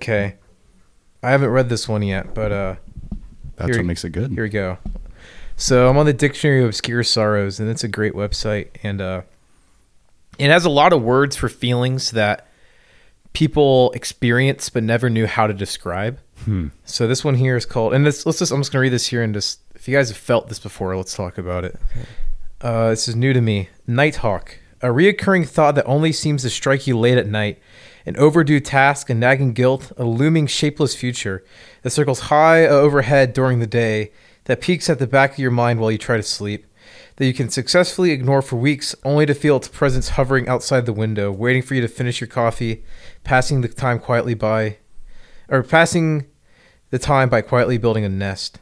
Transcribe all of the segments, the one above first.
Okay. I haven't read this one yet, but uh That's Here- what makes it good. here we go. So I'm on the Dictionary of Obscure Sorrows, and it's a great website, and uh, it has a lot of words for feelings that people experience but never knew how to describe. Hmm. So this one here is called, and this, let's just I'm just gonna read this here and just if you guys have felt this before, let's talk about it. Uh, this is new to me. Nighthawk, a reoccurring thought that only seems to strike you late at night, an overdue task, a nagging guilt, a looming shapeless future that circles high overhead during the day, that peeks at the back of your mind while you try to sleep, that you can successfully ignore for weeks only to feel its presence hovering outside the window, waiting for you to finish your coffee, passing the time quietly by, or passing the time by quietly building a nest.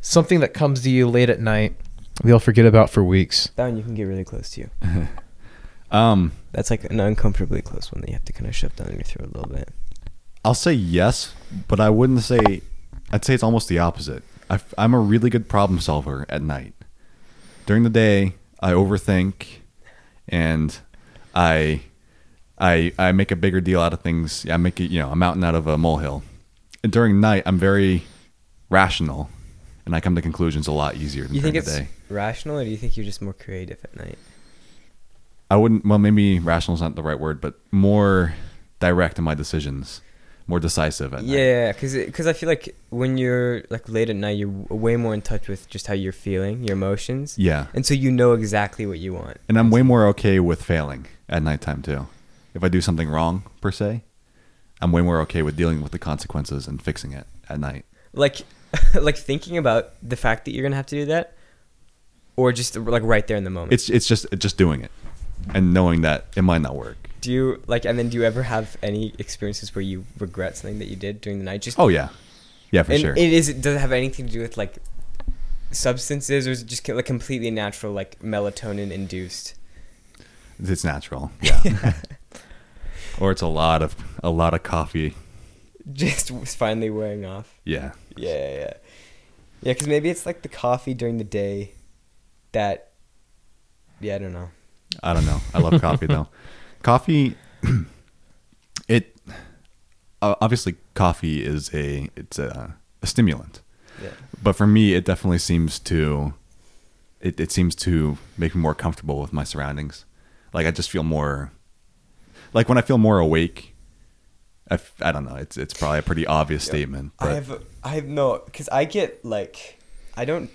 Something that comes to you late at night, you'll forget about for weeks. That one you can get really close to. you. Um, That's like an uncomfortably close one that you have to kind of shove down your throat a little bit. I'll say yes, but I wouldn't say. I'd say it's almost the opposite. I, am a really good problem solver at night. During the day, I overthink, and I, I, I make a bigger deal out of things. I make it, you know, a mountain out of a molehill. And during night, I'm very rational, and I come to conclusions a lot easier than You during think the it's day. rational, or do you think you're just more creative at night? I wouldn't. Well, maybe rational is not the right word, but more direct in my decisions, more decisive at. Yeah, because because I feel like when you're like late at night, you're way more in touch with just how you're feeling, your emotions, Yeah. and so you know exactly what you want. And I'm way more okay with failing at nighttime too. If I do something wrong per se, I'm way more okay with dealing with the consequences and fixing it at night. Like, like thinking about the fact that you're gonna have to do that, or just like right there in the moment. It's it's just just doing it and knowing that it might not work. do you like, and then do you ever have any experiences where you regret something that you did during the night? Just Oh yeah, yeah for and sure. It is. It does it have anything to do with like substances, or is it just like completely natural, like melatonin induced? it's natural. Yeah. or it's a lot of a lot of coffee. Just finally wearing off. Yeah. Yeah, yeah, yeah. Yeah, because maybe it's like the coffee during the day that. Yeah, I don't know. I don't know. I love coffee though. Coffee, it uh, obviously coffee is a it's a, a stimulant, Yeah. but for me, it definitely seems to it, it seems to make me more comfortable with my surroundings. Like I just feel more like when I feel more awake. I, f- I don't know. It's it's probably a pretty obvious statement. But I have, I have no, because I get like, I don't.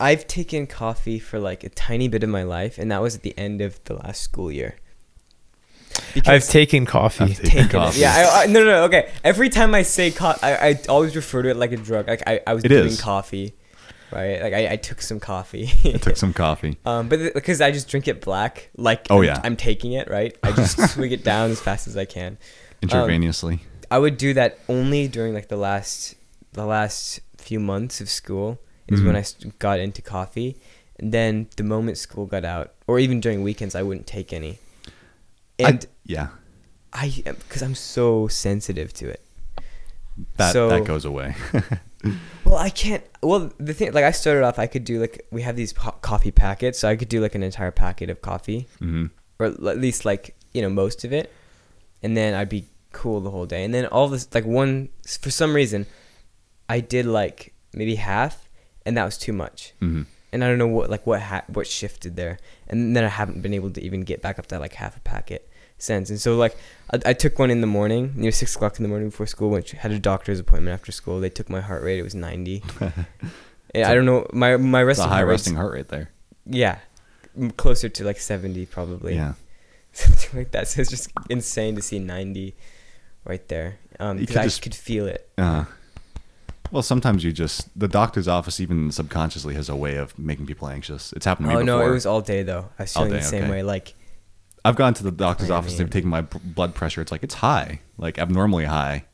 I've taken coffee for like a tiny bit of my life, and that was at the end of the last school year. I've taken coffee. I've taken taken it. coffee. Yeah, I, I, no, no, no. Okay, every time I say coffee, I, I always refer to it like a drug. Like I, I was It doing is. coffee, right? Like I, I took some coffee. I took some coffee. Um, but th- because I just drink it black, like Oh, I'm, yeah. I'm taking it right. I just swig it down as fast as I can. Intravenously. I would do that only during like the last the last few months of school is when Mhm. I got into coffee, and then the moment school got out, or even during weekends, I wouldn't take any. I- And yeah, I, because I'm so sensitive to it. that so- that goes away. Well, I can't. Well, the thing, like, I started off, I could do like we have these co- coffee packets, so I could do like an entire packet of coffee, hmm or at least like you know most of it, and then I'd be cool the whole day. And then all this, like one for some reason, I did like maybe half, and that was too much. hmm And I don't know what like what ha- what shifted there, and then I haven't been able to even get back up to like half a packet since. And so like I, I took one in the morning, near six o'clock in the morning before school. Went had a doctor's appointment after school. They took my heart rate; it was ninety. and I don't know my my resting high heart resting heart rate there. Yeah, closer to like seventy probably. Yeah. something like that. So it's just insane to see 90 right there. Um, You could I just- could feel it. Uh, well, sometimes you just the doctor's office even subconsciously has a way of making people anxious. It's happened to me. Oh me no, it was all day though. I was All feeling day, the same okay. way. Like, I've gone to the doctor's I office. They've taken my b- blood pressure. It's like it's high, like abnormally high,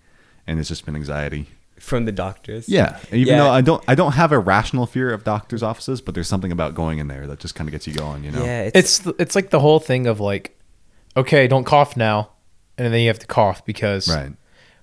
and it's just been anxiety. from the doctors. Yeah, even Yeah. though I don't, I don't have a rational fear of doctors' offices, but there's something about going in there that just kind of gets you going. You know? Yeah, it's, It's th- it's like the whole thing of like, okay, don't cough now, and then you have to cough because Right.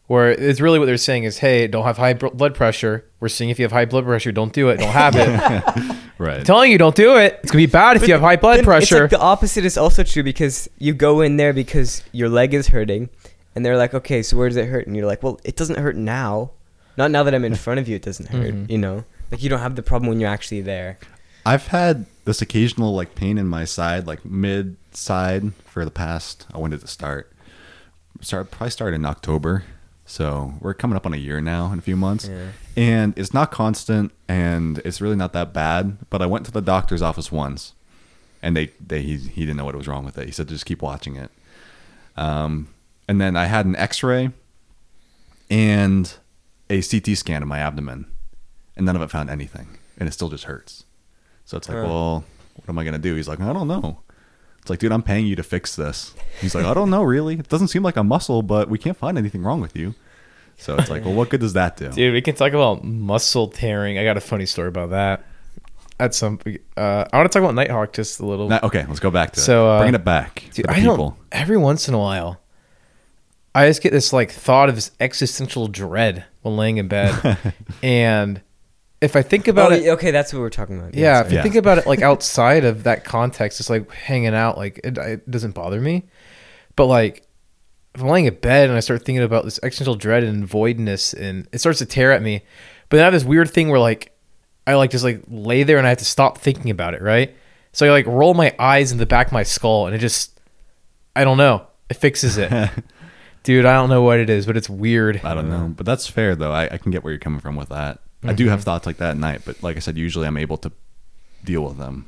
Where it's really what they're saying is, hey, don't have high blood pressure. We're seeing if you have high blood pressure, don't do it, don't have it. Right. I'm telling you, don't do it. It's gonna be bad if you have high blood Then It's pressure. like the opposite is also true because you go in there because your leg is hurting, and they're like, okay, so where does it hurt? And you're like, well, it doesn't hurt now. Not now that I'm in front of you, it doesn't hurt. Mhm. You know, like you don't have the problem when you're actually there. I've had this occasional like pain in my side, like mid side, for the past. I when did it start? Start probably started in October, so we're coming up on a year now in a few months, Yeah. and it's not constant, and it's really not that bad. But I went to the doctor's office once, and they they he, he didn't know what was wrong with it. He said just keep watching it. Um, and then I had an X-ray and a CT scan of my abdomen, and none of it found anything, and it still just hurts. So it's like, Huh. well, what am I gonna do? He's like, I don't know. It's like, dude, I'm paying you to fix this. He's like, I don't know, really. It doesn't seem like a muscle, but we can't find anything wrong with you. So it's like, well, what good does that do? Dude, we can talk about muscle tearing. I got a funny story about that. At some, uh, I want to talk about Nighthawk just a little. Now- okay, let's go back to So, it. uh, Bringing it back Dude, I people. don't. Every once in a while, I just get this like thought of this existential dread when laying in bed, and if I think about oh, it, okay, that's what we're talking about. yeah, if you Yeah. think about it like outside of that context, it's like hanging out, like it, it doesn't bother me. But like if I'm laying in bed and I start thinking about this existential dread and voidness, and it starts to tear at me. But then I have this weird thing where like I like just like lay there and I have to stop thinking about it, right? So I like roll my eyes in the back of my skull, and it just I don't know, it fixes it, dude. I don't know what it is, but it's weird. I don't know, but that's fair though. I, I can get where you're coming from with that. I do Mm-hmm. have thoughts like that at night, but like I said, usually I'm able to deal with them.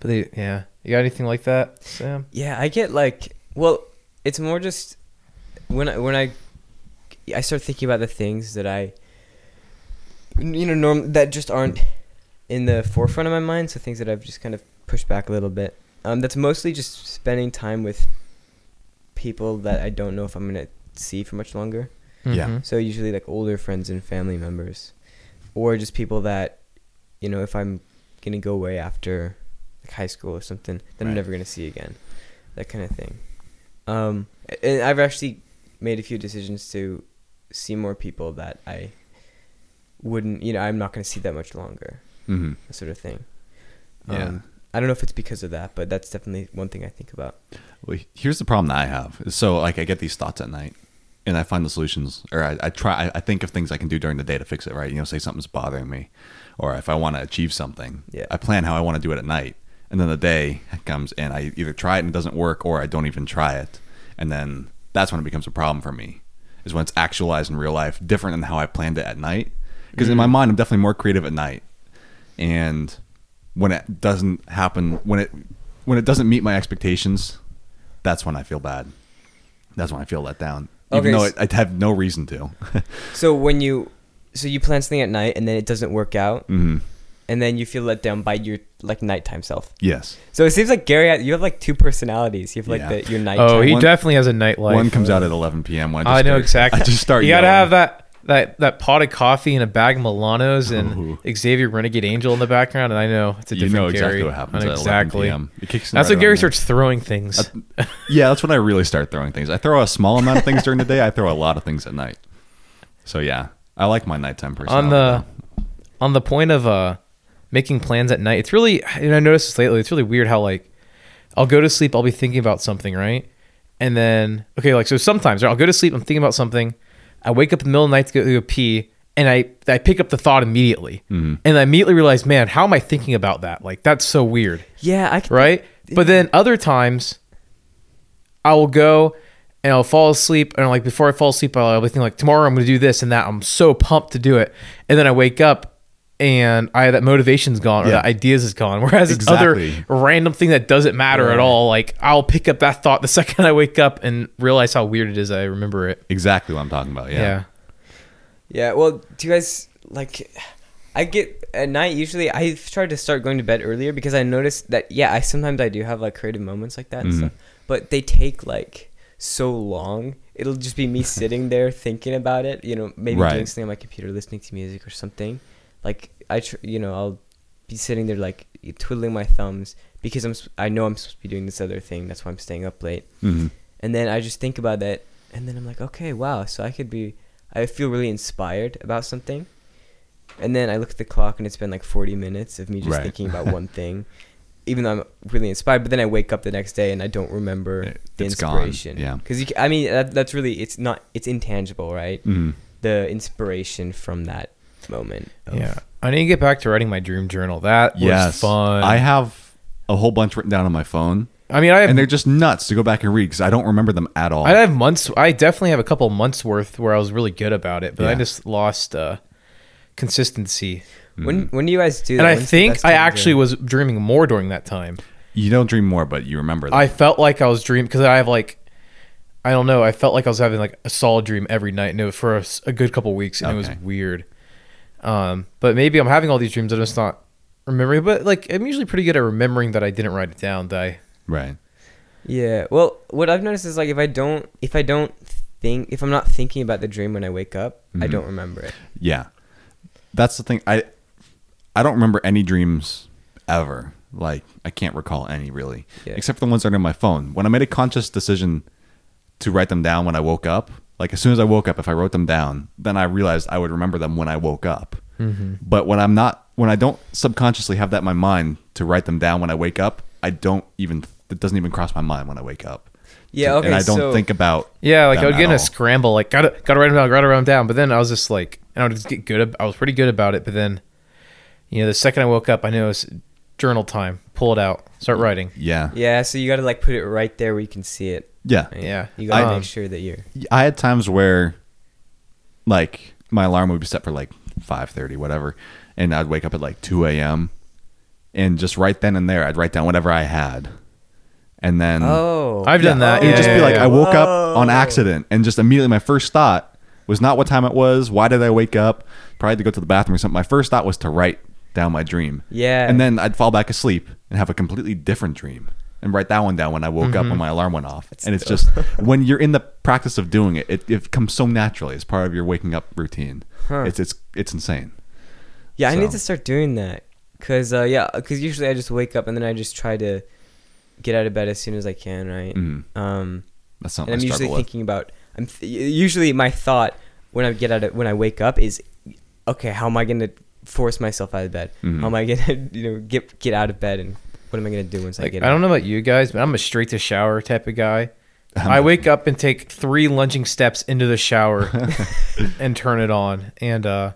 But they, yeah, you got anything like that, Sam? Yeah, I get like well, it's more just when I when I I start thinking about the things that I you know norm that just aren't in the forefront of my mind, so things that I've just kind of pushed back a little bit. Um, that's mostly just spending time with people that I don't know if I'm gonna see for much longer. Yeah. Mhm. So usually like older friends and family members, or just people that, you know, if I'm gonna go away after like high school or something, then I'm never gonna see again, that kind of thing. Um, and I've actually made a few decisions to see more people that I wouldn't, you know, I'm not gonna see that much longer, hmm that sort of thing. Yeah. Um, I don't know if it's because of that, but that's definitely one thing I think about. Well, here's the problem that I have. So like I get these thoughts at night, and I find the solutions, or I, I try. I, I think of things I can do during the day to fix it. Right? You know, say something's bothering me, or if I want to achieve something, Yeah. I plan how I want to do it at night, and then the day comes and I either try it and it doesn't work, or I don't even try it, and then that's when it becomes a problem for me. Is when it's actualized in real life, different than how I planned it at night. Because in my mm. mind, I'm definitely more creative at night, and when it doesn't happen, when it when it doesn't meet my expectations, that's when I feel bad. That's when I feel let down, even Okay, though s- I, I have no reason to. So when you, so you plan something at night and then it doesn't work out, hmm and then you feel let down by your like nighttime self. Yes, So it seems like Gary, you have like two personalities. You have like Yeah. the your night. Oh, he One- definitely has a nightlife. one comes out at 11 p.m. When I, I know start- exactly. I just start. You gotta yelling. have that that that pot of coffee and a bag of Milanos and Ooh. Xavier Renegade Angel in the background, and I know it's a different. You know exactly Gary. what happens at exactly. 11 p.m. It kicks in That's right when Gary there. starts throwing things. Yeah, that's when I really start throwing things. I throw a small amount of things during the day. I throw a lot of things at night. So yeah, I like my nighttime personality. on the though. on the point of uh making plans at night it's really and i noticed this lately it's really weird how like i'll go to sleep i'll be thinking about something right and then okay like so sometimes i'll go to sleep i'm thinking about something i wake up in the middle of the night to go, to go pee and i i pick up the thought immediately Mhm. and i immediately realize man how am i thinking about that like that's so weird yeah, I can, right? But then other times, I will go and I'll fall asleep, and like before I fall asleep, I'll be thinking like tomorrow I'm going to do this and that. I'm so pumped to do it, and then I wake up and I that motivation's gone or Yeah. that ideas is gone. Whereas this other random thing that doesn't matter at all, like I'll pick up that thought the second I wake up and realize how weird it is. I remember it. exactly what I'm talking about. Yeah. Yeah. Yeah, well, do you guys like? I get at night. Usually, I've tried to start going to bed earlier because I noticed that yeah, I sometimes I do have like creative moments like that and Mhm. stuff, but they take like so long. It'll just be me sitting there thinking about it. You know, maybe Right. doing something on my computer, listening to music or something. Like I, tr- you know, I'll be sitting there like twiddling my thumbs because I'm I know I'm supposed to be doing this other thing. That's why I'm staying up late. hmm And then I just think about that, and then I'm like, okay, wow. So I could be, I feel really inspired about something. And then I look at the clock, and it's been like 40 minutes of me just Right. thinking about one thing. even though I'm really inspired, but then I wake up the next day and I don't remember It- the it's gone, inspiration. yeah. because I mean that, that's really it's not it's intangible, right? Mhm. The inspiration from that moment. of- Yeah. I need to get back to writing my dream journal. That was Yes, fun. I have a whole bunch written down on my phone, I mean, I have and they're just nuts to go back and read because I don't remember them at all. I have months. I definitely have a couple months worth where I was really good about it, but I just lost uh, consistency. When when do you guys do? And that? And I When's think I actually do was dreaming more during that time. you don't dream more, but you remember them. I felt like I was dreaming because I have like, I don't know. I felt like I was having like a solid dream every night, and it was for a, s- a good couple weeks, and it was weird. Um, but maybe I'm having all these dreams. I'm just not remembering. But like, I'm usually pretty good at remembering that I didn't write it down. That I right. Yeah. Well, what I've noticed is like if I don't if I don't think if I'm not thinking about the dream when I wake up, I Mhm. don't remember it. Yeah, that's the thing. I I don't remember any dreams ever. Like I can't recall any really, Yeah. except for the ones that are on my phone. When I made a conscious decision to write them down when I woke up, like as soon as I woke up, if I wrote them down, then I realized I would remember them when I woke up. Mm-hmm. But when I'm not, when I don't subconsciously have that in my mind to write them down when I wake up, I don't even. It doesn't even cross my mind when I wake up. Yeah, To- okay, And I don't so- think about. yeah, like I them would get in a scramble. Like gotta gotta write them down, gotta write them down. But then I was just like, and I would just get good. I was pretty good about it. But then, you know, the second I woke up, I knew it was journal time. Pull it out, start writing. Yeah. Yeah, so you got to like put it right there where you can see it. Yeah. right? Yeah. You got to Um, make sure that you're I had times where, like, my alarm would be set for like five thirty, whatever, and I'd wake up at like two a.m. and just right then and there, I'd write down whatever I had, and then Oh. I've done that. it would just yeah, be like. I woke up on accident, and just immediately my first thought was not what time it was. Why did I wake up? Probably had to go to the bathroom or something. My first thought was to write down my dream. Yeah. and then I'd fall back asleep and have a completely different dream. And write that one down when I woke up Mm-hmm. when my alarm went off. and it's just when you're in the practice of doing it, it, it comes so naturally as part of your waking up routine. Huh. It's it's it's insane. Yeah, I need to start doing that. Cause uh, yeah, cause usually I just wake up and then I just try to get out of bed as soon as I can, right? Mhm. Um, That's something I'm usually with. thinking about. I'm th- usually my thought when I get out of when I wake up is, okay, how am I gonna force myself out of bed? Mhm. How am I gonna you know get get out of bed and what am I gonna do once I Like, get? I out? don't know about you guys, but I'm a straight to shower type of guy. I wake up and take three lunging steps into the shower and turn it on. And uh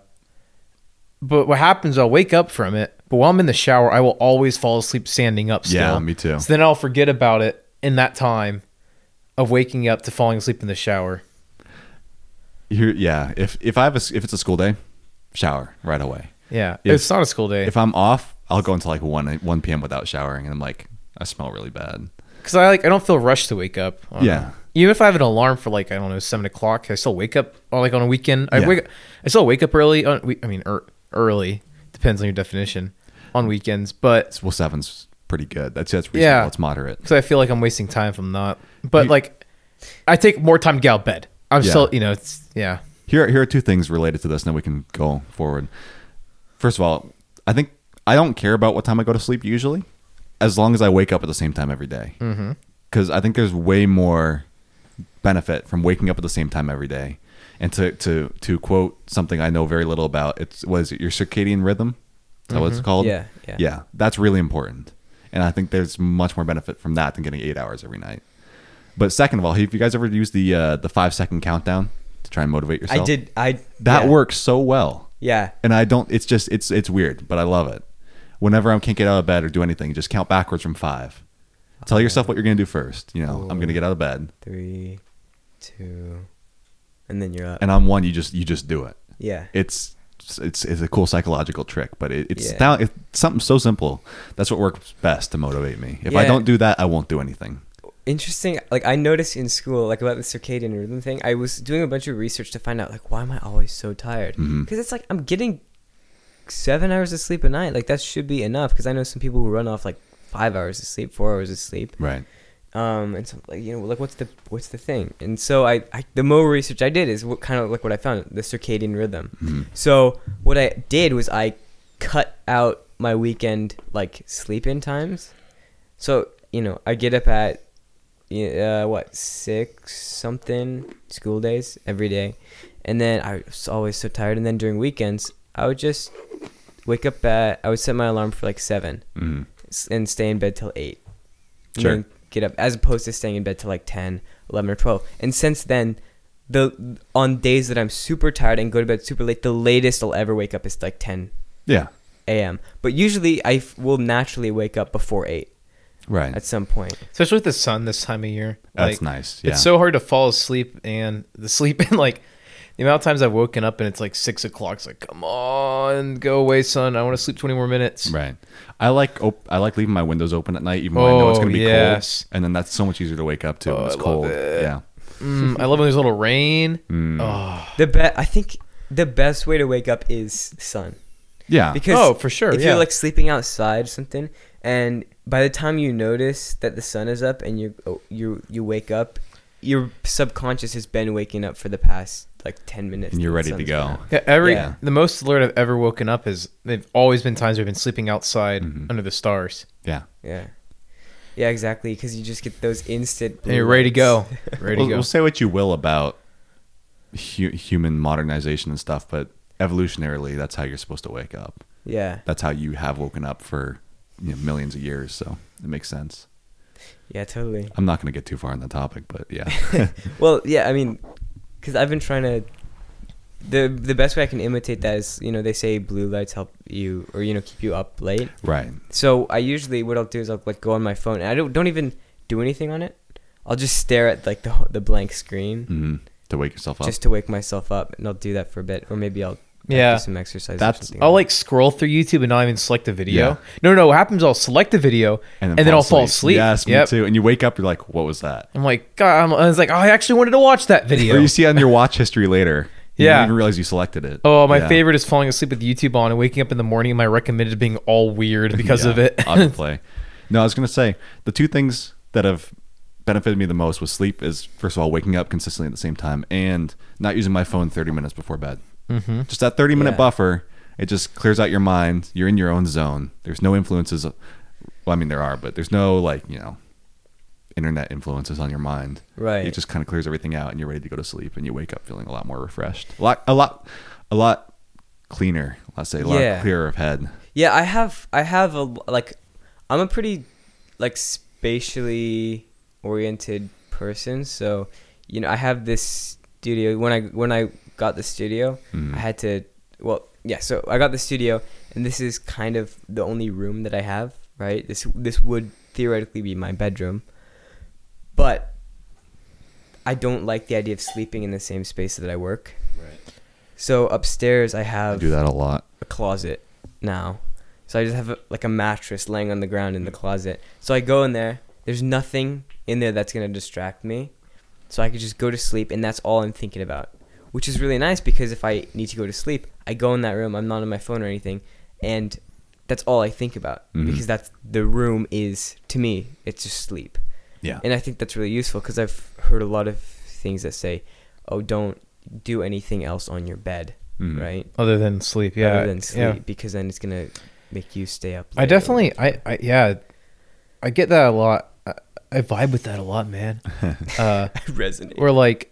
but what happens I'll wake up from it, but while I'm in the shower, I will always fall asleep standing up still. Yeah, me too. So then I'll forget about it in that time of waking up to falling asleep in the shower. Here, yeah. If if I have a s if it's a school day, shower right away. Yeah. If- it's not a school day. If I'm off, I'll go until like one one p.m. without showering, and I'm like, I smell really bad. Because I like I don't feel rushed to wake up. Don't Yeah. Even if I have an alarm for like I don't know seven o'clock, I still wake up. Or like on a weekend, I Yeah. wake. I still wake up early. On, we- I mean, er, early depends on your definition. On weekends, but Well, seven's pretty good. That's that's reasonable. Yeah. It's moderate. because I feel like I'm wasting time if I'm not. But You- like, I take more time to get out of bed. I'm Yeah. still, you know, it's yeah. Here, here are two things related to this, and then we can go forward. First of all, I think I don't care about what time I go to sleep usually, as long as I wake up at the same time every day. Mm-hmm. Because I think there's way more benefit from waking up at the same time every day. And to to to quote something I know very little about, it's was it your circadian rhythm? Is that what it's called? Yeah, yeah. yeah. That's really important, and I think there's much more benefit from that than getting eight hours every night. But second of all, have you guys ever used the uh, the five second countdown to try and motivate yourself? I did. I That yeah. works so well. Yeah. And I don't it's just it's it's weird, but I love it. Whenever I can't get out of bed or do anything, just count backwards from 5. Tell yourself what you're going to do first, you know. I'm going to get out of bed. Three, two, and then you're up. And on 1 you just you just do it. yeah. It's it's it's a cool psychological trick, but it, it's Yeah. down it's something so simple. That's what works best to motivate me. If I don't do that, I won't do anything. interesting like i noticed in school like about the circadian rhythm thing i was doing a bunch of research to find out like why am i always so tired mm-hmm. because it's like i'm getting seven hours of sleep a night like that should be enough because i know some people who run off like five hours of sleep four hours of sleep Right. um and so like you know like what's the what's the thing and so i, I the more research i did is what kind of like what i found the circadian rhythm Mhm. so what I did was I cut out my weekend like sleep in times. So you know I get up at uh, what six something school days every day, and then I was always so tired. And then during weekends I would just wake up at I would set my alarm for like seven, Mhm. and stay in bed till eight. And Sure. then get up as opposed to staying in bed till like 10, 11 or 12. And since then, the on days that I'm super tired and go to bed super late, the latest I'll ever wake up is like 10 Yeah. a.m. But usually I f- will naturally wake up before 8 Right. at some point. Especially with the sun this time of year. That's Like, nice. Yeah. It's so hard to fall asleep, and the sleep in like the amount of times I've woken up and it's like six o'clock. It's like, come on, go away, son. I want to sleep twenty more minutes. Right. I like op- I like leaving my windows open at night, even though I know it's Oh, going to be yes. cold. And then that's so much easier to wake up to Oh, when it's I love cold. it. Yeah. Mm, I love when there's a little rain. Mm. Oh, The be- I think the best way to wake up is sun. Yeah. Because Oh, for sure, If yeah. you're like sleeping outside or something, and by the time you notice that the sun is up and you oh, you you wake up, your subconscious has been waking up for the past like ten minutes. and you're ready to go. yeah. Every Yeah. the most alert I've ever woken up is they've always been times where I've been sleeping outside Mhm. under the stars, Yeah. Yeah, yeah, exactly. Because you just get those instant. and you're ready to go. lights. Ready We'll, to go. we'll say what you will about hu- human modernization and stuff, but evolutionarily, that's how you're supposed to wake up. yeah, That's how you have woken up for you know, millions of years. So it makes sense. yeah, totally. I'm not going to get too far on the topic, but yeah. Well, yeah, I mean, because I've been trying to. The the best way I can imitate that is you know they say blue lights help you or you know keep you up late. right. So I usually what I'll do is I'll like go on my phone and I don't don't even do anything on it. I'll just stare at like the the blank screen hmm To wake yourself up. just to wake myself up, and I'll do that for a bit, or maybe I'll Yeah. do some exercise. That's- I'll like scroll through YouTube and not even select the video. Yeah. No, no, what happens? I'll select the video and then, I'll fall asleep. Yes, me Yep. too. And you wake up, you're like, what was that? I'm like, God, I'm, I was like, oh, I actually wanted to watch that video. Or you see on your watch history later. You Yeah. don't even realize you selected it. Oh, my Yeah. favorite is falling asleep with YouTube on and waking up in the morning and my recommended being all weird because Yeah, of it. autoplay. No, I was gonna say the two things that have benefited me the most with sleep is first of all waking up consistently at the same time and not using my phone 30 minutes before bed. Mm-hmm. Just that 30 minute Yeah. buffer, it just clears out your mind. You're in your own zone. There's no influences. Well, I mean there are, but there's no like you know internet influences on your mind. Right. It just kind of clears everything out, and you're ready to go to sleep, and you wake up feeling a lot more refreshed, a lot, a lot, a lot cleaner. Let's say a lot Yeah. clearer of head. Yeah, I have I have a like I'm a pretty like spatially oriented person, so you know, I have this studio when I when I got the studio, Mm. I had to well, yeah, so I got the studio and this is kind of the only room that I have, right? This this would theoretically be my bedroom. But I don't like the idea of sleeping in the same space that I work. Right. So upstairs I I have do that a lot. a closet now. So I just have a, like a mattress laying on the ground in the closet. So I go in there. There's nothing in there that's gonna distract me. So I could just go to sleep, and that's all I'm thinking about, which is really nice because if I need to go to sleep, I go in that room. I'm not on my phone or anything, and that's all I think about Mhm. because that's the room is to me. It's just sleep, Yeah. and I think that's really useful because I've heard a lot of things that say, "Oh, don't do anything else on your bed." Mm. Right? Other than sleep, yeah. other than sleep yeah. because then it's gonna make you stay up. I definitely, I, I, yeah, I get that a lot. I, I vibe with that a lot, man. uh, resonate. or like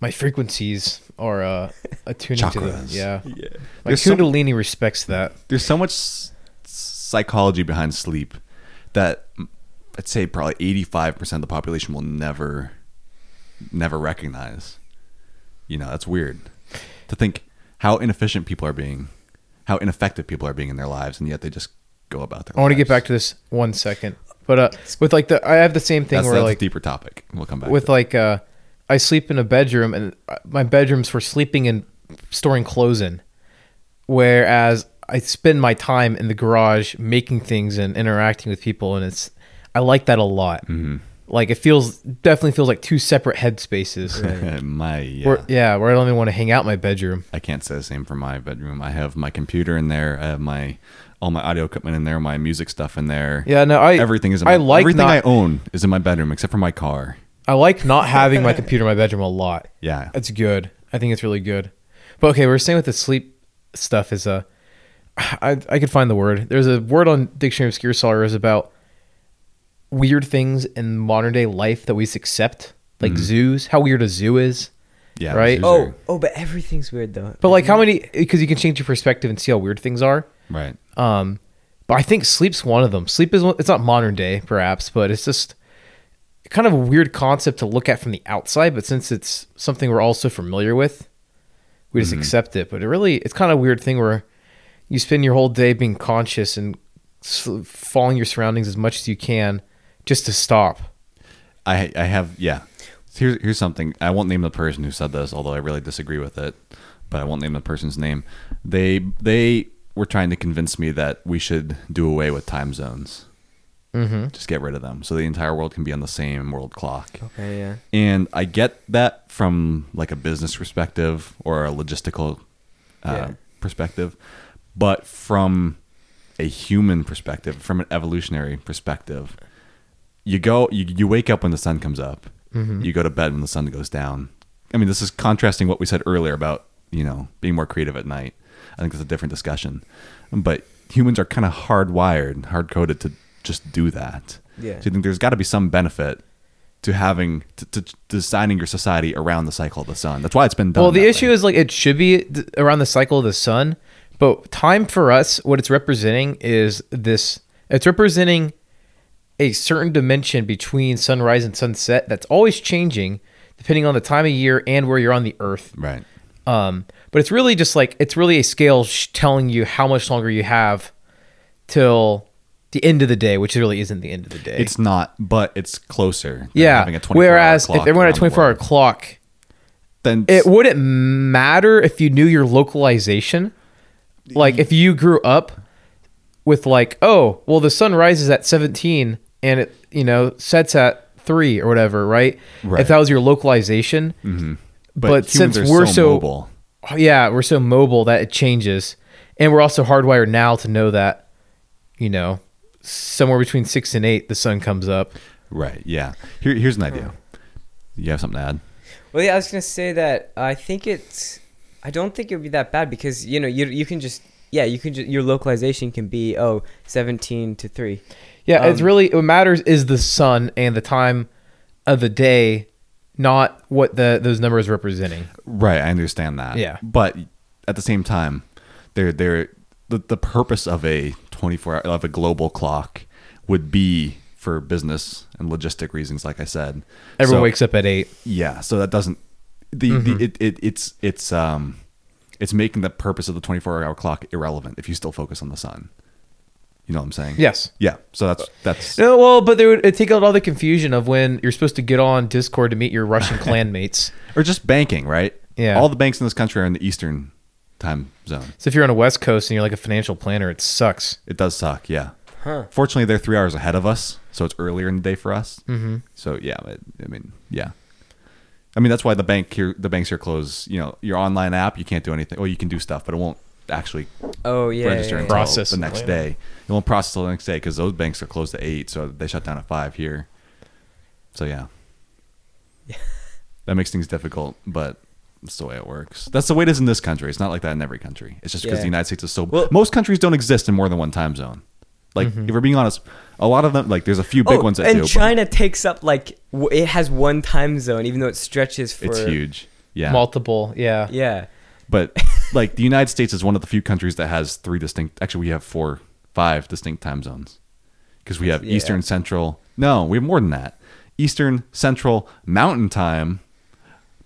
my frequencies are uh, attuned to them. Chakras. Yeah. yeah, My There's some- Kundalini respects that. There's so much s- psychology behind sleep that mm, I'd say probably 85% of the population will never, never recognize. You know, that's weird to think how inefficient people are being, how ineffective people are being in their lives, and yet they just go about their I want to get back to this one second, but uh, with like the, I have the same thing That's, where that's like a deeper topic. We'll come back. with to it. like uh I sleep in a bedroom and uh, my bedroom's for sleeping and storing clothes in whereas I spend my time in the garage making things and interacting with people and it's I like that a lot. Mhm. Like it feels definitely feels like two separate headspaces. my yeah. Where, yeah, where I don't even want to hang out in my bedroom. I can't say the same for my bedroom. I have my computer in there. I have my all my audio equipment in there. My music stuff in there. Yeah, no, I everything is. In I like everything not, I own is in my bedroom except for my car. I like not having my computer in my bedroom a lot. Yeah, It's good. I think it's really good. But okay, we're saying with the sleep stuff is uh I I could find the word. There's a word on Dictionary of Obscure Scholars about weird things in modern day life that we accept, like Mhm. zoos. How weird a zoo is. yeah. Right? Oh, are- oh, but everything's weird though. But like how Isn't many because you can change your perspective and see how weird things are. right. Um But I think sleep's one of them. Sleep is one- it's not modern day, perhaps, but it's just kind of a weird concept to look at from the outside. But since it's something we're all so familiar with, we just mm-hmm. accept it. But it really, it's kind of a weird thing where you spend your whole day being conscious and following your surroundings as much as you can, just to stop. I I have yeah. Here's here's something. I won't name the person who said this, although I really disagree with it. But I won't name the person's name. They they were trying to convince me that we should do away with time zones. Mm-hmm. Just get rid of them, so the entire world can be on the same world clock. Okay, yeah. And I get that from like a business perspective or a logistical uh, Yeah. perspective, but from a human perspective, from an evolutionary perspective, you go you, you wake up when the sun comes up. You go to bed when the sun goes down. I mean, this is contrasting what we said earlier about you know being more creative at night. I think it's a different discussion, but humans are kind of hardwired, hard coded to just do that. Yeah. So I think there's got to be some benefit to having to, to designing your society around the cycle of the sun. That's why it's been done. Well, the issue way. is like it should be around the cycle of the sun, but time for us, what it's representing is this. It's representing a certain dimension between sunrise and sunset that's always changing depending on the time of year and where you're on the earth. right. Um, but it's really just like it's really a scale sh- telling you how much longer you have till the end of the day, which really isn't the end of the day. It's not, but it's closer. than yeah. having a 24 hour Whereas if everyone had a 24 hour clock, then it wouldn't matter if you knew your localization. Like if you grew up with like, oh, well, the sun rises at 17 and it, you know, sets at three or whatever, right? Right. If that was your localization. Mm-hmm. but, but since we're so, so- mobile, Yeah, we're so mobile that it changes. And we're also hardwired now to know that, you know, somewhere between six and eight, the sun comes up. right? Yeah. Here, here's an idea. You have something to add? Well, yeah, I was gonna say that I think it's. I don't think it would be that bad because you know you you can just yeah you can just your localization can be oh 17 to three. Yeah, it's Um, really what matters is the sun and the time of the day, not what the those numbers representing. Right, I understand that. Yeah. but at the same time, they're they're the, the purpose of a 24 hour of a global clock would be for business and logistic reasons, like I said. Everyone So- wakes up at eight. Yeah, so that doesn't the, Mm-hmm. the it, it it's it's um it's making the purpose of the 24 hour clock irrelevant if you still focus on the sun. You know what I'm saying? Yes. Yeah. So that's that's No, well, but they would it'd take out all the confusion of when you're supposed to get on Discord to meet your Russian clanmates. or just banking, right? Yeah. All the banks in this country are in the eastern time zone. So if you're on a West Coast and you're like a financial planner, it sucks. It does suck, yeah. Huh. Fortunately, they're three hours ahead of us, so it's earlier in the day for us. Mm-hmm. So yeah, it, I mean, yeah. I mean that's why the bank here, the banks here close. You know, your online app, you can't do anything. Well, you can do stuff, but it won't actually Oh yeah. register yeah, yeah. until Process the next day. It won't process till the next day because those banks are closed at eight, so they shut down at five here. So yeah, that makes things difficult, but it's the way it works. That's the way it is in this country. It's not like that in every country. It's just because Yeah. the United States is so. Well- most countries don't exist in more than one time zone. Like mm-hmm. if we're being honest, a lot of them like there's a few big oh, ones that and do. but China takes up like w- it has one time zone even though it stretches for it's huge. Yeah, Multiple, yeah. Yeah. but like the United States is one of the few countries that has three distinct. Actually, we have four, five distinct time zones because we have Yeah. Eastern, Central. No, we have more than that. Eastern, Central, Mountain Time,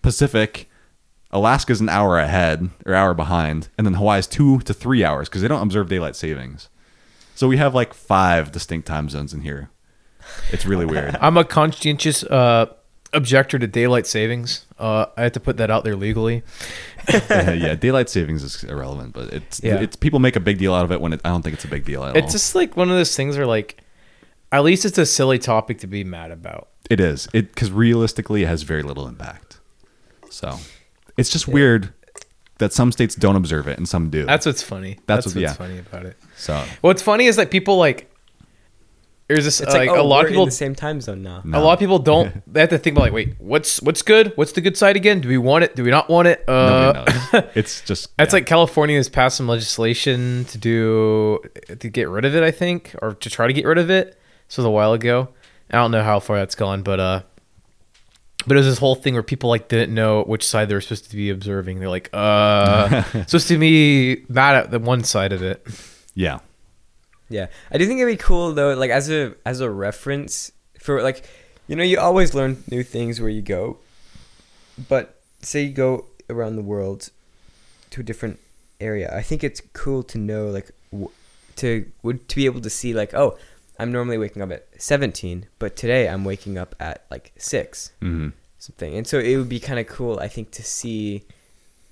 Pacific. Alaska's an hour ahead or hour behind, and then Hawaii's two to three hours because they don't observe daylight savings. So we have like five distinct time zones in here. It's really weird. I'm a conscientious uh, objector to daylight savings. Uh, I have to put that out there legally. yeah, yeah, daylight savings is irrelevant, but it's Yeah. it's people make a big deal out of it when it, I don't think it's a big deal at all. It's just like one of those things where, like, at least it's a silly topic to be mad about. It is. It because realistically, it has very little impact. So, it's just weird that some states don't observe it and some do. That's what's funny. That's That's, what- what's yeah. funny about it. so What's funny is that people like. There's this It's like, like, oh, a lot of people. in the same time zone now. No. A lot of people don't. They have to think about like, wait, what's what's good? What's the good side again? Do we want it? Do we not want it? Uh, knows. It's just That's yeah. like California has passed some legislation to do to get rid of it, I think, or to try to get rid of it. This was a while ago. I don't know how far that's gone, but uh, but it was this whole thing where people like didn't know which side they were supposed to be observing. They're like, uh, supposed to be mad at the one side of it. yeah. Yeah, I do think it'd be cool though, like as a as a reference for like, you know, you always learn new things where you go, but say you go around the world to a different area. I think it's cool to know like w- to would to be able to see like oh, I'm normally waking up at 17, but today I'm waking up at like six Mm-hmm. something, and so it would be kind of cool I think to see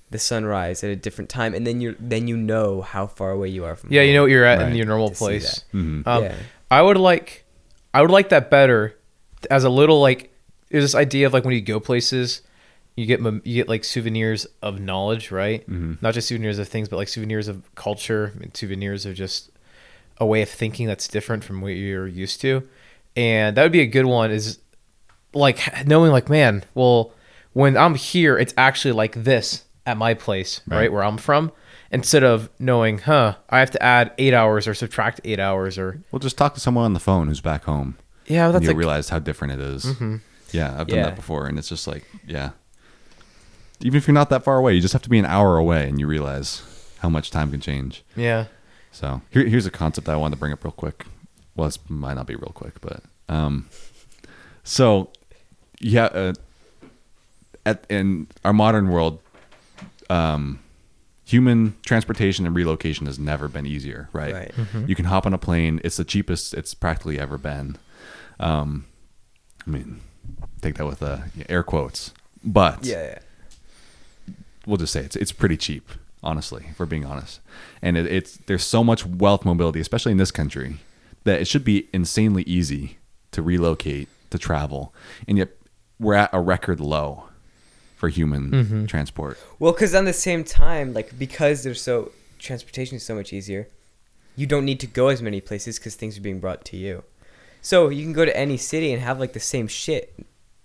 the sunrise at a different time, and then you then you know how far away you are from. Yeah, you know what you're at in your normal place. Mm-hmm. Um, yeah. I would like, I would like that better, as a little like there's this idea of like when you go places, you get you get like souvenirs of knowledge, right? Mhm. Not just souvenirs of things, but like souvenirs of culture, and souvenirs of just a way of thinking that's different from what you're used to, and that would be a good one. Is like knowing like man, well, when I'm here, it's actually like this at my place, right, Right. where I'm from. Instead of knowing, huh, I have to add eight hours or subtract eight hours or Well, just talk to someone on the phone who's back home. yeah, that's you'll like realize how different it is. Mhm. Yeah, I've done Yeah. that before, and it's just like, yeah. Even if you're not that far away, you just have to be an hour away, and you realize how much time can change. yeah. So here, here's a concept I wanted to bring up real quick. Well, this might not be real quick, but um, so yeah, uh, at in our modern world, um, human transportation and relocation has never been easier, right? Right. You can hop on a plane; it's the cheapest it's practically ever been. Um, I mean, take that with uh, air quotes, but Yeah, yeah. we'll just say it's it's pretty cheap, honestly, if we're being honest. And it, it's there's so much wealth mobility, especially in this country, that it should be insanely easy to relocate, to travel, and yet we're at a record low for human Mhm. transport. Well, because on the same time, like because there's so transportation is so much easier, you don't need to go as many places because things are being brought to you. So you can go to any city and have like the same shit,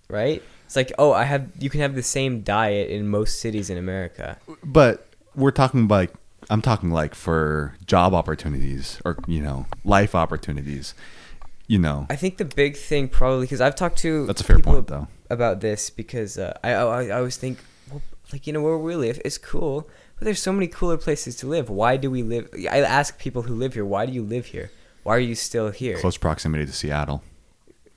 right? It's like oh, I have you can have the same diet in most cities in America. But we're talking about like I'm talking like for job opportunities or you know life opportunities. You know, I think the big thing probably because I've talked to that's a fair people point though. about this because uh, I, I I always think well, like you know where we live is cool, but there's so many cooler places to live. Why do we live? I ask people who live here, why do you live here? Why are you still here? Close proximity to Seattle.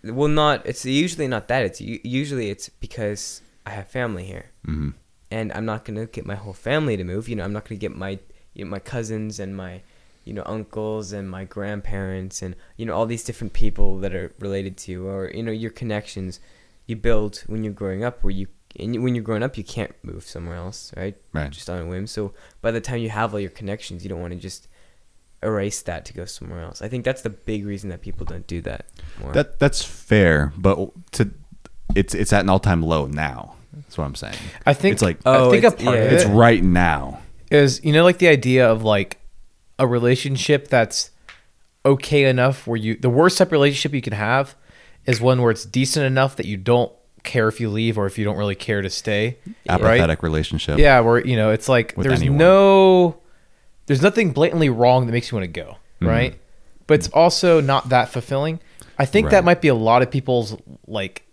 Well, not. It's usually not that. It's usually it's because I have family here, hmm and I'm not gonna get my whole family to move. You know, I'm not gonna get my you know, my cousins and my you know uncles and my grandparents and you know all these different people that are related to you or you know your connections you build when you're growing up where you and when you're growing up you can't move somewhere else right Right. just on a whim so by the time you have all your connections you don't want to just erase that to go somewhere else i think that's the big reason that people don't do that more. That that's fair, but to it's it's at an all time low now. That's what I'm saying. I think It's like- I Oh, think a it's- part yeah. of It's right now. is you know like the idea of like a relationship that's okay enough where you the worst type of relationship you can have is one where it's decent enough that you don't care if you leave or if you don't really care to stay. Yeah. Apathetic relationship. Yeah, where you know it's like With there's anyone. no there's nothing blatantly wrong that makes you want to go, Mhm. right? But it's also not that fulfilling. I think Right. that might be a lot of people's like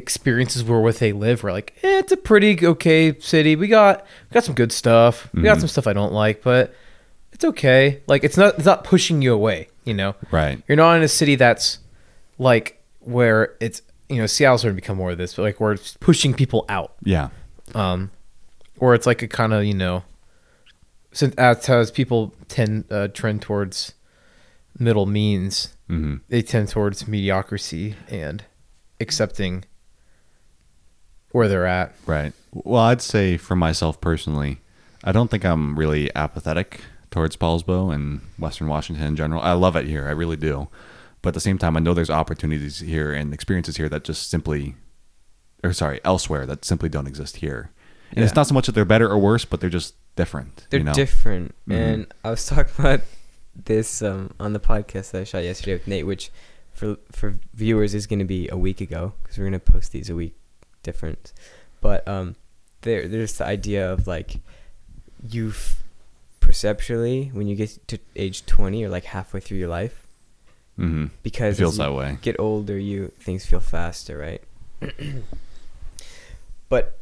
experiences where where they live where like eh, it's a pretty okay city. We got we got some good stuff. We got Mhm. some stuff I don't like, but it's okay. Like it's not it's not pushing you away, you know. Right. You're not in a city that's like where it's you know Seattle's going to become more of this, but like where it's pushing people out Yeah. um, or it's like a kind of you know, since as, as people tend uh, trend towards middle means, Mm-hmm. they tend towards mediocrity and accepting where they're at. Right. Well, I'd say for myself personally, I don't think I'm really apathetic towards Poulsbo and Western Washington in general. I love it here. I really do. But at the same time, I know there's opportunities here and experiences here that just simply, or sorry, elsewhere that simply don't exist here. And it's not so much that they're better or worse, but they're just different. They're you know? different. Mhm. And I was talking about this um, on the podcast that I shot yesterday with Nate, which for for viewers is going to be a week ago because we're going to post these a week different. But um, there there's the idea of like you perceptually when you get to age 20 or like halfway through your life Mhm. It because feels as you that way. get older you things feel faster right but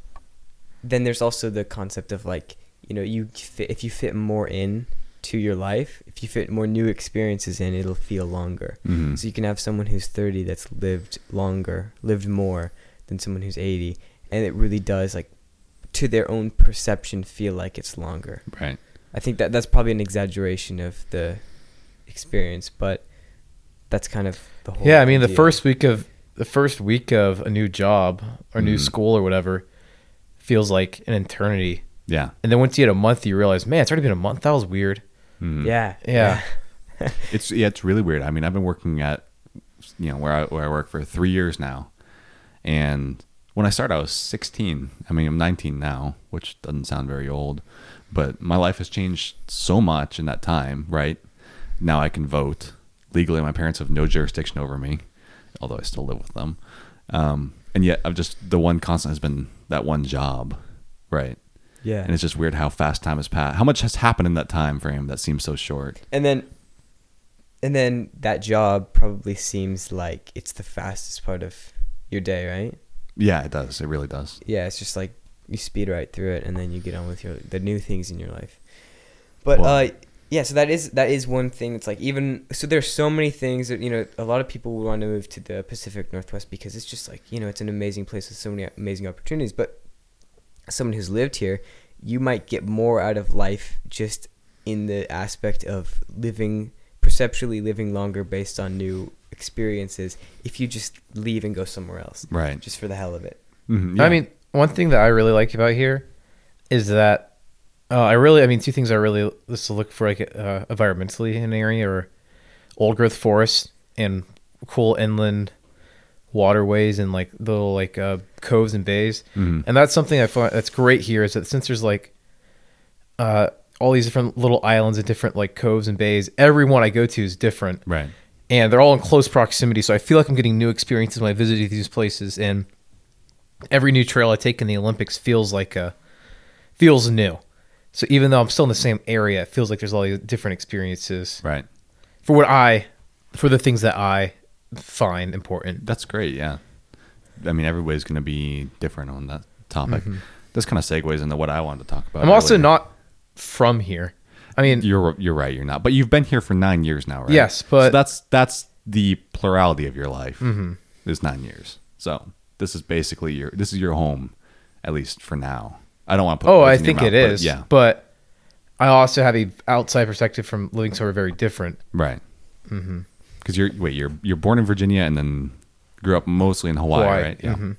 then there's also the concept of like you know you fit, if you fit more in to your life, if you fit more new experiences in, it'll feel longer. Mhm. So you can have someone who's 30 that's lived longer, lived more than someone who's 80, and it really does like to their own perception feel like it's longer. Right. I think that that's probably an exaggeration of the experience, but that's kind of the whole Yeah, I mean the first week of the first week of a new job or new Mhm. school or whatever feels like an eternity. Yeah. And then once you hit a month, you realize, man, it's already been a month. That was weird. Mhm. Yeah. Yeah. It's yeah, it's really weird. I mean, I've been working at you know where I where I work for three years now, and when I started, I was 16. I mean, I'm 19 now, which doesn't sound very old, but my life has changed so much in that time. Right now, I can vote legally. My parents have no jurisdiction over me, although I still live with them. Um, and yet, I've just the one constant has been that one job, right? Yeah. And it's just weird how fast time has passed. How much has happened in that time frame that seems so short. and then and then that job probably seems like it's the fastest part of your day, right? Yeah, it does. It really does. Yeah, it's just like you speed right through it and then you get on with your the new things in your life. But Well- uh yeah, so that is that is one thing It's like even so there's so many things that you know a lot of people would want to move to the Pacific Northwest because it's just like, you know, it's an amazing place with so many amazing opportunities, but someone who's lived here, you might get more out of life just in the aspect of living perceptually living longer based on new experiences if you just leave and go somewhere else Right. just for the hell of it. Mhm, I mean, one thing that I really like about here is that uh, I really, I mean, two things I really just look for like uh, environmentally in an area or old growth forests and cool inland waterways and like little like uh, coves and bays. Mhm. And that's something I find that's great here is that since there's like uh, all these different little islands and different like coves and bays, every one I go to is different right. And they're all in close proximity. So I feel like I'm getting new experiences when I visit these places, and every new trail I take in the Olympics feels like a feels new. So even though I'm still in the same area, it feels like there's all these different experiences Right. for what I for the things that I find important. That's great. Yeah. I mean, everybody's going to be different on that topic. This kind of segues into what I wanted to talk about. Mm-hmm. I'm also not from here. I mean, You're you're right. You're not. But you've been here for nine years now, right? Yes, So but- that's that's the plurality of your life. Mm-hmm. Is nine years. So this is basically your this is your home, at least for now. I don't want to put. oh, I think mouth, it but is. yeah. but I also have a outside perspective from living somewhere very different. Right. Because you're wait you're you're born in Virginia and then grew up mostly in Hawaii, Hawaii, right? Yeah. mhm.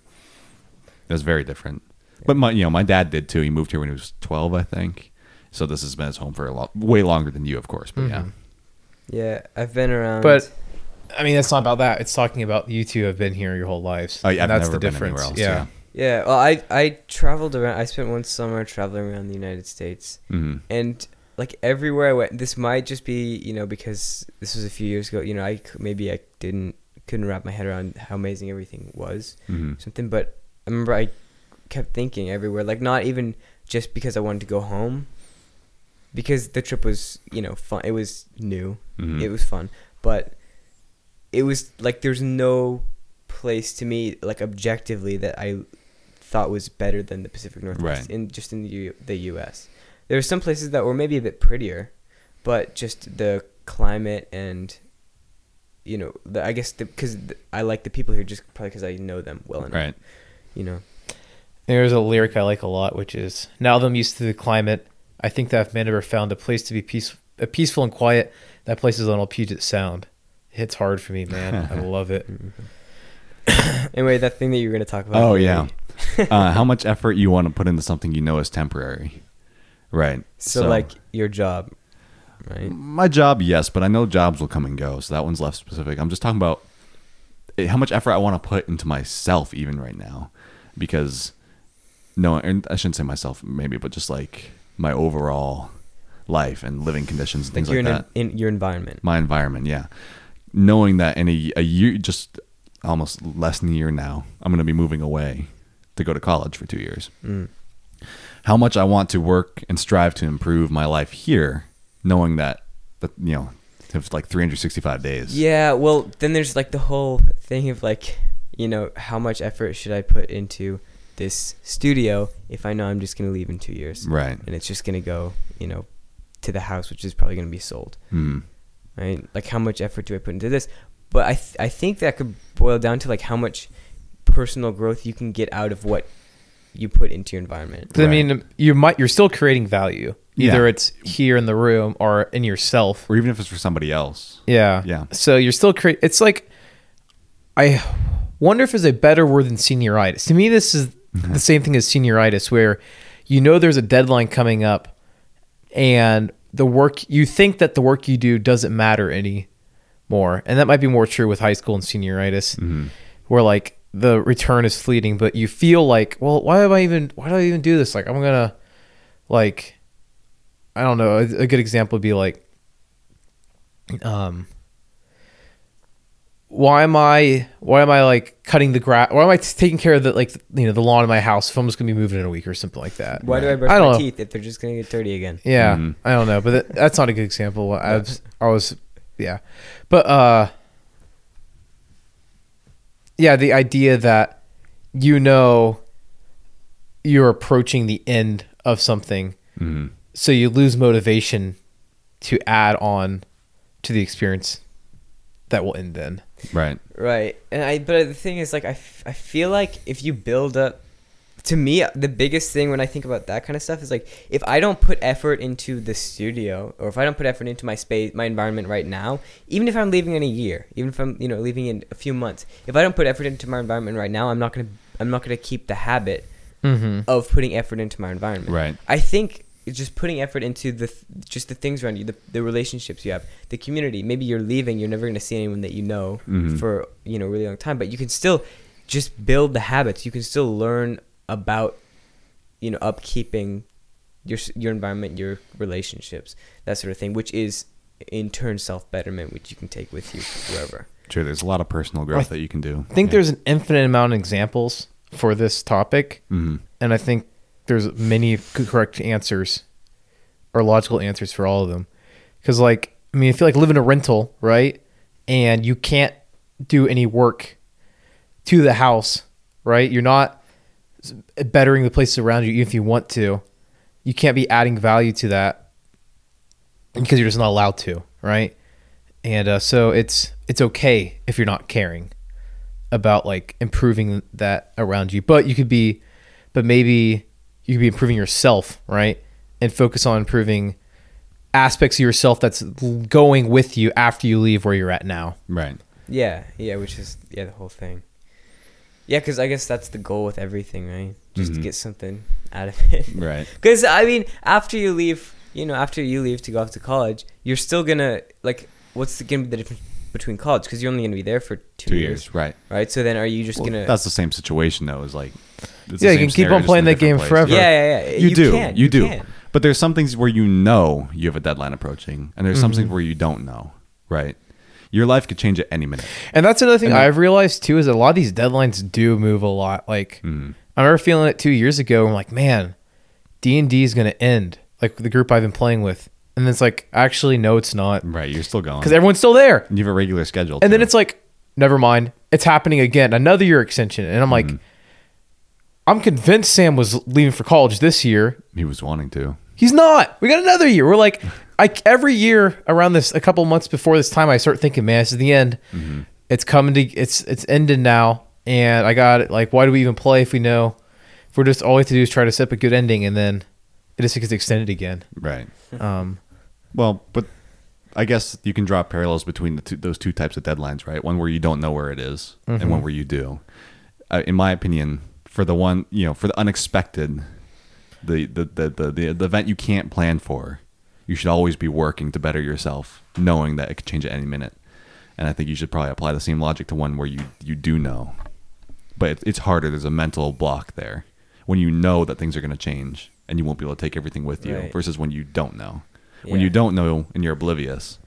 That's very different. But my you know my dad did too. He moved here when he was twelve, I think. So this has been his home for a lot way longer than you, of course. But yeah. Mhm. Yeah, I've been around. But I mean, it's not about that. It's talking about you two have been here your whole lives. Oh, yeah, and I've that's the been difference. else. yeah. yeah, well, I I traveled around. I spent one summer traveling around the United States, hmm and like everywhere I went, this might just be you know because this was a few years ago. You know, I c- maybe I didn't couldn't wrap my head around how amazing everything was, hmm something. But I remember I kept thinking everywhere, like not even just because I wanted to go home, because the trip was you know fun. It was new. Mhm. It was fun, but it was like there's no place to me like objectively that I thought was better than the Pacific Northwest Right. in just in the U- the U.S. There were some places that were maybe a bit prettier, but just the climate and you know the, I guess because I like the people here just probably because I know them well enough. Right. You know. There's a lyric I like a lot, which is now that I'm used to the climate, I think that if man ever found a place to be peace, a peaceful and quiet, that place is on old Puget Sound. It hits hard for me, man. I love it. Anyway, that thing that you were gonna talk about. Oh earlier. yeah. uh, how much effort you want to put into something you know is temporary, right? So, like your job, right? my job, yes, but I know jobs will come and go, so that one's less specific. I'm just talking about eh, how much effort I want to put into myself, even right now, because no, and I shouldn't say myself, maybe, but just like my overall life and living conditions and Like things like in, that. in your environment. my environment, yeah. Knowing that in a, a year, just almost less than a year now, I'm going to be moving away to go to college for two years. Mm. How much I want to work and strive to improve my life here, knowing that, that you know, it's like 365 days. Yeah, well, then there's like the whole thing of like, you know, how much effort should I put into this studio if I know I'm just gonna leave in two years, Right. and it's just gonna go, you know, to the house, which is probably going to be sold. Hmm. Right? Like how much effort do I put into this? But I th- I think that could boil down to like how much personal growth you can get out of what you put into your environment. 'Cause, I Right. mean, you might you're still creating value. Yeah. Either it's here in the room or in yourself. Or even if it's for somebody else. Yeah. Yeah. So you're still create. It's like I wonder if there's a better word than senioritis. To me, this is the same thing as senioritis, where you know there's a deadline coming up, and the work you think that the work you do doesn't matter anymore, and that might be more true with high school and senioritis, where like the return is fleeting, but you feel like, well, why am I even? Why do I even do this? Like I'm gonna, like, I don't know. A, a good example would be like, um why am I why am I like cutting the grass? Why am I taking care of the like you know the lawn in my house if I'm just gonna be moving in a week or something like that? Why do I brush I don't my know. teeth if they're just going to get dirty again? Yeah, Mhm. I don't know, but that, that's not a good example. I was, I was, yeah, but uh, yeah, the idea that you know you're approaching the end of something, Hmm. so you lose motivation to add on to the experience that will end then. Right. Right. And I but the thing is like I, f- I feel like if you build up to me the biggest thing when I think about that kind of stuff is like if I don't put effort into the studio or if I don't put effort into my space my environment right now, even if I'm leaving in a year, even if I'm you know leaving in a few months, if I don't put effort into my environment right now, I'm not going to I'm not going to keep the habit Mm-hmm. of putting effort into my environment. Right. I think just putting effort into the th- just the things around you, the, the relationships you have, the community. Maybe you're leaving, you're never going to see anyone that you know Mhm. for you know a really long time, but you can still just build the habits. You can still learn about you know upkeeping your your environment, your relationships, that sort of thing, which is in turn self betterment, which you can take with you wherever. Sure. There's a lot of personal growth that you can do. I think there's an infinite amount of examples for this topic, hmm and I think there's many correct answers or logical answers for all of them. Because, like, I mean, if you like live in a rental, right, and you can't do any work to the house, right, you're not bettering the places around you, even if you want to. You can't be adding value to that because you're just not allowed to, right? And uh, so it's it's okay if you're not caring about like improving that around you, but you could be, but maybe you could be improving yourself, right? And focus on improving aspects of yourself that's going with you after you leave where you're at now. Right. Yeah, yeah, which is yeah the whole thing. Yeah, because I guess that's the goal with everything, right? Just to Mhm. get something out of it. Right. Because I mean, after you leave, you know, after you leave to go off to college, you're still gonna like, what's the, gonna be the difference between college? Because you're only gonna be there for two, Two years, years. Right. right? So then, are you just Well, gonna? That's the same situation though. Is like. it's Yeah, you can keep on playing that game place. forever. yeah, yeah, yeah. You, do. Can, you, do. can. But there's some things where you know you have a deadline approaching, and there's some Mhm. things where you don't know. Right. Your life could change at any minute. And that's another thing And I've realized too is that a lot of these deadlines do move a lot. Like Mhm. I remember feeling it two years ago. I'm like, man, D and D is gonna end. Like the group I've been playing with, and then it's like, actually, no, it's not, Right. You're still going. because everyone's still there. you have a regular schedule. And then too. it's like, never mind, it's happening again, another year extension. And I'm like, Mhm. I'm convinced Sam was leaving for college this year. he was wanting to. He's not. We got another year. We're like, I every year around this, a couple months before this time, I start thinking, man, this is the end. Mm-hmm. It's coming to, it's it's ended now, and I got it. Like, why do we even play if we know if we're just all we have to do is try to set up a good ending, and then it just gets extended again. Right. Um, Well, but I guess you can draw parallels between the two, those two types of deadlines, right? One where you don't know where it is, and Mhm. one where you do. Uh, in my opinion, for the one you know, for the unexpected, the the, the the the the event you can't plan for, you should always be working to better yourself, knowing that it could change at any minute. And I think you should probably apply the same logic to one where you you do know, but it, it's harder. There's a mental block there when you know that things are going to change and you won't be able to take everything with you, Right. versus when you don't know when you don't know and you're oblivious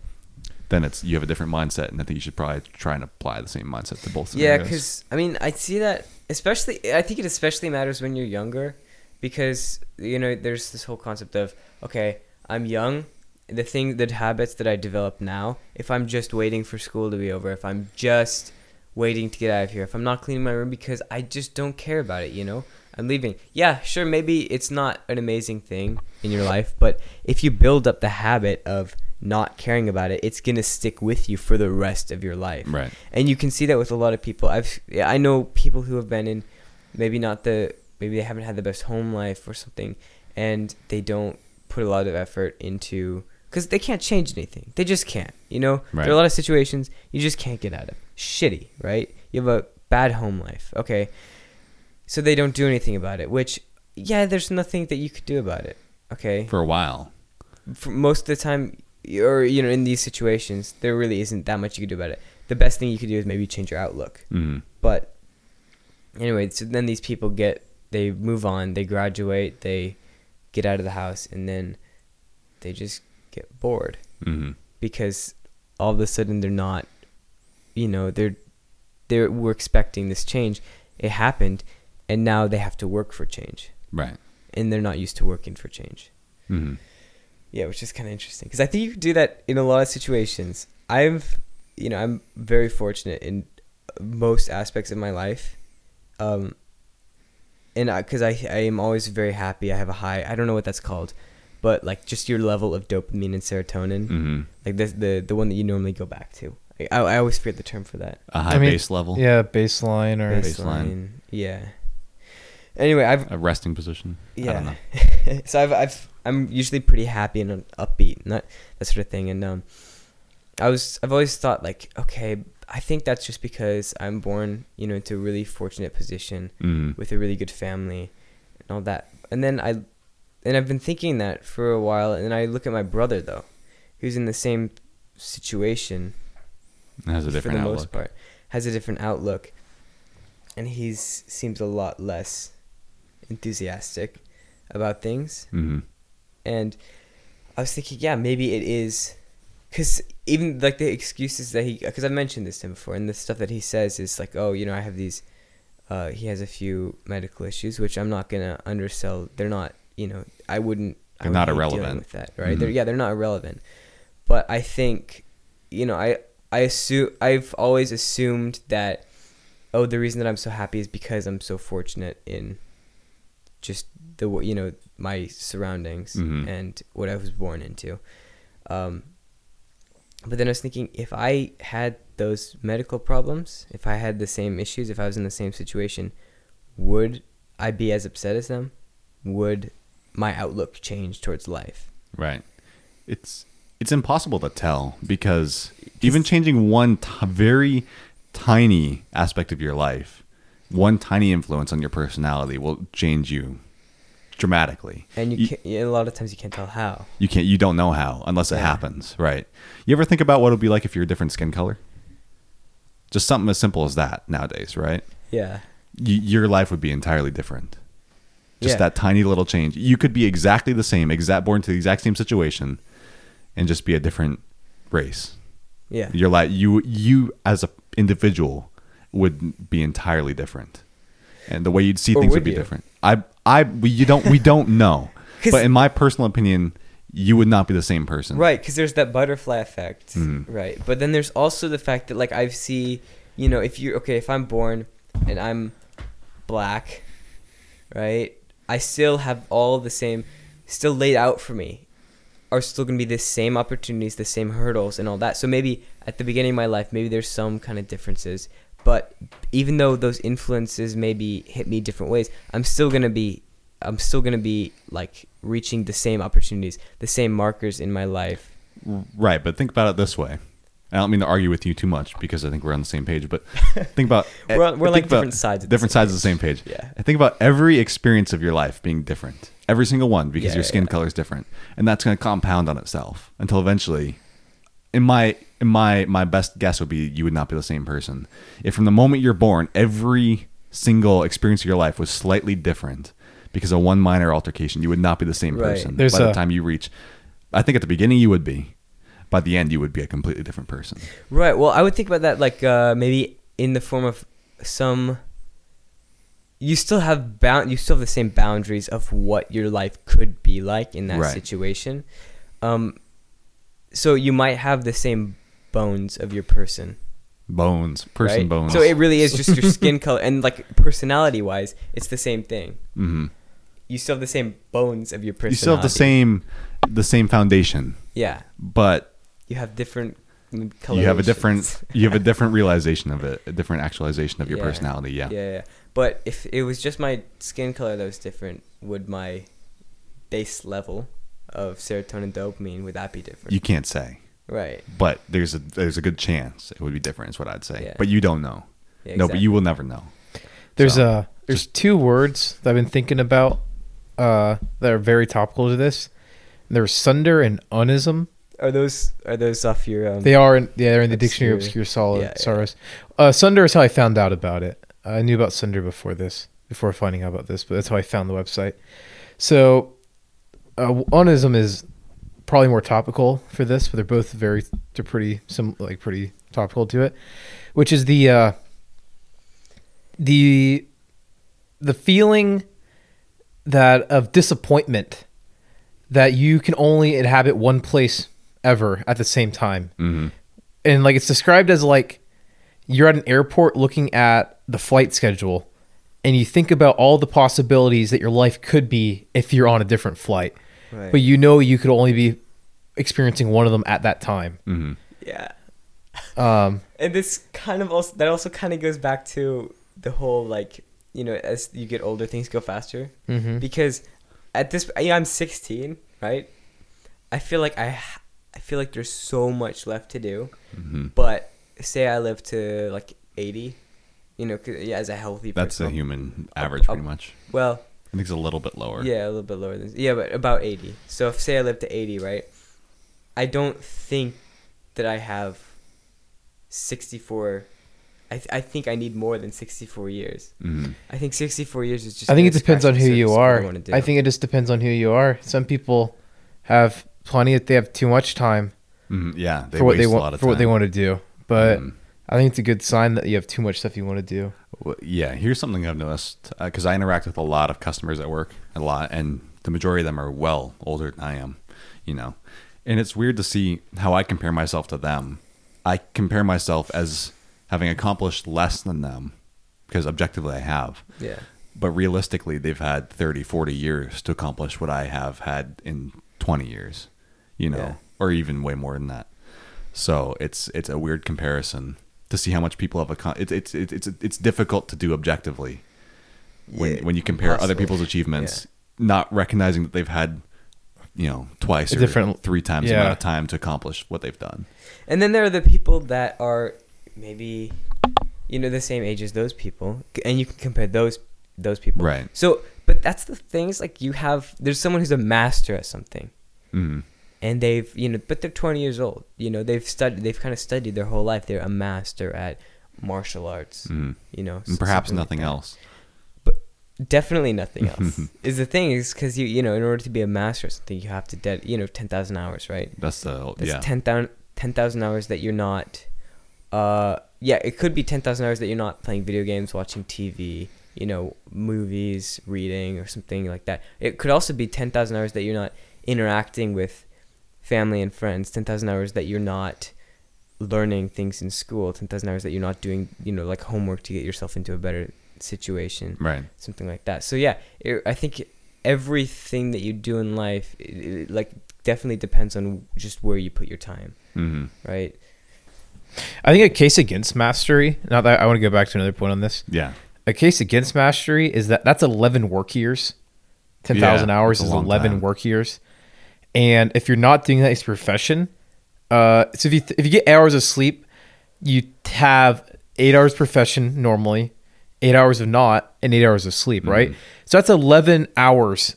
then it's you have a different mindset and i think you should probably try and apply the same mindset to both Yeah, because I mean, I see that especially. I think it especially matters when you're younger, because you know there's this whole concept of okay, I'm young. The thing, the habits that I develop now, if I'm just waiting for school to be over, if I'm just waiting to get out of here, if I'm not cleaning my room because I just don't care about it, you know, I'm leaving. Yeah, sure, maybe it's not an amazing thing in your life, but if you build up the habit of not caring about it, it's gonna stick with you for the rest of your life. Right. And you can see that with a lot of people. I've yeah, I know people who have been in maybe not the maybe they haven't had the best home life or something, and they don't put a lot of effort into because they can't change anything. They just can't. You know, Right. there are a lot of situations you just can't get out of. Shitty, right? You have a bad home life. Okay, so they don't do anything about it. Which yeah, there's nothing that you could do about it. Okay, For a while. for most of the time or you know in these situations there really isn't that much you can do about it the best thing you could do is maybe change your outlook hmm but anyway so then these people get they move on they graduate they get out of the house and then they just get bored hmm because all of a sudden they're not you know they're they're we're expecting this change it happened and now they have to work for change Right. and they're not used to working for change hmm Yeah, which is kind of interesting because I think you can do that in a lot of situations. I've, you know, I'm very fortunate in most aspects of my life, um, and because I, I am always very happy. I have a high. I don't know what that's called, but like just your level of dopamine and serotonin, hmm like the the the one that you normally go back to. I, I, I always forget the term for that. A high I mean, base level. Yeah, baseline or Baseline. Yeah. Anyway, I've A resting position. I don't know. yeah. so I've I've I'm usually pretty happy and upbeat and that that sort of thing. And um, I was I've always thought like, okay, I think that's just because I'm born, you know, into a really fortunate position Mhm. with a really good family and all that. And then I and I've been thinking that for a while. And I look at my brother though, who's in the same situation It has a different for the outlook. most part, has a different outlook, and he's seems a lot less enthusiastic about things. hmm And I was thinking, yeah, maybe it is, because even like the excuses that he, because I've mentioned this to him before, and the stuff that he says is like, oh, you know, I have these. Uh, he has a few medical issues, which I'm not gonna undersell. They're not, you know, I wouldn't. They're would not irrelevant. with that, right? Mhm. They're, yeah, they're not irrelevant. But I think, you know, I I assume I've always assumed that, oh, the reason that I'm so happy is because I'm so fortunate in just the you know my surroundings Mhm. and what I was born into. Um, but then I was thinking, if I had those medical problems, if I had the same issues, if I was in the same situation, would I be as upset as them? Would my outlook change towards life? Right. It's it's impossible to tell because even changing one t- very tiny aspect of your life, one tiny influence on your personality will change you dramatically. And you, You- can't, a lot of times you can't tell how. You can't you don't know how unless it Yeah. happens, right? You ever think about what it would be like if you're a different skin color? Just something as simple as that nowadays, right? Yeah. your life would be entirely different. Just Yeah. that tiny little change. You could be exactly the same, exact born to the exact same situation, and just be a different race. Yeah. Your life, you you as a individual would be entirely different, and the way you'd see Or things would would be you? different. I I we, you don't we don't know, but in my personal opinion, you would not be the same person. Right, because there's that butterfly effect, Mhm. right? But then there's also the fact that like I see, you know, if you okay, if I'm born and I'm black, right, I still have all the same, still laid out for me, are still gonna be the same opportunities, the same hurdles, and all that. So maybe at the beginning of my life, maybe there's some kind of differences, but even though those influences maybe hit me different ways, I'm still gonna be I'm still gonna be like reaching the same opportunities, the same markers in my life. Right, but think about it this way. I don't mean to argue with you too much because I think we're on the same page, but think about We're on- we're think like about different sides of the different same sides of the same page. Yeah. I think about every experience of your life being different, every single one, because Yeah, your skin yeah. color is different, and that's going to compound on itself until eventually, in my my my best guess would be you would not be the same person if from the moment you're born every single experience of your life was slightly different because of one minor altercation. You would not be the same Right. person There's by the time you reach. I think at the beginning you would be. By the end, you would be a completely different person. Right. Well, I would think about that like uh, maybe in the form of some. You still have bound. You still have the same boundaries of what your life could be like in that Right. situation. Um, so you might have the same bones of your person, bones, person right? bones. So it really is just your skin color and like personality wise, it's the same thing. hmm You still have the same bones of your personality. You still have the same, the same foundation, Yeah, but you have different. you have a different, you have a different realization of it, a different actualization of your Yeah. personality. Yeah. yeah, yeah. But if it was just my skin color that was different, would my base level of serotonin dopamine would that be different? You can't say, right. but there's a there's a good chance it would be different. Is what I'd say. Yeah. But you don't know. Yeah, No, but you will never know. There's So, uh there's two words that I've been thinking about uh that are very topical to this. There's sonder and onism. Are those are those off your um They are in, yeah, they're in the dictionary of Obscure. obscure solid Yeah, yeah. sorrows. Uh, sonder is how I found out about it. I knew about sonder before this, before finding out about this, but that's how I found the website. So, uh, onism is probably more topical for this, but they're both very they're pretty some like pretty topical to it, which is the uh, the the feeling that of disappointment that you can only inhabit one place ever at the same time mhm. and like it's described as like you're at an airport looking at the flight schedule and you think about all the possibilities that your life could be if you're on a different flight right. but you know you could only be experiencing one of them at that time Mhm. yeah. um And this kind of also that also kind of goes back to the whole like you know as you get older things go faster mhm. because at this yeah, I'm 16 right I feel like I I feel like there's so much left to do Mhm. but say I live to like 80 you know 'cause- yeah as a healthy That's the person human average, pretty much. well I think it's a little bit lower. Yeah, a little bit lower than yeah, but about eighty. So if say I live to eighty, right? I don't think that I have sixty four. I th- I think I need more than sixty four years. Mhm. I think sixty four years is just. i think it depends on who you surface of what are wanna i think it just depends on who you are some people have plenty if they have too much time Mhm. Yeah. They for what they waste a lot want of for what they want to do but Mhm. i think it's a good sign that you have too much stuff you want to do Well, yeah, here's something I've noticed because I interact with a lot of customers at work, a lot, and the majority of them are well older than I am, you know. And it's weird to see how I compare myself to them. I compare myself as having accomplished less than them because objectively I have. Yeah. But realistically, they've had 30, 40 years to accomplish what I have had in 20 years, you know, Yeah. or even way more than that. So it's it's a weird comparison to see how much people have accom- it's it's it's it's it's difficult to do objectively when Yeah, when you compare other people's achievements, not recognizing that they've had you know twice A or different- three times the amount of time to accomplish what they've done. And then there are the people that are maybe, you know, the same age as those people, and you can compare those those people. Right. So, but that's the thing is like you have there's someone who's a master at something. Mm. and they've you know but they're 20 years old you know they've studied they've kind of studied their whole life they're a master at martial arts Mm. you know And perhaps something like nothing else. Definitely nothing else. Is the thing is because you you know in order to be a master at something you have to dead you know 10,000 hours right? That's the that's yeah. 10,000 10,000 hours that you're not uh yeah it could be 10,000 hours that you're not playing video games watching TV you know movies reading or something like that. It could also be 10,000 hours that you're not interacting with family and friends 10,000 hours that you're not learning things in school 10,000 hours that you're not doing you know like homework to get yourself into a better situation right. something like that. So yeah, it, I think everything that you do in life, it, it, like definitely depends on just where you put your time, hmm right? I think a case against mastery. Now that I want to go back to another point on this. Yeah. A case against mastery is that that's 11 work years. 10,000 Yeah, hours is 11 time. work years. And if you're not doing that as a profession, uh, so if you if you get hours of sleep, you have eight hours profession normally, eight hours of not, and eight hours of sleep, right? Mhm. So that's 11 hours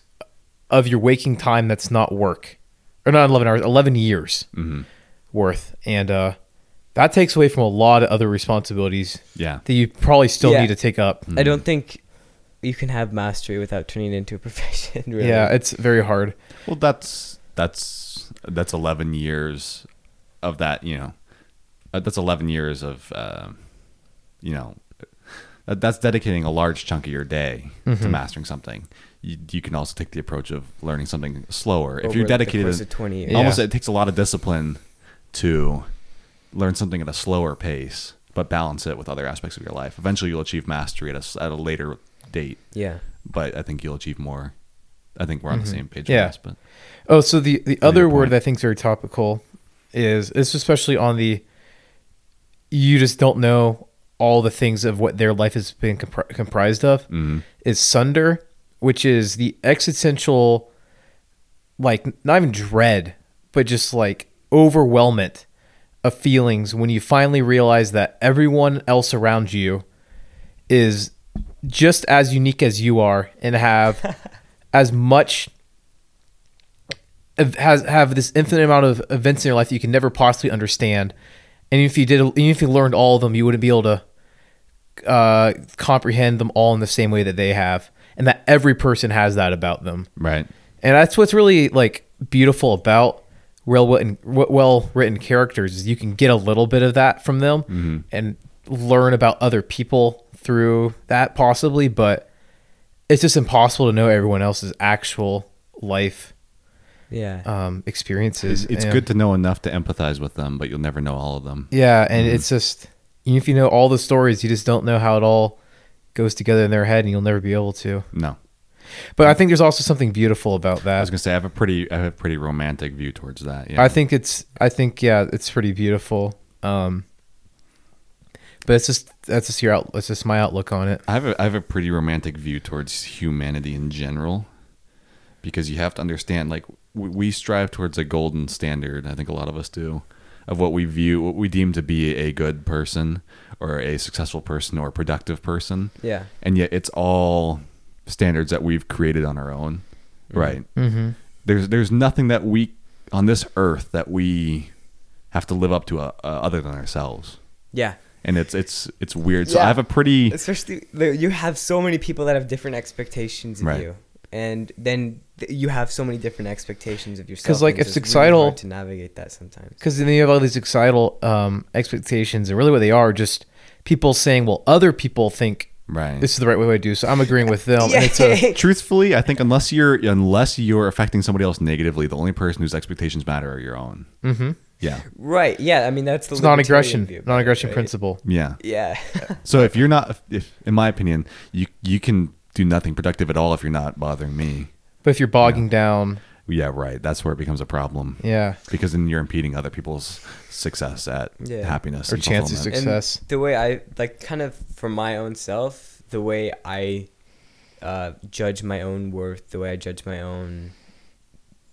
of your waking time that's not work, or not 11 hours, 11 years hmm worth, and uh, that takes away from a lot of other responsibilities Yeah. that you probably still Yeah. need to take up. I don't think you can have mastery without turning it into a profession. Really. Yeah, it's very hard. Well, that's that's that's eleven years of that. You know, uh, that's eleven years of uh, you know that, that's dedicating a large chunk of your day to Mhm. mastering something. You, you can also take the approach of learning something slower. if you're dedicated, of 20 years. Yeah. almost it takes a lot of discipline to learn something at a slower pace but balance it with other aspects of your life. Eventually, you'll achieve mastery at a, at a later date, Yeah. but I think you'll achieve more. I think we're on the same page. Mm-hmm. Yeah. this, but Oh, so the the other word that I think is very topical is it's especially on the you just don't know all the things of what their life has been compri- comprised of Mhm. is sonder, which is the existential like not even dread, but just like overwhelmment of feelings when you finally realize that everyone else around you is just as unique as you are and have as much has have this infinite amount of events in your life that you can never possibly understand. And if you did, even if you learned all of them, you wouldn't be able to uh, comprehend them all in the same way that they have, and that every person has that about them. right. And that's what's really like beautiful about well written, well written characters is you can get a little bit of that from them and learn about other people through that possibly, but it's just impossible to know everyone else's actual life Yeah. um, experiences. It's, it's good to know enough to empathize with them, but you'll never know all of them. Yeah, and it's just even if you know all the stories, you just don't know how it all goes together in their head, and you'll never be able to. No, But I think there's also something beautiful about that. I was gonna say I have a pretty, I have a pretty romantic view towards that. Yeah, I think it's I think yeah, it's pretty beautiful. Um but it's just that's just your out that's just my outlook on it. I have a, I have a pretty romantic view towards humanity in general, because you have to understand, like we, we strive towards a golden standard. I think a lot of us do, of what we view, what we deem to be a good person, or a successful person, or a productive person, yeah. and yet it's all standards that we've created on our own, right? Mm-hmm. There's there's nothing that we on this earth that we have to live up to uh, uh, other than ourselves, Yeah. and it's it's it's weird. So Yeah. I have a pretty Especially you have so many people that have different expectations of Right. you, and then th- you have so many different expectations of yourself. Because like, and if it's just societal- really to navigate that sometimes. Because then you have all these societal um, expectations, and really what they are just people saying, "Well, other people think right. this is the right way to do." So I'm agreeing with them. And it's a, Truthfully, I think unless you're unless you're affecting somebody else negatively, the only person whose expectations matter are your own. mm-hmm. Yeah, right. Yeah. I mean, that's the it's non-aggression, view non-aggression right? principle. yeah. Yeah. So if you're not, if in my opinion, you you can do nothing productive at all if you're not bothering me. But if you're bogging down, Yeah, right. That's where it becomes a problem yeah, because then you're impeding other people's success at Yeah. happiness Or and chances fulfillment. to- Success. And the way I like, kind of for my own self, the way I uh, judge my own worth, the way I judge my own,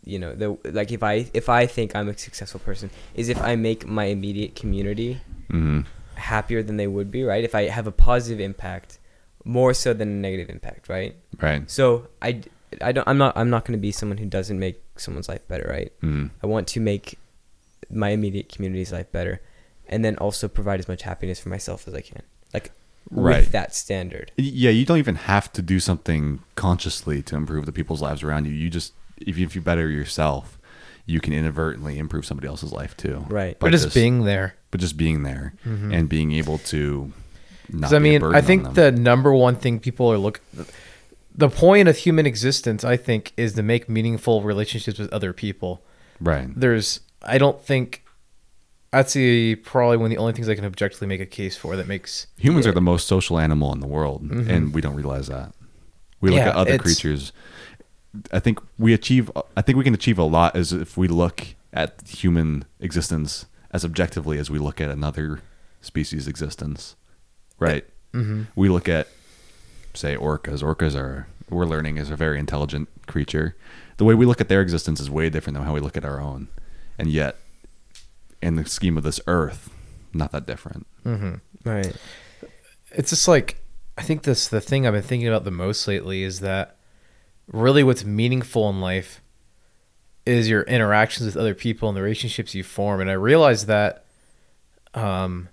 you know, the like if I if I think I'm a successful person, is if I make my immediate community Mhm. happier than they would be, right? If I have a positive impact, more so than a negative impact, right? Right. So I, I don't I'm not I'm not going to be someone who doesn't make someone's life better, right? Mm. I want to make my immediate community's life better, and then also provide as much happiness for myself as I can, like Right. with that standard. Yeah, you don't even have to do something consciously to improve the people's lives around you. You just if you, if you better yourself, you can inadvertently improve somebody else's life too. Right. but just being there. but just being there Mhm. and being able to not. Because I mean, burden I think the number one thing people are look, the point of human existence, I think, is to make meaningful relationships with other people. right. There's, I don't think, that's the probably one of the only things I can objectively make a case for that makes. Humans Yeah. are the most social animal in the world, Mhm. and we don't realize that. We look Yeah, at other creatures. I think we achieve. I think we can achieve a lot as if we look at human existence as objectively as we look at another species' existence. Right. Mm-hmm. We look at, say, orcas. Orcas are we're learning is a very intelligent creature. The way we look at their existence is way different than how we look at our own, and yet, in the scheme of this Earth, not that different. Mm-hmm. Right. It's just like I think this the thing I've been thinking about the most lately is that really what's meaningful in life is your interactions with other people and the relationships you form. And I realize that um,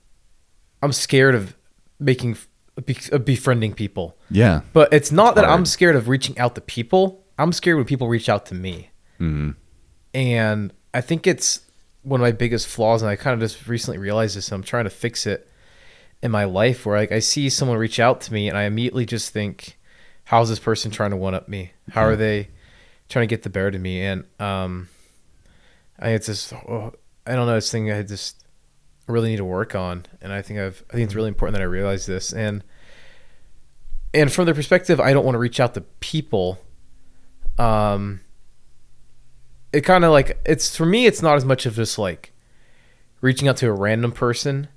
I'm scared of making befriending people, Yeah. but it's not that I'm scared of reaching out to people. I'm scared when people reach out to me, hmm and I think it's one of my biggest flaws. And I kind of just recently realized this. And I'm trying to fix it in my life where like I see someone reach out to me and I immediately just think, how's this person trying to one up me? How are they trying to get the bear to me? And um, I it's just oh, I don't know this thing I just really need to work on, and I think I've I think it's really important that I realize this and and from the perspective I don't want to reach out to people. Um, it kind of like it's for me it's not as much of just like reaching out to a random person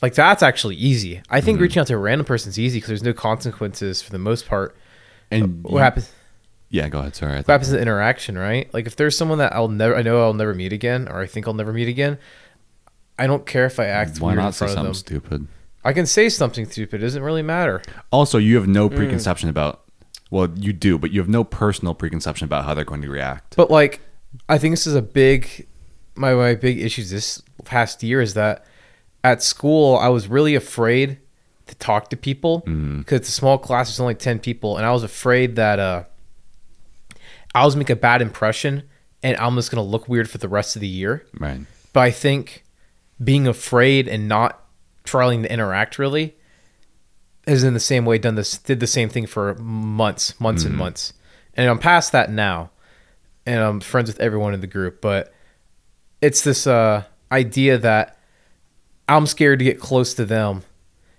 like that's actually easy i think Mhm. reaching out to a random person is easy because there's no consequences for the most part And what you- happens Yeah, go ahead. Sorry. What happens the interaction right like if there's someone that i'll never i know i'll never meet again or i think i'll never meet again i don't care if i act Why weird in not say front of something them stupid? i can say something stupid it doesn't really matter Also, you have no Mm. preconception about. Well, you do, but you have no personal preconception about how they're going to react. But like, I think this is a big my my big issues this past year is that at school I was really afraid to talk to people because it's a small class. There's only ten people, and I was afraid that uh, I was make a bad impression and I'm just gonna look weird for the rest of the year. Right. But I think being afraid and not trying to interact really is in the same way done this did the same thing for months, months and Mhm. months. And I'm past that now. And I'm friends with everyone in the group, but it's this uh idea that I'm scared to get close to them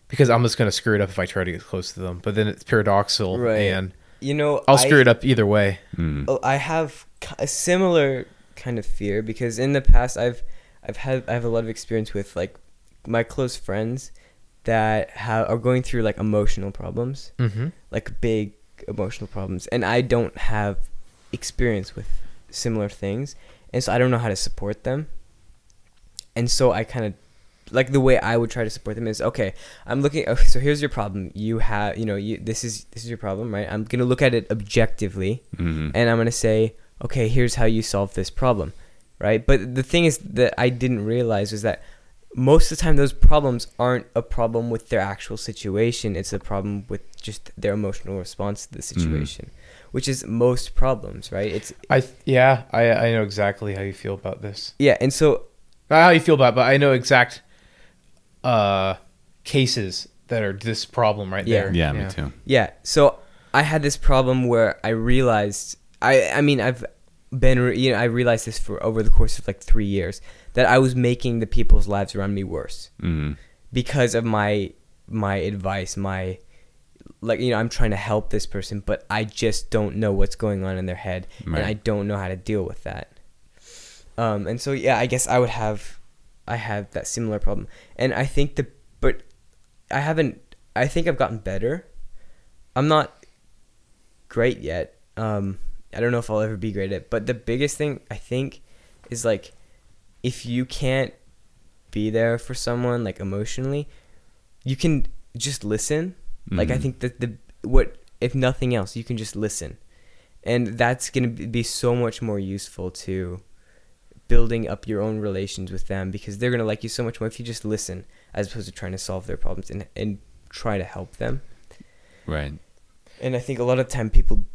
because I'm just gonna screw it up if I try to get close to them. But then it's paradoxical Right. and You know, I'll I- screw it up either way. Mm. Oh, I have a similar kind of fear because in the past I've I've had I have a lot of experience with like my close friends that have are going through like emotional problems, Mm-hmm. like big emotional problems, and I don't have experience with similar things, and so I don't know how to support them. And so I kind of like the way I would try to support them is okay. I'm looking. Okay, so here's your problem. You have, you know, you this is this is your problem, right? I'm gonna look at it objectively, Mhm. and I'm gonna say, okay, here's how you solve this problem, right? But the thing is that I didn't realize was that most of the time those problems aren't a problem with their actual situation. It's a problem with just their emotional response to the situation, which is most problems, right? It's I yeah, I I know exactly how you feel about this. yeah, and so Not how you feel about, it, but I know exact uh cases that are this problem right Yeah. there. Yeah, me too. Yeah. So I had this problem where I realized I I mean I've been you know I realized this for over the course of like 3 years that I was making the people's lives around me worse Mhm. because of my my advice, my like you know I'm trying to help this person but I just don't know what's going on in their head Right. and I don't know how to deal with that. Um and so yeah, I guess I would have I have that similar problem. And I think the but I haven't I think I've gotten better. I'm not great yet. Um I don't know if I'll ever be great at it, but the biggest thing I think is like if you can't be there for someone like emotionally, you can just listen. Like I Mhm. think that the what if nothing else, you can just listen. And that's going to be so much more useful to building up your own relations with them because they're going to like you so much more if you just listen as opposed to trying to solve their problems and and try to help them. Right. And I think a lot of time people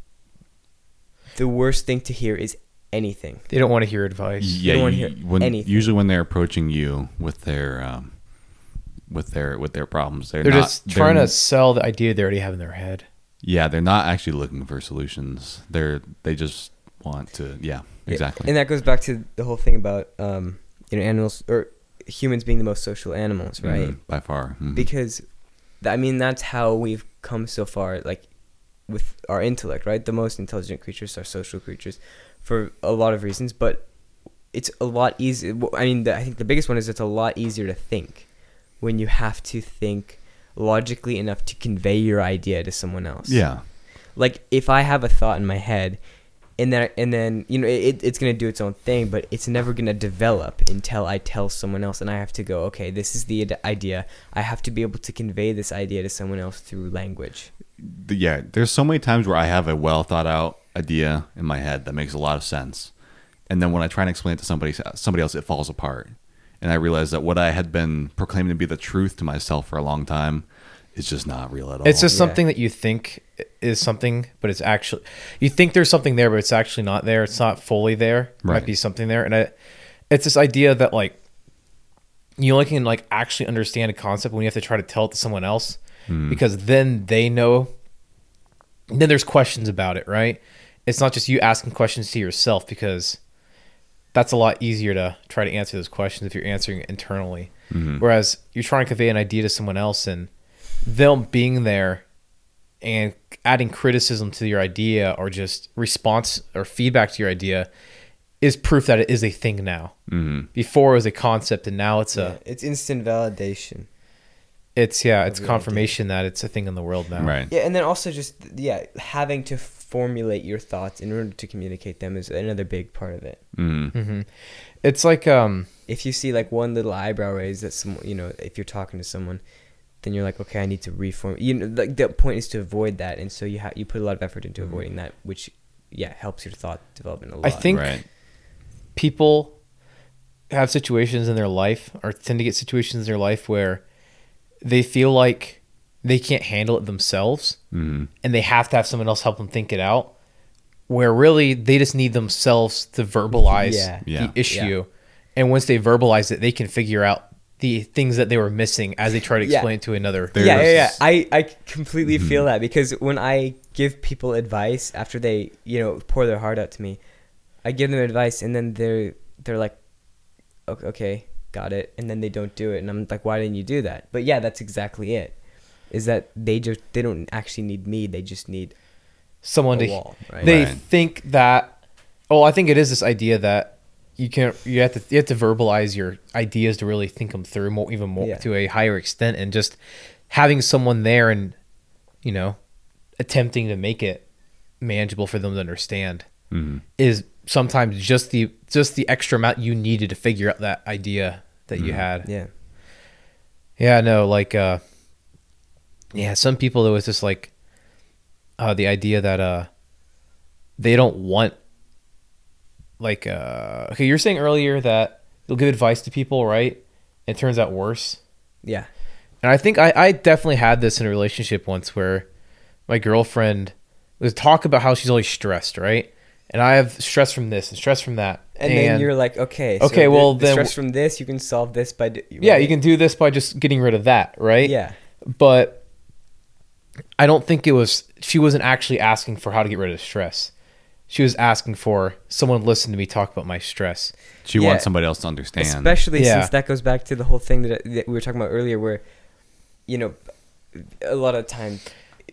the worst thing to hear is anything. They don't want to hear advice. Yeah. don't wanna hear when, anything. Usually, when they're approaching you with their um, with their with their problems, they're, They're, not, just trying they're- to sell the idea they already have in their head. Yeah, they're not actually looking for solutions. They're they just want to. Yeah, Yeah, exactly. And that goes back to the whole thing about um, you know animals or humans being the most social animals, right? Mhm, by far. Mhm. Because I mean that's how we've come so far like with our intellect, right? The most intelligent creatures are social creatures for a lot of reasons, but it's a lot easier. I mean, the, I think the biggest one is it's a lot easier to think when you have to think logically enough to convey your idea to someone else yeah. like if I have a thought in my head, and then and then you know it, it's gonna do its own thing, but it's never gonna develop until I tell someone else, and I have to go, okay, this is the idea. I have to be able to convey this idea to someone else through language. Th- yeah, there's so many times where I have a well thought out idea in my head that makes a lot of sense, and then when I try and explain it to somebody somebody else, it falls apart, and I realize that what I had been proclaiming to be the truth to myself for a long time is just not real at all. It's just Yeah. something that you think is something, but it's actually you think there's something there, but it's actually not there. It's not fully there. Right. Might be something there, and I, it's this idea that like you only can like actually understand a concept when you have to try to tell it to someone else, Hmm. because then they know. Then there's questions about it, right? It's not just you asking questions to yourself because that's a lot easier to try to answer those questions if you're answering it internally. Mhm. Whereas you're trying to convey an idea to someone else and them being there and adding criticism to your idea or just response or feedback to your idea is proof that it is a thing now. Mhm. Before it was a concept and now it's Yeah, a it's instant validation. It's yeah, it's Of idea. confirmation that it's a thing in the world now. Right. Yeah, and then also just yeah, having to formulate your thoughts in order to communicate them is another big part of it. Mhm. hmm It's like um If you see like one little eyebrow raise that some you know, if you're talking to someone, then you're like, okay, I need to reform. You know, like the point is to avoid that, and so you have you put a lot of effort into avoiding that, which yeah helps your thought development a lot. I think Right. people have situations in their life or tend to get situations in their life where they feel like they can't handle it themselves Mhm. and they have to have someone else help them think it out where really they just need themselves to verbalize Yeah. Yeah. the issue and once they verbalize it they can figure out the things that they were missing as they try to Yeah. explain it to another There- yeah, yeah, yeah. I, I completely feel that because when I give people advice after they, you know, pour their heart out to me, I give them advice and then they're they're like, "Ok- okay, got it, and then they don't do it, and I'm like, why didn't you do that? But yeah, that's exactly it. Is that they just they don't actually need me, they just need someone to wall, right? they Right. think that well i think it is this idea that you can't you have to you have to verbalize your ideas to really think them through more even more Yeah. to a higher extent and just having someone there and you know attempting to make it manageable for them to understand Mhm. is sometimes just the just the extra amount you needed to figure out that idea that you Mhm. had yeah, yeah, no, like uh yeah, some people it was just like uh the idea that uh they don't want like uh okay, you're saying earlier that you'll give advice to people, right? It turns out worse. yeah, And I think I, I definitely had this in a relationship once where my girlfriend was talk about how she's always stressed, right? And I have stress from this and stress from that. and, then you're like, okay, so Okay, the- well, the then stress from this you can solve this by d- yeah, you can do this by just getting rid of that, right? yeah, but I don't think it was she wasn't actually asking for how to get rid of stress. She was asking for someone to listen to me talk about my stress. She Yeah. wants somebody else to understand. Especially Yeah. since that goes back to the whole thing that, that we were talking about earlier, where you know, a lot of time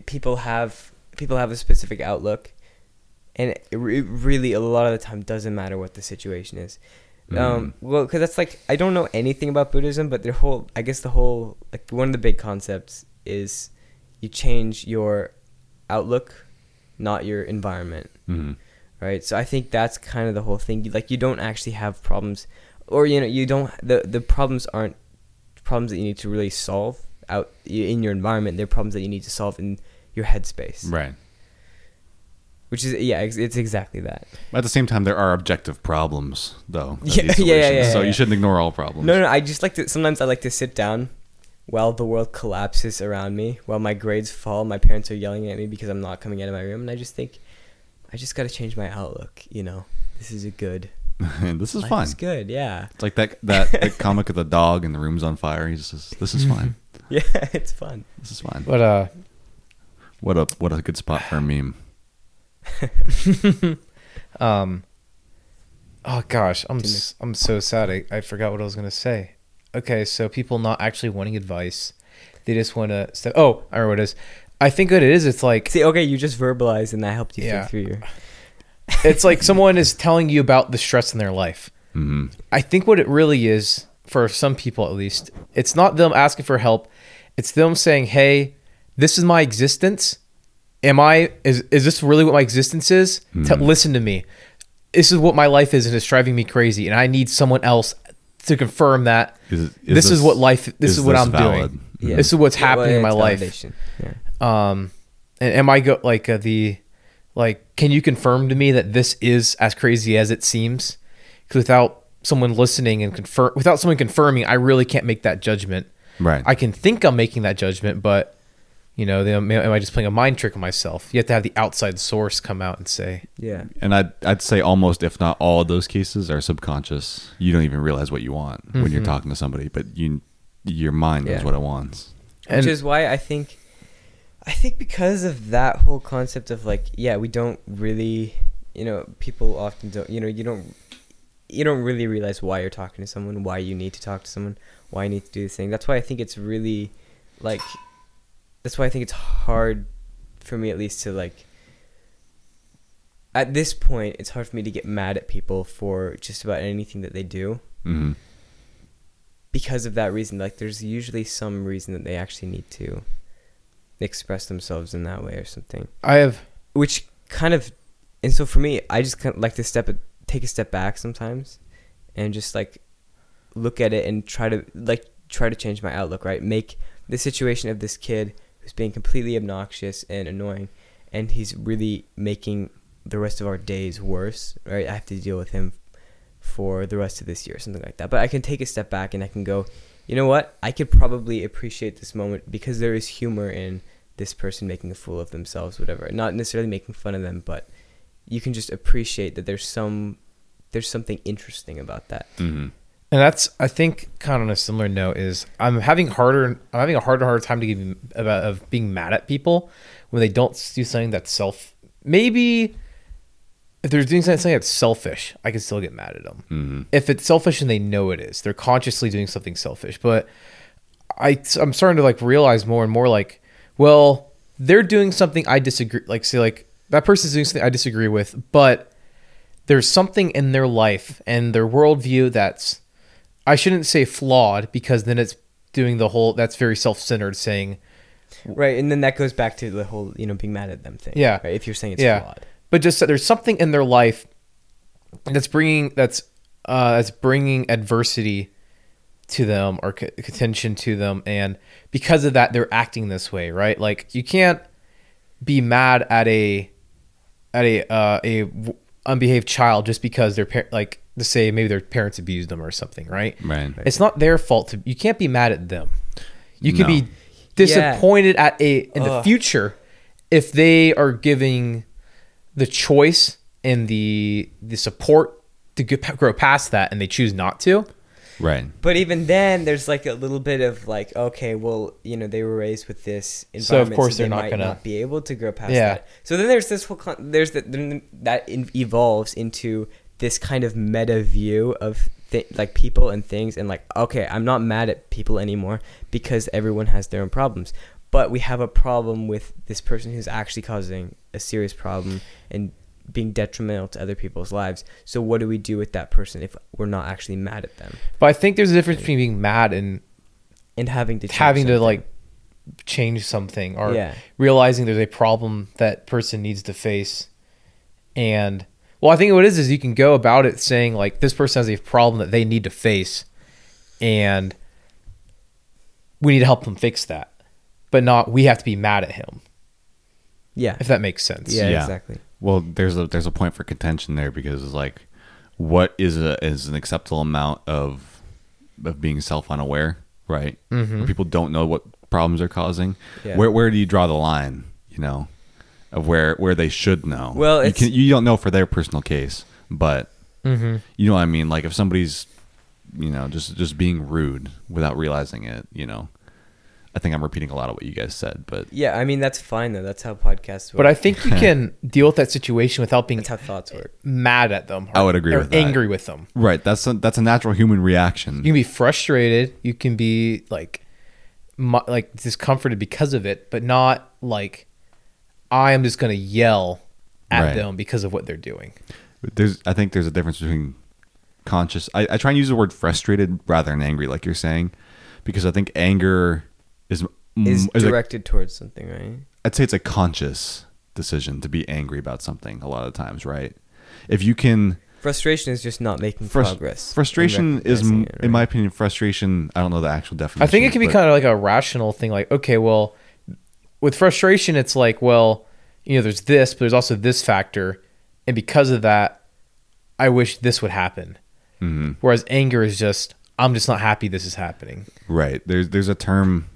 people have people have a specific outlook, and it re- really a lot of the time doesn't matter what the situation is. Um, well, because that's like I don't know anything about Buddhism, but the whole I guess the whole like one of the big concepts is you change your outlook, not your environment Mhm. right so i think that's kind of the whole thing like you don't actually have problems or you know you don't the the problems aren't problems that you need to really solve out in your environment they're problems that you need to solve in your headspace Right. Which is yeah ex- it's exactly that At the same time, there are objective problems, though. of Yeah, yeah, yeah, yeah, So yeah. you shouldn't ignore all problems. no no i just like to sometimes i like to sit down while the world collapses around me while my grades fall my parents are yelling at me because i'm not coming out of my room and i just think i just got to change my outlook you know this is a good this is life fun. is good yeah It's like that that the comic of the dog and the room's on fire. He's just says this is fine. yeah it's fun This is fine. But uh What a what a good spot for a meme. um oh gosh, I'm Didn't- s- I'm so sad. I, I forgot what I was going to say. Okay, so people not actually wanting advice. They just want to step Oh, I remember what it is. I think what it is it's like See, okay, you just verbalized, and that helped you Yeah. think through your. it's like someone is telling you about the stress in their life. hmm I think what it really is, for some people at least, it's not them asking for help. It's them saying, "Hey, this is my existence. Am I is is this really what my existence is? Te- Hmm. listen to me. This is what my life is, and it's driving me crazy. And I need someone else to confirm that Is, it- this, is what life. This is, what I'm valid? doing. Yeah. This is what's Yeah, well, happening in my life. Yeah. Um, and am I go like uh, the like? Can you confirm to me that this is as crazy as it seems? Because without someone listening and confirm, without someone confirming, I really can't make that judgment. Right. I can think I'm making that judgment, but you know, then am am I just playing a mind trick on myself? You have to have the outside source come out and say, Yeah. and I'd I'd say almost if not all of those cases are subconscious. You don't even realize what you want when you're Mhm. talking to somebody, but you your mind knows Yeah. what it wants. and Which is why I think, I think because of that whole concept of like, yeah, we don't really, you know, people often don't, you know, you don't, you don't really realize why you're talking to someone, why you need to talk to someone, why you need to do this thing. That's why I think it's really like that's why I think it's hard for me at least to like at this point it's hard for me to get mad at people for just about anything that they do. Hmm because of that reason like there's usually some reason that they actually need to express themselves in that way or something. I have which kind of and so for me i just kind of like to step take a step back sometimes and just like look at it and try to like try to change my outlook right? Make the situation of this kid who's being completely obnoxious and annoying and he's really making the rest of our days worse right? I have to deal with him for the rest of this year something like that. But i can take a step back and i can go you know what? I could probably appreciate this moment because there is humor in this person making a fool of themselves whatever. Not necessarily making fun of them but you can just appreciate that there's some there's something interesting about that. Hmm And that's I think kind of on a similar note is I'm having harder I'm having a harder and harder time to give about of being mad at people when they don't do something that's self maybe if they're doing something that's selfish I can still get mad at them. Hmm if it's selfish and they know it is they're consciously doing something selfish. But I I'm starting to like realize more and more like well they're doing something I disagree like say like that person's doing something I disagree with but there's something in their life and their worldview that's I shouldn't say flawed because then it's doing the whole that's very self-centered saying right and then that goes back to the whole you know being mad at them thing Yeah. right if you're saying it's Yeah. flawed but just that there's something in their life that's bringing that's uh that's bringing adversity to them or c- contention to them and because of that they're acting this way right like you can't be mad at a at a uh a w- unbehaved child just because their par- like to say maybe their parents abused them or something right Right. it's not their fault to you can't be mad at them you can No. be disappointed at a in the future if they are giving the choice and the the support to get, grow past that and they choose not to Right. But even then, there's like a little bit of like, okay, well, you know, they were raised with this So, of environment, course they they're not gonna- not be able to grow past Yeah. that. So then there's this whole con- there's that then that in- evolves into this kind of meta view of th- like people and things, and like, okay, I'm not mad at people anymore because everyone has their own problems. But we have a problem with this person who's actually causing a serious problem and being detrimental to other people's lives. So what do we do with that person if we're not actually mad at them? but i think there's a difference between being mad and and having to change having to something. like change something or Yeah. realizing there's a problem that person needs to face and well i think what it is is you can go about it saying like this person has a problem that they need to face and we need to help them fix that but not we have to be mad at him yeah if that makes sense yeah, Yeah. exactly Well, there's a there's a point for contention there because it's like, what is a is an acceptable amount of of being self unaware, right? Mhm. Where people don't know what problems they're causing. Yeah. Where where do you draw the line? You know, of where where they should know. Well, you can you don't know for their personal case, but mm-hmm. you know what I mean. Like if somebody's, you know, just just being rude without realizing it, you know. I think I'm repeating a lot of what you guys said, but yeah i mean that's fine though that's how podcasts work but i think you can deal with that situation without being that's how thoughts work mad at them I would agree or with that. angry with them right, that's a, that's a natural human reaction. you can be frustrated you can be like mu- like discomforted because of it but not like i am just going to yell at Right. them because of what they're doing. There's I think there's a difference between conscious I, I try and use the word frustrated rather than angry like you're saying because I think anger is m- is is a- directed towards something right? I'd say it's a conscious decision to be angry about something a lot of times right? If you can frustration is just not making frus- progress frustration is recognizing m it, in my opinion frustration I don't know the actual definition i think it can be kind of like a rational thing like okay well with frustration it's like well you know there's this but there's also this factor and because of that i wish this would happen Mhm. whereas anger is just i'm just not happy this is happening Right. There's there's a term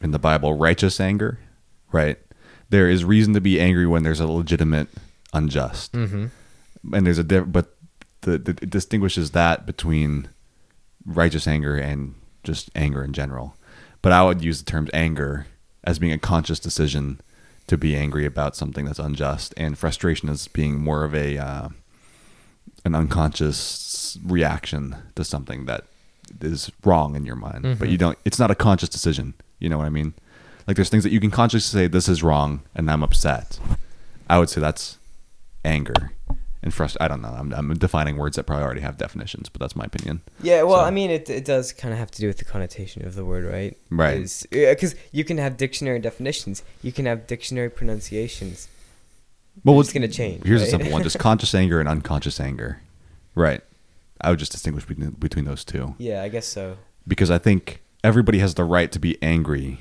in the Bible, righteous anger. Right. There is reason to be angry when there's a legitimate unjust, mm-hmm. and there's a diff- but the, the it distinguishes that between righteous anger and just anger in general. But I would use the terms anger as being a conscious decision to be angry about something that's unjust, and frustration as being more of a uh, an unconscious reaction to something that is wrong in your mind, but you don't. It's not a conscious decision. You know what I mean? Like there's things that you can consciously say this is wrong, and I'm upset. I would say that's anger and frust. I don't know. I'm, I'm defining words that probably already have definitions, but that's my opinion. Yeah, well, So- I mean, it, it does kind of have to do with the connotation of the word, right? Right. Because you can have dictionary definitions, you can have dictionary pronunciations. Well, what's gonna change, Here's a simple one: just conscious anger and unconscious anger. Right. I would just distinguish between between those two Yeah, I guess so. because I think everybody has the right to be angry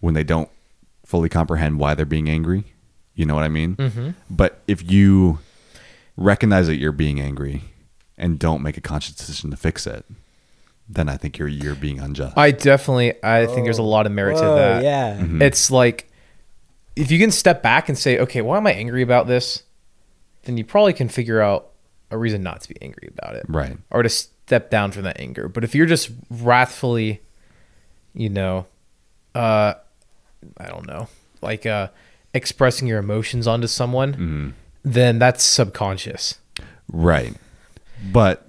when they don't fully comprehend why they're being angry. You know what I mean? Mm-hmm. But if you recognize that you're being angry and don't make a conscious decision to fix it, then I think you're you're being unjust. I definitely, I think there's a lot of merit to that. Yeah. Mhm. It's like if you can step back and say, okay, why am I angry about this? Then you probably can figure out a reason not to be angry about it. right. or to step down from that anger. But if you're just wrathfully, you know, uh, I don't know, like uh, expressing your emotions onto someone, Mhm. Then that's subconscious. Right. But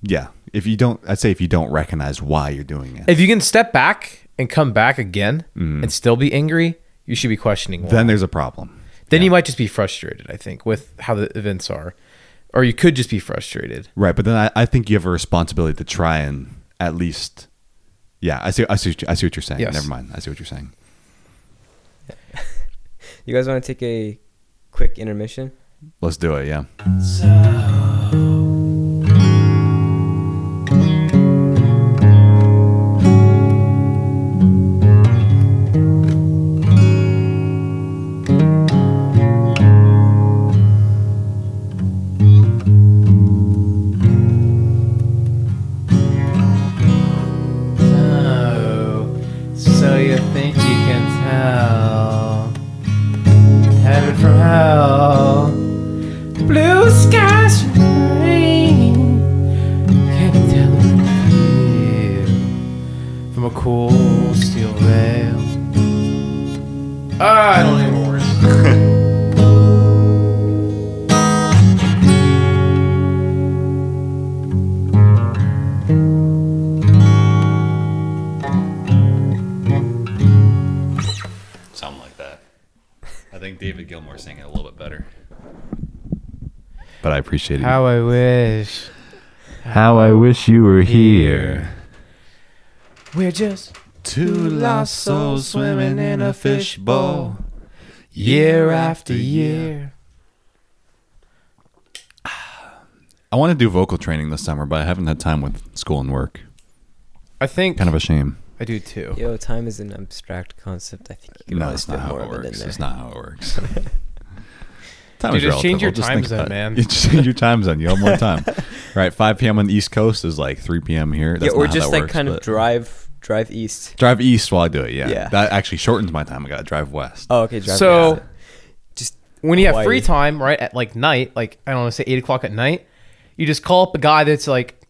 yeah, if you don't, I'd say if you don't recognize why you're doing it, If you can step back and come back again Mhm. and still be angry, you should be questioning why. then there's a problem. Then yeah. you might just be frustrated. I think with how the events are, or you could just be frustrated. Right, but then I, I think you have a responsibility to try and at least, yeah, I see, I see, what you, I see what you're saying. Yes. Never mind, I see what you're saying. You guys want to take a quick intermission? Let's do it. Yeah. Oh, But I appreciate it. How I wish How I wish you were here. we're just Two lost souls swimming in a fishbowl, year after year. I want to do vocal training this summer, but I haven't had time with school and work. I think Kind of a shame. I do too. Yo, time is an abstract concept. I think you can No, always that's not how it of it in works. there. It's not how it works. Time Dude, is just change your just time zone, man. You just change your time zone. You have more time. right, 5 p.m. on the East Coast is like 3 p.m. here. That's yeah, or not how just that like works, kind of drive drive east. drive east while I do it. Yeah. Yeah. that actually shortens my time. I gotta drive west. Oh, okay. Drive So- east. just when you have free time, right at like night, like I don't know, say eight o'clock at night, you just call up a guy that's like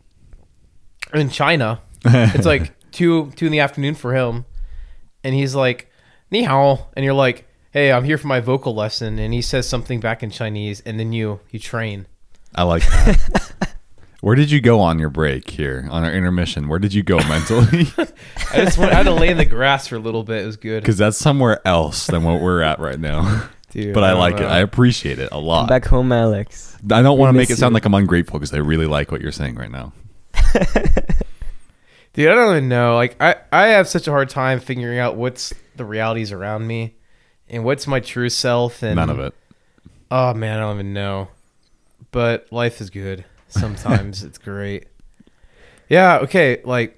in China. It's like two two in the afternoon for him, and he's like, "Ni hao," and you're like, "Hey, I'm here for my vocal lesson," and he says something back in Chinese, and then you you train. I like that. Where did you go on your break here on our intermission? Where did you go mentally? I just went, I had to lay in the grass for a little bit. It was good. Because that's somewhere else than what we're at right now. Dude, but I don't like it. I appreciate it a lot. come back home, Alex. I don't want to make it sound you. like I'm ungrateful because I really like what you're saying right now. Dude, I don't even know. Like I, I have such a hard time figuring out what's the realities around me and what's my true self and None of it. Oh man, I don't even know. But life is good. Sometimes it's great. Yeah, okay, like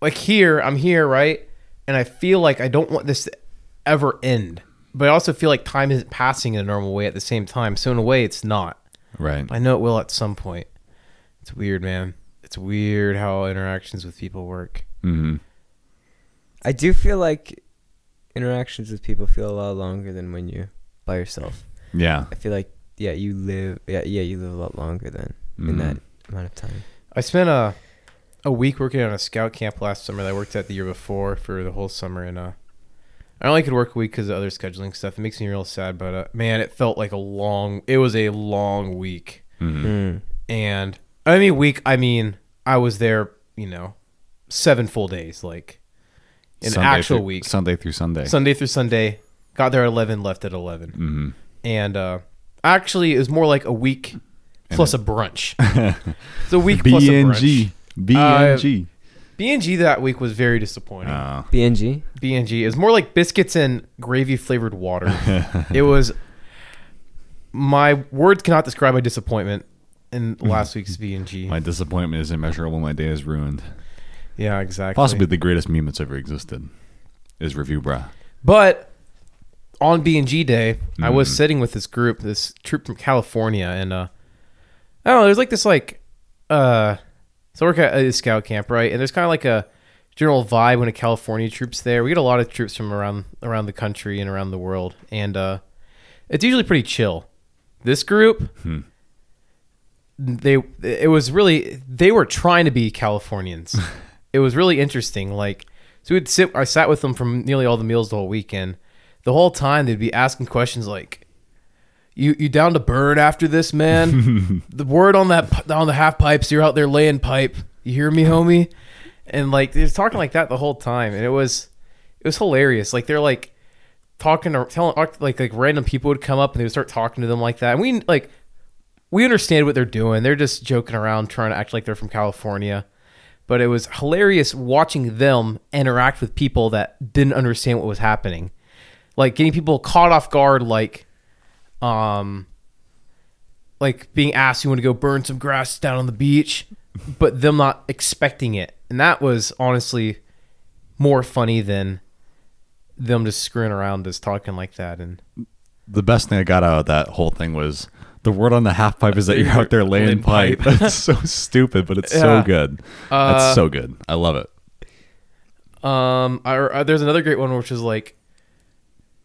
like here, I'm here, right? And I feel like I don't want this to ever end. But I also feel like time isn't passing in a normal way at the same time. So in a way it's not. Right. I know it will at some point. It's weird, man. It's weird how interactions with people work. Mm-hmm. I do feel like interactions with people feel a lot longer than when you're by yourself. Yeah. I feel like yeah, you live yeah yeah you live a lot longer than in Mhm. that amount of time. I spent a a week working on a scout camp last summer that I worked at the year before for the whole summer, and uh, I only could work a week because of other scheduling stuff. It makes me real sad, but uh, man, it felt like a long. It was a long week, Mhm. Mm. and I mean week. I mean I was there, you know, seven full days, like an Sunday actual through- week, Sunday through Sunday. Sunday through Sunday. Got there at eleven, left at eleven, hmm and uh, actually it was more like a week plus a brunch. it's a week B plus a brunch. G. B and G. B and that week was very disappointing. Oh. BNG. B and G is more like biscuits and gravy flavored water. it was my words cannot describe my disappointment in last week's BNG. My disappointment is immeasurable. My day is ruined. Yeah, exactly. Possibly the greatest meme that's ever existed is Reviewbrah. But on B and G day, I was Mhm. sitting with this group, this troop from California, and uh, I don't know. There's like this like, uh, so I work at a scout camp, right? And there's kind of like a general vibe when a California troops there. We get a lot of troops from around around the country and around the world, and uh, it's usually pretty chill. This group, Hmm. they it was really they were trying to be Californians. it was really interesting. Like so, we'd sit. I sat with them from nearly all the meals the whole weekend. The whole time they'd be asking questions like, "You you down to burn after this, man? the word on that on the half pipes. You're out there laying pipe. You hear me, homie?" And like they're talking like that the whole time, and it was it was hilarious. Like they're like talking or telling like like random people would come up and they would start talking to them like that. And we like we understand what they're doing. They're just joking around, trying to act like they're from California. But it was hilarious watching them interact with people that didn't understand what was happening. Like getting people caught off guard, like, um, like being asked, "You want to go burn some grass down on the beach?" but them not expecting it, and that was honestly more funny than them just screwing around, just talking like that. And The best thing I got out of that whole thing was the word on the half pipe is that you're You're out there laying laying pipe. pipe. That's so stupid, but it's Yeah. so good. Uh, That's so good. I love it. Um, I, uh, there's another great one which is like,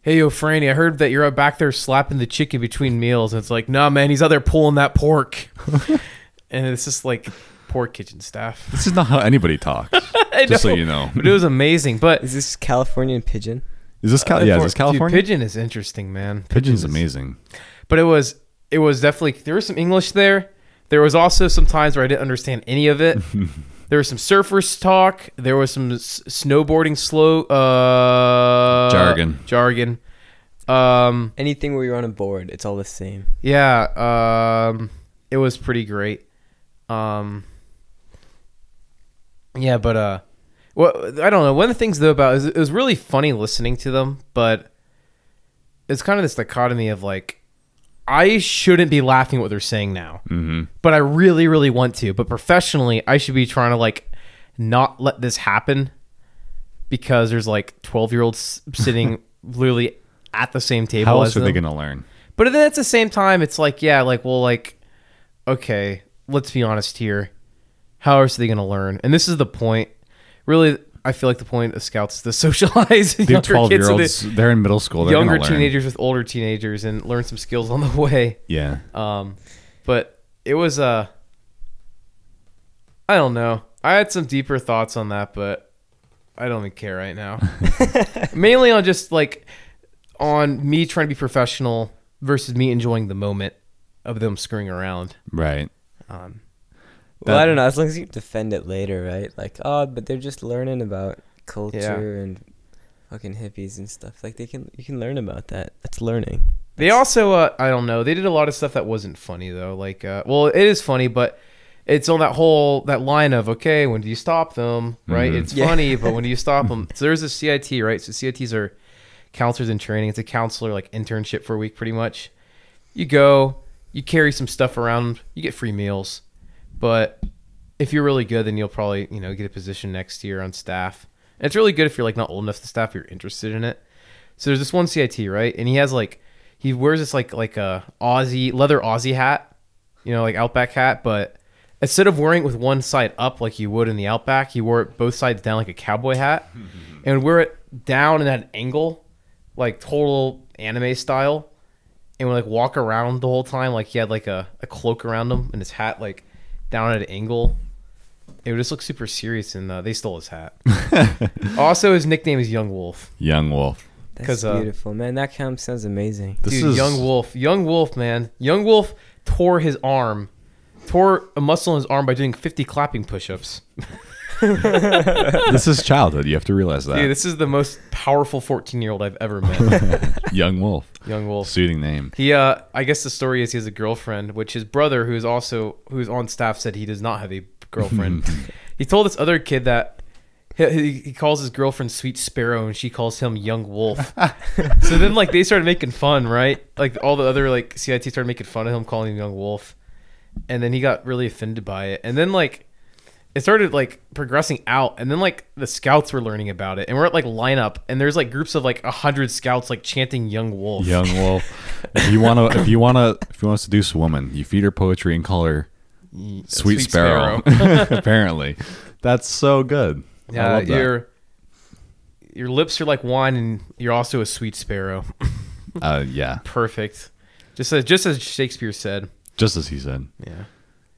"Hey, yo, Franny, I heard that you're out back there slapping the chicken between meals." And it's like, "Nah, man, he's out there pulling that pork." and it's just like poor kitchen staff. This is not how anybody talks. I Just so you know. but it was amazing. But Is this Californian pidgin? Is this Cal- yeah? Is this Dude, pidgin is interesting, man. Pidgin's is- amazing. But it was it was definitely there was some English there. There was also some times where I didn't understand any of it. there was some surfers talk. There was some s- snowboarding slow uh, Jargon. Jargon. Um, Anything where you're on a board, it's all the same. yeah. Um, it was pretty great. Um, yeah, but uh, well, I don't know. One of the things though about is it was really funny listening to them, but it's kind of this dichotomy of like I shouldn't be laughing at what they're saying now, hmm but I really, really want to. But professionally, I should be trying to like not let this happen because there's like twelve year olds sitting literally at the same table. How else are they gonna learn? But then at the same time, it's like, yeah, like, well, like, okay, let's be honest here. How else are they going to learn? And this is the point. Really, I feel like the point of scouts is to socialize They're younger twelve year kids, so olds. that They're in middle school. They're younger gonna learn. teenagers with older teenagers, and learn some skills on the way. Yeah. Um, but it was uh, I don't know. I had some deeper thoughts on that, but I don't even care right now. Mainly on just like on me trying to be professional versus me enjoying the moment of them screwing around. Right. Um, Well, I don't know. As long as you defend it later, right? Like, oh, but they're just learning about culture and fucking hippies and stuff. Like, they can you can learn about that. That's learning. They also, uh, I don't know, they did a lot of stuff that wasn't funny though. Like, uh, well, it is funny, but it's on that whole that line of okay, when do you stop them? Right? Mhm. It's Yeah. funny, but when do you stop them? So there's a CIT, right? So CITs are counselors in training. It's a counselor like internship for a week, pretty much. You go, you carry some stuff around, you get free meals, but if you're really good, then you'll probably you know get a position next year on staff. And it's really good if you're like not old enough to staff, you're interested in it. So there's this one CIT, right? And he has like he wears this like like a Aussie leather Aussie hat, you know, like Outback hat, but instead of wearing it with one side up like you would in the Outback, he wore it both sides down like a cowboy hat, and would wear it down in that angle, like total anime style, and would like walk around the whole time like he had like a, a cloak around him and his hat like down at an angle. It would just look super serious, and uh, they stole his hat. also, his nickname is Young Wolf. Young Wolf. That's 'Cause, uh, beautiful, man. That camp sounds amazing. This Dude, is Young Wolf, Young Wolf, man, Young Wolf tore his arm, tore a muscle in his arm by doing 50 clapping push-ups. this is childhood. You have to realize that. Dude, this is the most powerful 14-year-old I've ever met. Young Wolf, Young Wolf. suiting name. He, uh, I guess the story is he has a girlfriend, which his brother, who's also who's on staff, said he does not have a girlfriend. he told this other kid that he, he, he calls his girlfriend Sweet Sparrow, and she calls him Young Wolf. so then, like, they started making fun, right? Like all the other like CIT started making fun of him, calling him Young Wolf, and then he got really offended by it, and then like. It started like progressing out, and then like the scouts were learning about it, and we're at like lineup, and there's like groups of like a hundred scouts like chanting "Young Wolf." Young Wolf. if you wanna, if you wanna, if you want to seduce a woman, you feed her poetry and call her Ye- Sweet, Sparrow. Apparently, that's so good. Yeah, your your lips are like wine, and you're also a sweet sparrow. Uh, yeah, Perfect. Just as just as Shakespeare said. just as he said. Yeah.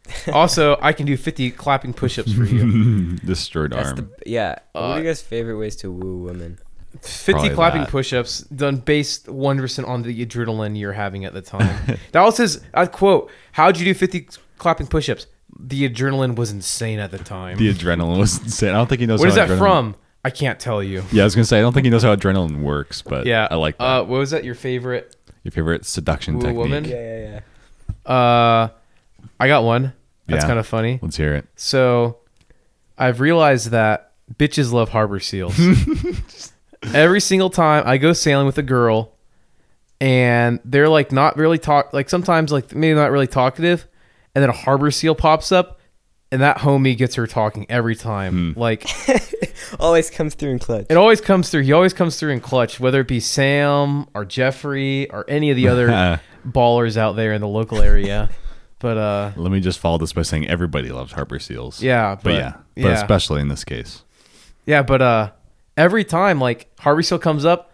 also, I can do 50 clapping push-ups for you. Destroyed That's arm. the yeah. what are Uh, you guys' favorite ways to woo women? 50 Probably clapping that. push-ups done based 100% on the adrenaline you're having at the time. that was says, I quote, "How'd you do 50 clapping push-ups?" The adrenaline was insane at the time. the adrenaline was insane. I don't think he knows. what is how that adrenaline- from? I can't tell you. Yeah, I was gonna say I don't think he knows how adrenaline works, but Yeah. I like that. Uh, what was that your favorite Your favorite seduction woo technique. woman? Yeah, yeah, yeah. Uh, I got one. That's Yeah. kind of funny. Let's hear it. So, I've realized that bitches love harbor seals. Every single time I go sailing with a girl, and they're like not really talk, like sometimes like maybe not really talkative, and then a harbor seal pops up, and that homie gets her talking every time. Hmm. Like Always comes through in clutch. it always comes through. He always comes through in clutch, whether it be Sam or Jeffrey or any of the other ballers out there in the local area. But uh, Let me just follow this by saying everybody loves harbor seals. yeah, but, but, yeah, but yeah. especially in this case. Yeah, but uh every time like Harvey Seal comes up,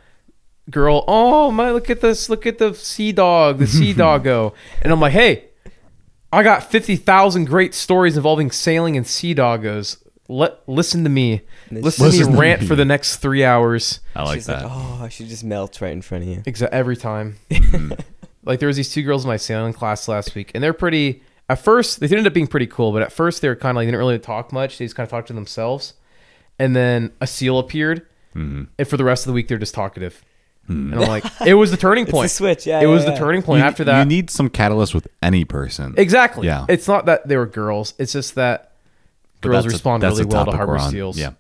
girl, oh my look at this, look at the sea dog, the sea doggo. And I'm like, hey, I got fifty thousand great stories involving sailing and sea doggos. Let listen to me. then Listen, Listen to to me rant me. for the next three hours. I like She's that. like, oh, she just melts right in front of you. Exa- every time. Mm-hmm. Like there was these two girls in my sailing class last week, and they're pretty. At first, they ended up being pretty cool, but at first they were kind of like they didn't really talk much. They just kind of talked to themselves, and then a seal appeared, Mhm. and for the rest of the week they're just talkative. And I'm like, it was the turning It's point. switch. Yeah, it was yeah, the turning point. You- After that, you need some catalyst with any person. exactly. Yeah. it's not that they were girls. It's just that But girls that's a- respond really well to harbor seals. Yeah.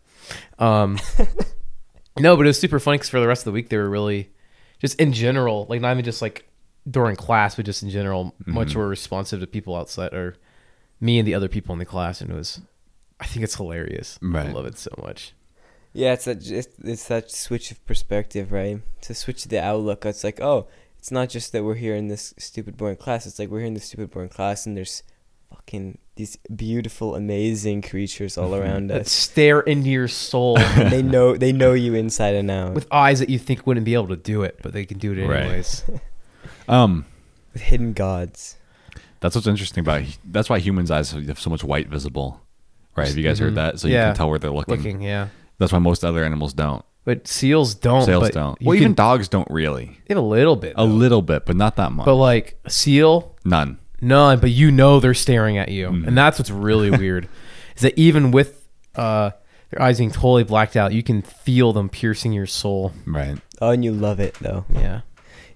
Um, no, but it was super funny because for the rest of the week they were really, just in general, like not even just like during class, but just in general, much Mm-hmm. more responsive to people outside or me and the other people in the class, and it was, I think it's hilarious. I love it so much. Yeah, it's that it's, it's that switch of perspective, right? To switch the outlook, it's like, oh, it's not just that we're here in this stupid boring class. It's like we're here in this stupid boring class, and there's fucking these beautiful, amazing creatures all around That us. That stare into your soul And they know they know you inside and out with eyes that you think wouldn't be able to do it, but they can do it Right. anyways. Um, with hidden gods. that's what's interesting about. That's why humans' eyes have so much white visible. Right? Have you guys heard that? So you Yeah. can tell where they're looking. Looking, yeah. That's why most other animals don't. But seals don't. Sails but don't. you Well, even can- dogs don't really. they have a little bit. A though. little bit, but not that much. But like a seal, None. none. But you know they're staring at you, Mhm. and that's what's really weird. Is that even with uh, their eyes being totally blacked out, you can feel them piercing your soul. Right. Oh, and you love it though. Yeah.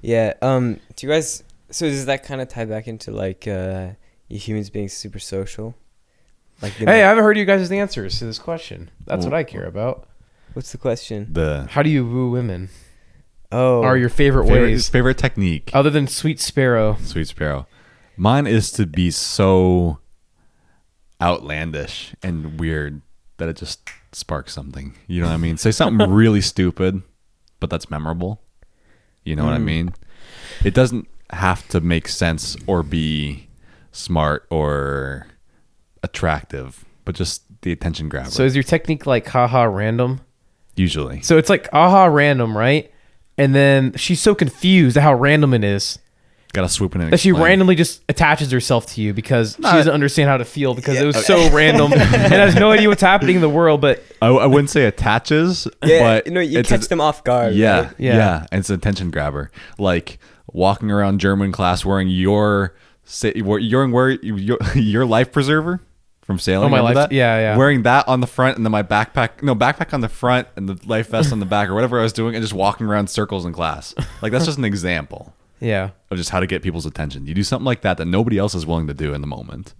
Yeah. Um. Do you guys? So does that kind of tie back into like uh, humans being super social? Like, the, Hey, I haven't heard you guys' answers to this question. That's Well- what I care about. what's the question? The How do you woo women? Oh, Are your favorite, favorite, ways favorite technique. other than Sweet Sparrow? Sweet Sparrow. Mine is to be so outlandish and weird that it just sparks something. You know what I mean? Say something really stupid, but that's memorable. You know what I Mm. mean? It doesn't have to make sense or be smart or attractive, but just the attention grabber. So is your technique like haha random? usually. So it's like aha random, right? And then she's so confused at how random it is. Gotta swoop in and that she explain. randomly just attaches herself to you because No, she doesn't understand how to feel because it was Yeah. so random and has no idea what's happening in the world. But I, I wouldn't say attaches, Yeah, but you know, you it's catch a- them off guard. Yeah, right? Yeah. yeah, and it's an attention grabber. Like walking around German class wearing your sa- you're wearing your your life preserver from sailing. Oh, my remember life- that? yeah, yeah. Wearing that on the front and then my backpack, no backpack on the front and the life vest on the back or whatever I was doing, and just walking around circles in class. Like that's just an example yeah, of just how to get people's attention. You do something like that that nobody else is willing to do in the moment,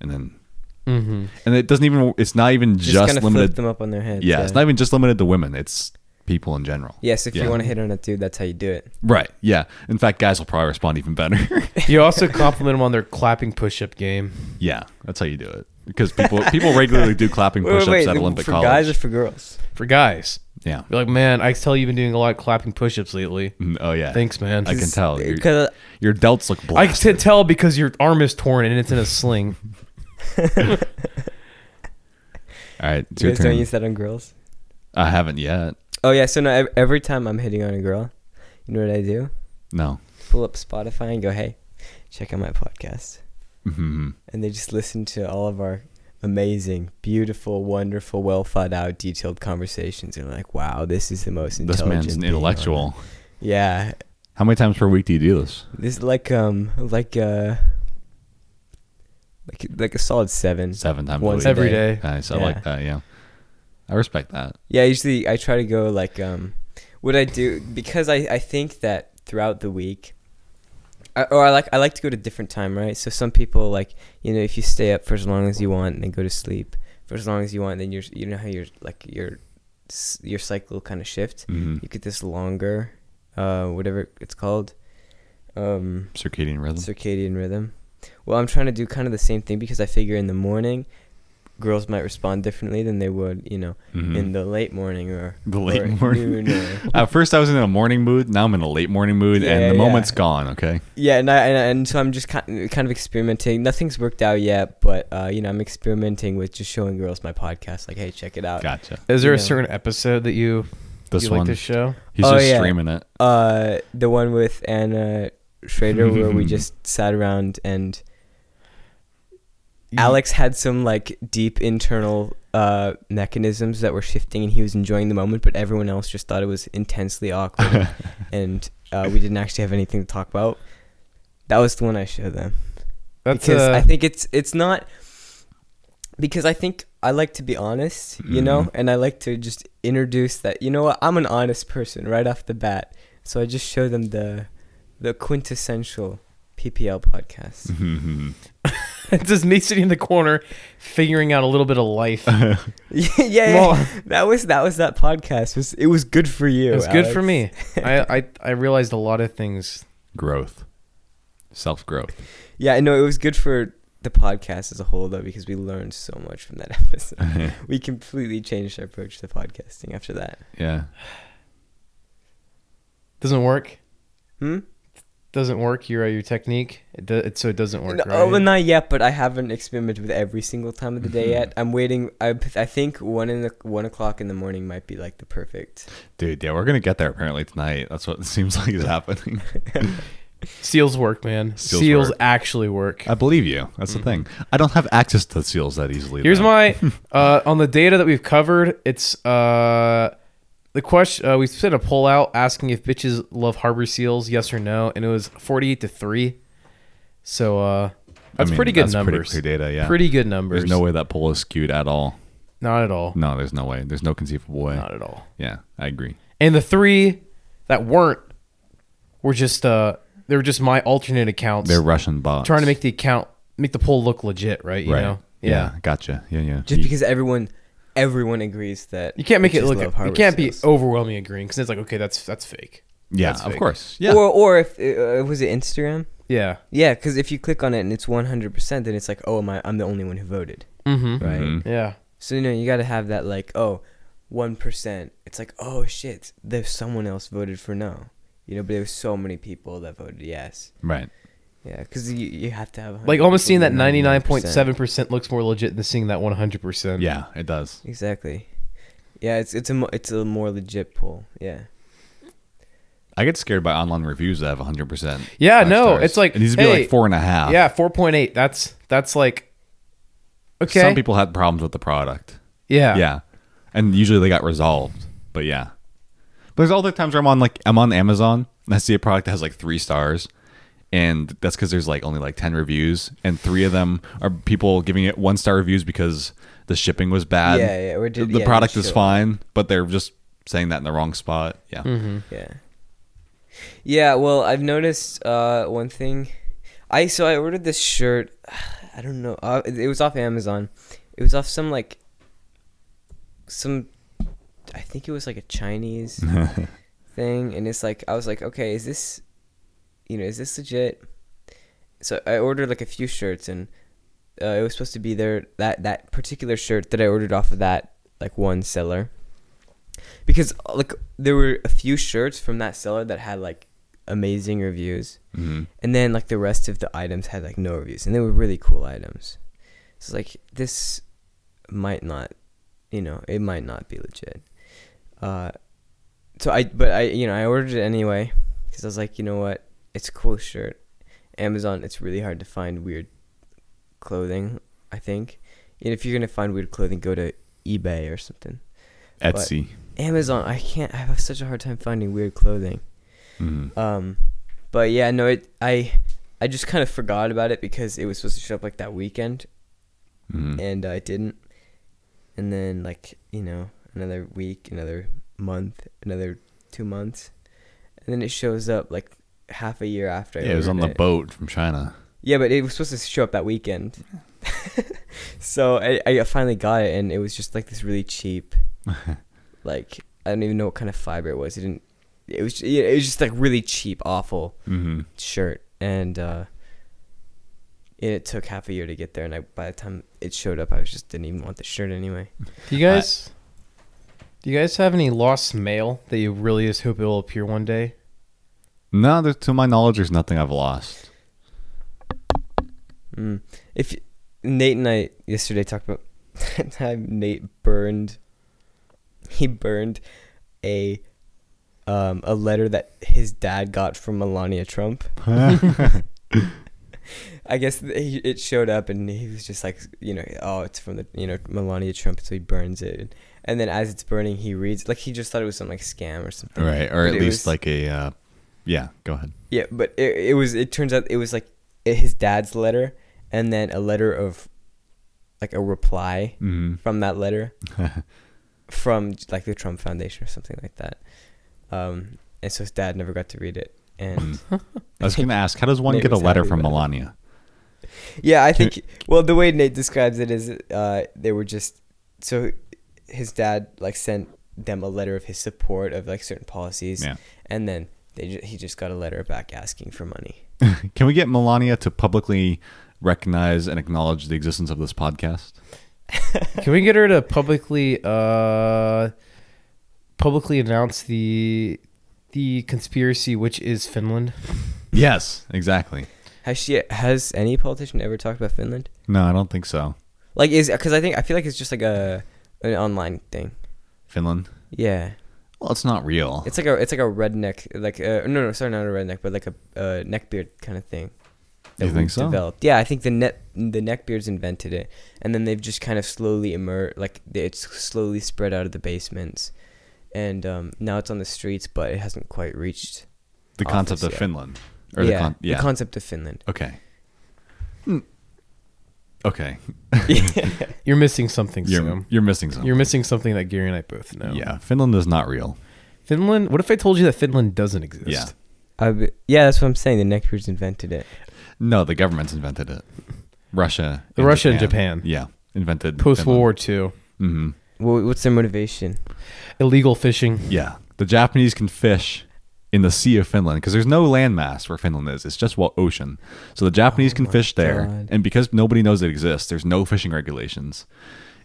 and then mm-hmm. and it doesn't even. It's not even Just, just, kind of flip limited. them up on their heads. yeah, it's not even just limited to women. It's people in general. Yes, if Yeah. you want to hit on a dude, that's how you do it. Right. Yeah. In fact, guys will probably respond even better. you also compliment them on their clapping push-up game. yeah, that's how you do it. Because people people regularly do clapping Wait, wait, push-ups wait, at Olympic for College. guys or for girls? For guys, yeah. you're like, man, I tell you, you've been doing a lot of clapping push-ups lately. Mm, Oh yeah. Thanks, man. I can tell. Your, Because your delts look black. I can tell because your arm is torn and it's in a sling. All right, it's you your guys don't turn. use that on girls. I haven't yet. Oh yeah, so no, every time I'm hitting on a girl, you know what I do? No. Pull up Spotify and go, "Hey, check out my podcast," Mhm. and they just listen to all of our amazing, beautiful, wonderful, well thought out, detailed conversations. And like, "Wow, this is the most This intelligent." man's an being intellectual. it." Yeah, How many times per week do you do this? this is like um like uh like like a solid seven. Seven times Once a a week. Every day. Nice. I Yeah. like that. Yeah. I respect that. Yeah, usually I try to go like um what I do because I I think that throughout the week I, or I like I like to go to different time, right? So some people like, you know, if you stay up for as long as you want and then go to sleep for as long as you want, then you're you know how your like your your cycle kind of shift. Mhm. You get this longer uh whatever it's called um Circadian rhythm. circadian rhythm. Well, I'm trying to do kind of the same thing because I figure in the morning girls might respond differently than they would, you know, Mhm. in the late morning or The late or morning. noon or- At first, I was in a morning mood. Now I'm in a late morning mood, Yeah, and the yeah. moment's gone. Okay. yeah, and, I, and and so I'm just kind kind of experimenting. Nothing's worked out yet, but uh, you know, I'm experimenting with just showing girls my podcast. Like, hey, check it out. Gotcha. Is there You a know. certain episode that you This you one, like this show? he's Oh, just yeah. streaming it. Uh, the one with Anna Schrader where we just sat around and Alex had some like deep internal uh mechanisms that were shifting, and he was enjoying the moment, but everyone else just thought it was intensely awkward, and uh, we didn't actually have anything to talk about. That was the one I showed them. That's because uh, I think it's it's not because I think I like to be honest, you know, Mhm. and I like to just introduce that you know what I'm an honest person right off the bat. So I just show them the the quintessential PPL podcast. Mhm. it's just me sitting in the corner, figuring out a little bit of life. yeah, yeah, yeah. Well, that was that was that podcast. It was it was good for you? it was good for me. I, I I realized a lot of things. growth, self growth. Yeah, I know it was good for the podcast as a whole though because we learned so much from that episode. we completely changed our approach to podcasting after that. yeah. Doesn't work. Hmm. Doesn't work. Your uh, your technique. It, do, it so it doesn't work. No, right? Oh, well, not yet, but I haven't experimented with every single time of the day Mhm. yet. I'm waiting. I, I think one in the one o'clock in the morning might be like the perfect. Dude, yeah, we're gonna get there apparently tonight. That's what it seems like is happening. Seals work, man. Seals Seals, work. actually work. I believe you. That's the thing. I don't have access to seals that easily. Here's though. my uh, on the data that we've covered. It's uh, the question uh, we sent a poll out asking if bitches love harbor seals, yes or no, and it was 48 to three. So uh, that's I mean, pretty good that's numbers. Pretty clear data. Yeah. Pretty good numbers. There's no way that poll is skewed at all. Not at all. No, there's no way. There's no conceivable way. Not at all. Yeah, I agree. And the three that weren't were just uh, they were just my alternate accounts. They're Russian bots. trying to make the account make the poll look legit, right? You right. know. Yeah. Gotcha. Yeah. Yeah. Just because everyone, everyone agrees that You can't make it bitches look. love You harbor can't be seals. overwhelming agreeing because it's like okay, that's that's fake. Yeah. That's Of fake. course. Yeah. Or or if uh, was it Instagram? Yeah. Yeah, because if you click on it and it's 100, percent then it's like, oh, am I? I'm the only one who voted, Mm-hmm. right? Mhm. Yeah. So you know you got to have that like, oh, one percent. It's like, oh shit, there's someone else voted for no. You know, but there was so many people that voted yes. Right. Yeah, because you, you have to have 100 Like almost seeing that to ninety nine 99%. point percent looks more legit than seeing that one hundred percent. Yeah, it does. Exactly. Yeah, it's it's a mo- it's a more legit poll. Yeah. I get scared by online reviews that have 100. percent Yeah, no, it's like it needs to be hey, like four and a half. Yeah, four point eight. That's that's like okay. Some people had problems with the product. yeah, Yeah. And usually they got resolved. But yeah. But there's all the times where I'm on like I'm on Amazon and I see a product that has like three stars. And that's because there's like only like ten reviews, and three of them are people giving it one star reviews because the shipping was bad. Yeah, yeah, or did- the yeah, product they is show- fine, but they're just saying that in the wrong spot. Yeah. Mm-hmm. Yeah. Yeah, well, I've noticed uh, one thing. I so I ordered this shirt. I don't know. Uh, it it was off Amazon. It was off some like some. I think it was like a Chinese thing, and it's like I was like, okay, is this, you know, is this legit? So I ordered like a few shirts, and uh, it was supposed to be there that that particular shirt that I ordered off of that like one seller. Because uh, like there were a few shirts from that seller that had like amazing reviews. Hmm and then like the rest of the items had like no reviews and they were really cool items. So like this might not you know it might not be legit. Uh so i but i you know i ordered it anyway because i was like you know what it's a cool shirt amazon it's really hard to find weird clothing i think and if you're gonna find weird clothing go to ebay or something Etsy. Amazon, I can't. I have such a hard time finding weird clothing. hmm Um, but yeah, no, it. I, I just kind of forgot about it because it was supposed to show up like that weekend, hmm and uh, it didn't. And then like you know another week, another month, another two months, and then it shows up like half a year after. Yeah, it was on ordered the boat from China. Yeah, but it was supposed to show up that weekend. so I, I finally got it, and it was just like this really cheap, like I don't even know what kind of fiber it was. It didn't. It was. It was just like really cheap, awful hmm shirt, and uh, it took half a year to get there. And I, by the time it showed up, I was just didn't even want the shirt anyway. Do you guys? do you guys have any lost mail that you really just hope it will appear one day? No, there, to my knowledge, there's nothing I've lost. Mm. If Nate and I yesterday talked about that time Nate burned, he burned a um a letter that his dad got from Melania Trump. I guess it showed up and he was just like, you know, oh, it's from the you know Melania Trump, so he burns it. And then as it's burning, he reads like he just thought it was some like scam or something. right, or But at least was- like a. Uh, yeah, go ahead. Yeah, but it, it was. It turns out it was like his dad's letter, and then a letter of, like a reply hmm from that letter from like the Trump Foundation or something like that. Um, and so his dad never got to read it. And I was going to ask, how does one Nate get a letter from about it. Melania? yeah, I think well the way Nate describes it is uh, they were just so his dad like sent them a letter of his support of like certain policies, Yeah. and then they ju- he just got a letter back asking for money. Can we get Melania to publicly recognize and acknowledge the existence of this podcast? Can we get her to publicly uh publicly announce the the conspiracy which is Finland? Yes, exactly. Has she has any politician ever talked about Finland? No, I don't think so. Like is because I think I feel like it's just like a an online thing. Finland. Yeah, Well, it's not real. it's like a it's like a redneck like uh, no no sorry not a redneck but like a uh, neckbeard kind of thing. You think so? Developed. Yeah, I think the net the neckbeards invented it, and then they've just kind of slowly emerged. Like it's slowly spread out of the basements, and um, now it's on the streets, but it hasn't quite reached. the concept of yeah. Finland. Or yeah, the con- yeah. the concept of Finland. okay. Hmm. Okay. You're missing something, You're, you're missing something. You're missing something that Gary and I both know. Yeah, Finland is not real. Finland. What if I told you that Finland doesn't exist? Yeah. I be- yeah, that's what I'm saying. The neckbeards invented it. No, the government's invented it. Russia. The Russia and Japan. Yeah, invented Post World War II. hmm Well, what's their motivation? Illegal fishing. Yeah, the Japanese can fish in the Sea of Finland because there's no landmass where Finland is. It's just wa- ocean. So the Japanese Oh can fish there, and because nobody knows it exists, there's no fishing regulations,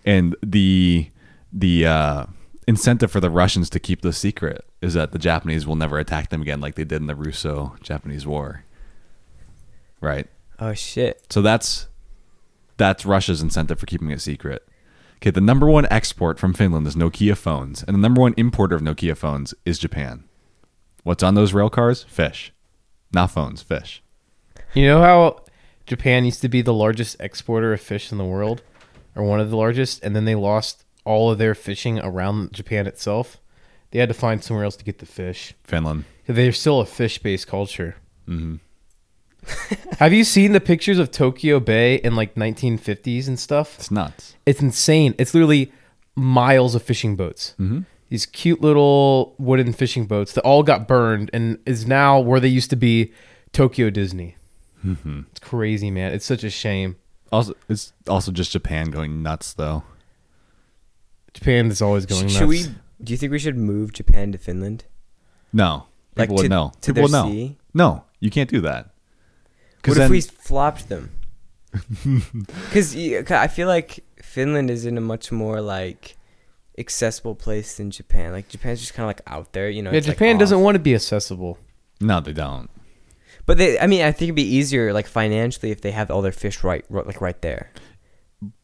and the the uh, incentive for the Russians to keep this secret is that the Japanese will never attack them again, like they did in the Russo-Japanese War. Right. Oh shit! So that's that's Russia's incentive for keeping it secret. Okay, the number one export from Finland is Nokia phones, and the number one importer of Nokia phones is Japan. What's on those rail cars? Fish. Not phones, fish. You know how Japan used to be the largest exporter of fish in the world, or one of the largest, and then they lost all of their fishing around Japan itself. They had to find somewhere else to get the fish. Finland. They're still a fish-based culture. hmm Have you seen the pictures of Tokyo Bay in like 1950s and stuff? It's nuts. It's insane. It's literally miles of fishing boats. Mm-hmm. These cute little wooden fishing boats that all got burned and is now where they used to be Tokyo Disney. Mm-hmm. It's crazy, man. It's such a shame. Also, it's also just Japan going nuts, though. Japan is always going Sh- nuts. should we? Do you think we should move Japan to Finland? No, Like people to, would know. to People their would know. sea? No, you can't do that. What then, if we flopped them? Because I feel like Finland is in a much more like accessible place than Japan. Like Japan's just kind of like out there, you know. Yeah, it's, like, Japan doesn't off. want to be accessible. No, they don't. But they, I mean, I think it'd be easier like financially if they have all their fish right, ro- like right there.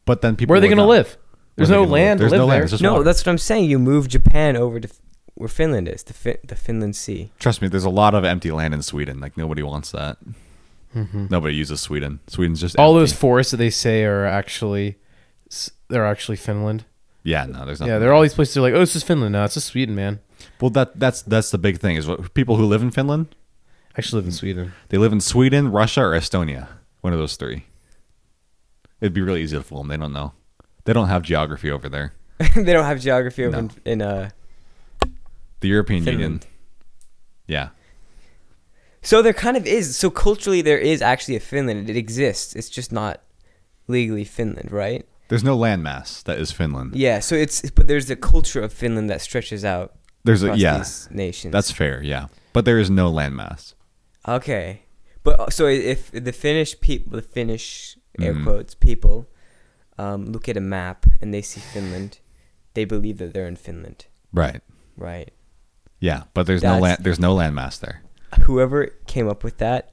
But then people. Where are they going to know. live? There's no they live? land There's to live no land. there. There's no, water. that's what I'm saying. You move Japan over to where Finland is, the fin- the Finland Sea. Trust me, there's a lot of empty land in Sweden. Like nobody wants that. Mhm. Nobody uses Sweden. Sweden's just All empty. those forests that they say are actually they're actually Finland. Yeah, no, there's nothing. Yeah, there are all these places. They're like, oh, this is Finland. No, it's just Sweden, man. Well, that that's that's the big thing is what people who live in Finland I actually live in Sweden. they live in Sweden, Russia, or Estonia. One of those three. It'd be really easy to fool them. They don't know. They don't have geography over there. they don't have geography over No. in, in uh. The European Union. Finland. Yeah. So there kind of is. So culturally, there is actually a Finland. It exists. It's just not legally Finland, right? There's no landmass that is Finland. Yeah. So it's but there's a culture of Finland that stretches out. There's a yeah. these nations. That's fair. Yeah, but there is no landmass. okay. But uh, so if the Finnish people, the Finnish air Mhm. quotes people, um, look at a map and they see Finland, they believe that they're in Finland, Right. right? Yeah, but there's no land. There's no landmass there. Whoever came up with that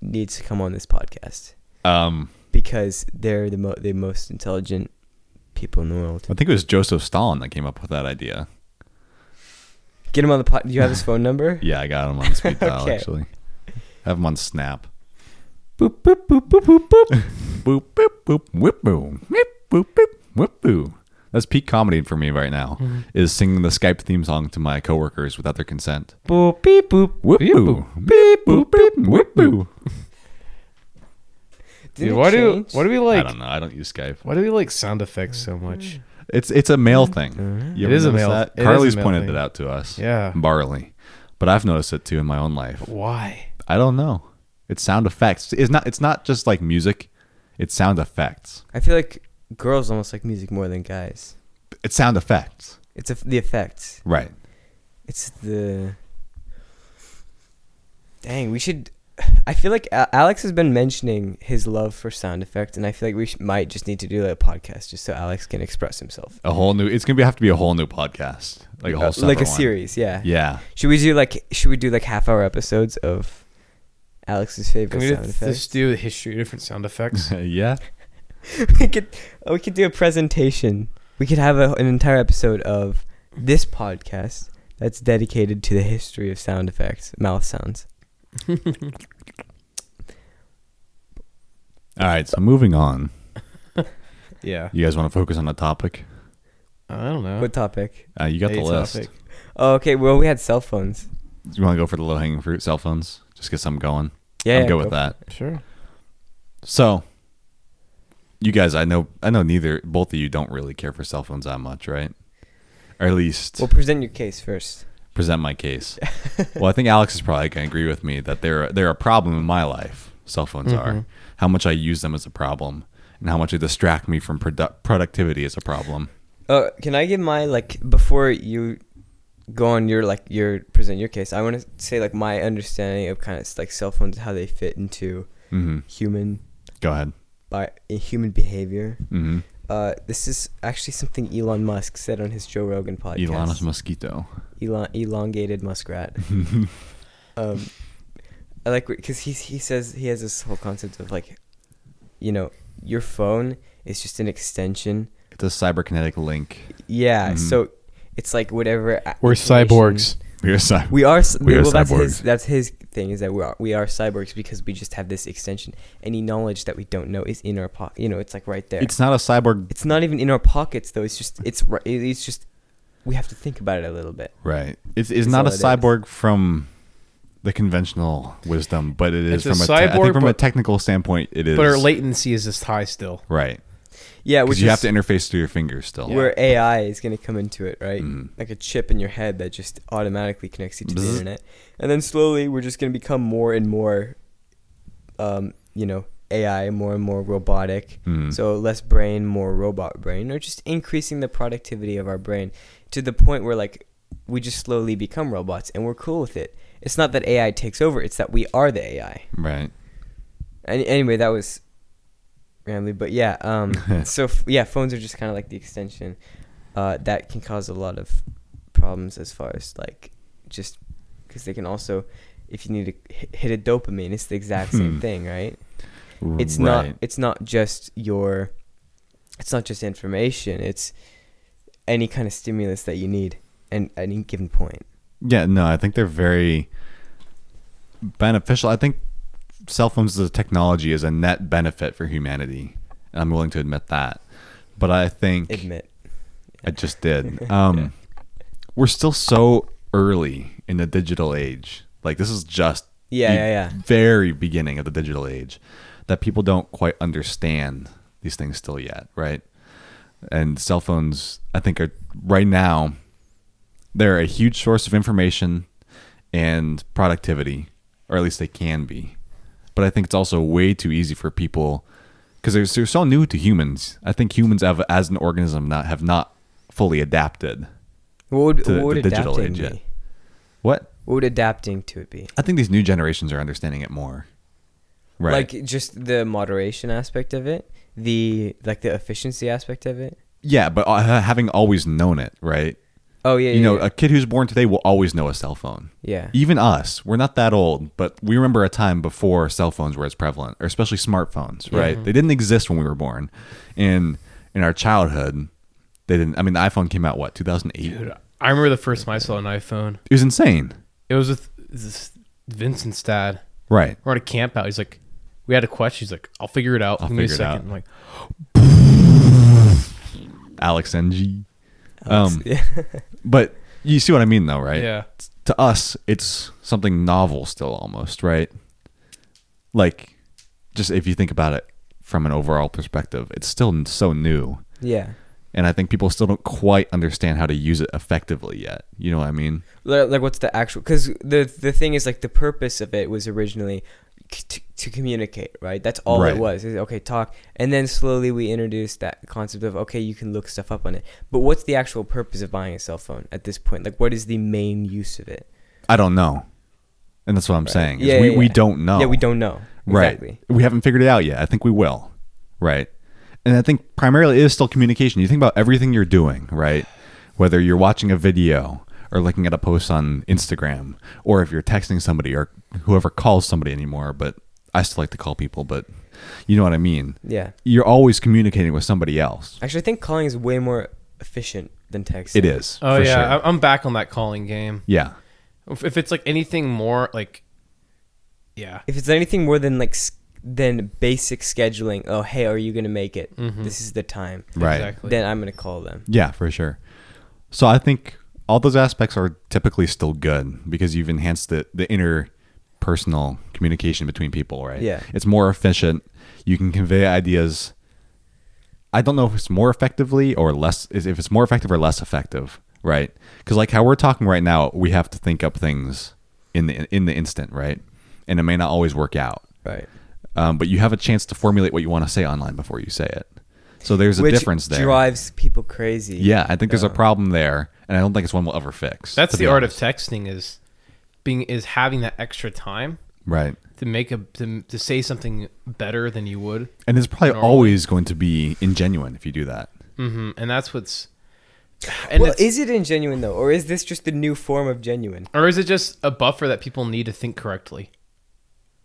needs to come on this podcast Um, because they're the mo- the most intelligent people in the world. I think it was Joseph Stalin that came up with that idea. Get him on the pod. Do you have his phone number? Yeah, I got him on speed dial Okay. actually. Have him on Snap. Boop boop boop boop boop boop. boop boop boop whip boom whip boop boop whip boo. That's peak comedy for me right now. Mm-hmm. Is singing the Skype theme song to my coworkers without their consent. Boop beep boop Whip beep boo boop. beep boop beep whip boo. Did Dude, it why do change? why do we like? I don't know. I don't use Skype. why do we like sound effects so much? It's it's a male thing. You It ever is a male- That? it is a Carly's male pointed thing. it out to us. Yeah. Barley, but I've noticed it too in my own life. Why? I don't know. It's sound effects. It's not. It's not just like music. It's sound effects. I feel like girls almost like music more than guys. It's sound effects. It's a, the effects. Right. It's the. Dang, we should. I feel like Alex has been mentioning his love for sound effects, and I feel like we sh- might just need to do like a podcast just so Alex can express himself. A whole new. It's gonna be, have to be a whole new podcast. Like a whole. Uh, like a one. series, yeah. Yeah. Should we do like Should we do like half hour episodes of Alex's favorite Can we sound just, effects? just do the history of different sound effects? yeah. we could we could do a presentation. We could have a, an entire episode of this podcast that's dedicated to the history of sound effects, mouth sounds. All right. So moving on. yeah. You guys want to focus on a topic? I don't know. What topic? Uh, you got A the list. topic. Oh, okay. Well, we had cell phones. You want to go for the low hanging fruit? Cell phones. Just get something going. Yeah, I'm yeah, good go with for that. Sure. So, you guys, I know, I know neither, both of you don't really care for cell phones that much, right? Or at least Well, present your case first. Present my case. well, I think Alex is probably going to agree with me that they're they're a problem in my life. Cell phones are Mhm. how much I use them as a problem, and how much they distract me from produ- productivity is a problem. Uh, can I give my like before you go on your like your present your case? I want to say like my understanding of kind of like cell phones, how they fit into hmm human Go ahead. by human behavior. hmm Uh, this is actually something Elon Musk said on his Joe Rogan podcast. Elon's mosquito. Elon, elongated muskrat. um, I like because he he says he has this whole concept of like, you know, your phone is just an extension. It's a cyberkinetic link. Yeah, Mhm. so it's like whatever. a- We're cyborgs. We're a cy- We are. c- We are well, that's cyborgs. his. That's his thing. Is that we are we are cyborgs because we just have this extension. Any knowledge that we don't know is in our pocket. You know, it's like right there. It's not a cyborg, It's not even in our pockets though. It's just it's ri- it's just we have to think about it a little bit. right? It's, it's That's not a all it is. cyborg from the conventional wisdom, but it is It's a from a. te- I think from a technical standpoint, it is. But our latency is just high still. right? Yeah, Because which you is have to interface through your fingers still. where AI is going to come into it, right? Mhm. Like a chip in your head that just automatically connects you to the internet, and then slowly we're just going to become more and more, um, you know, AI, more and more robotic. Mhm. So less brain, more robot brain, or just increasing the productivity of our brain to the point where like we just slowly become robots, and we're cool with it. It's not that AI takes over; it's that we are the AI. Right. Any, anyway, that was rambly, but yeah. Um, so f- yeah, phones are just kind of like the extension. Uh, that can cause a lot of problems as far as like just because they can also, if you need to hit, hit a dopamine, it's the exact same Hmm. thing, right? It's not. It's not just your. It's not just information. It's any kind of stimulus that you need, and at any given point. Yeah, no, I think they're very beneficial. I think cell phones as a technology is a net benefit for humanity. And I'm willing to admit that. But I think Admit. I just did. Um, We're still so early in the digital age. Like this is just Yeah, the yeah, yeah. very beginning of the digital age that people don't quite understand these things still yet, right? And cell phones, I think, are right now they're a huge source of information and productivity, or at least they can be. But I think it's also way too easy for people because they're, they're so new to humans. I think humans have, as an organism, not have not fully adapted. What would, To what would digital adapting age yet. be? What? What would adapting to it be? I think these new generations are understanding it more. Right. Like just the moderation aspect of it, the like the efficiency aspect of it. yeah, but uh, having always known it, right? Oh yeah, you yeah, know, yeah. a kid who's born today will always know a cell phone. yeah. Even us, we're not that old, but we remember a time before cell phones were as prevalent, or especially smartphones, right? They didn't exist when we were born. And in our childhood, they didn't. I mean, the iPhone came out what 2008. Dude, I remember the first time I saw an iPhone. It was insane, It was with this Vincent's dad. right? We're at a camp out. He's like, we had a question. He's like, I'll figure it out. I'll Give me a second. Out. I'm like, Alex NG. Um. But you see what I mean, though, right? yeah. to us it's something novel still almost right like just if you think about it from an overall perspective it's still so new yeah. and i think people still don't quite understand how to use it effectively yet you know what i mean Like, what's the actual? Because the the thing is like the purpose of it was originally to, to communicate, right? That's all Right. it was. Is, okay, talk, and then slowly we introduced that concept of okay, you can look stuff up on it. But what's the actual purpose of buying a cell phone at this point? Like, what is the main use of it? i don't know and that's what i'm Right. saying Yeah, we, yeah, we don't know Yeah, we don't know. right Exactly. we haven't figured it out yet i think we will right and i think primarily it is still communication you think about everything you're doing right whether you're watching a video or looking at a post on instagram or if you're texting somebody or whoever calls somebody anymore but i still like to call people but you know what i mean Yeah. you're always communicating with somebody else Actually, I think calling is way more efficient than texting. it is Oh, for yeah. sure. I- I'm back on that calling game. yeah If if it's like anything more like, yeah. If it's anything more than like than basic scheduling, oh hey, are you gonna make it? Mhm. This is the time. right Exactly. Then I'm gonna call them. Yeah, for sure. So I think all those aspects are typically still good because you've enhanced the the interpersonal communication between people, right? Yeah. It's more efficient. You can convey ideas. I don't know if it's more effectively or less if it's more effective or less effective, right? Cuz like how we're talking right now, we have to think up things in the in the instant, right? And it may not always work out. Right. Um, but you have a chance to formulate what you want to say online before you say it. So there's a Which difference there. drives people crazy. Yeah, I think there's a problem there, and I don't think it's one we'll ever fix. That's the art honest. of texting is being is having that extra time right? to make a to, to say something better than you would. And it's probably Normally. always going to be ingenuine if you do that. hmm And that's what's. And well, is it ingenuine though, or is this just the new form of genuine? or is it just a buffer that people need to think correctly?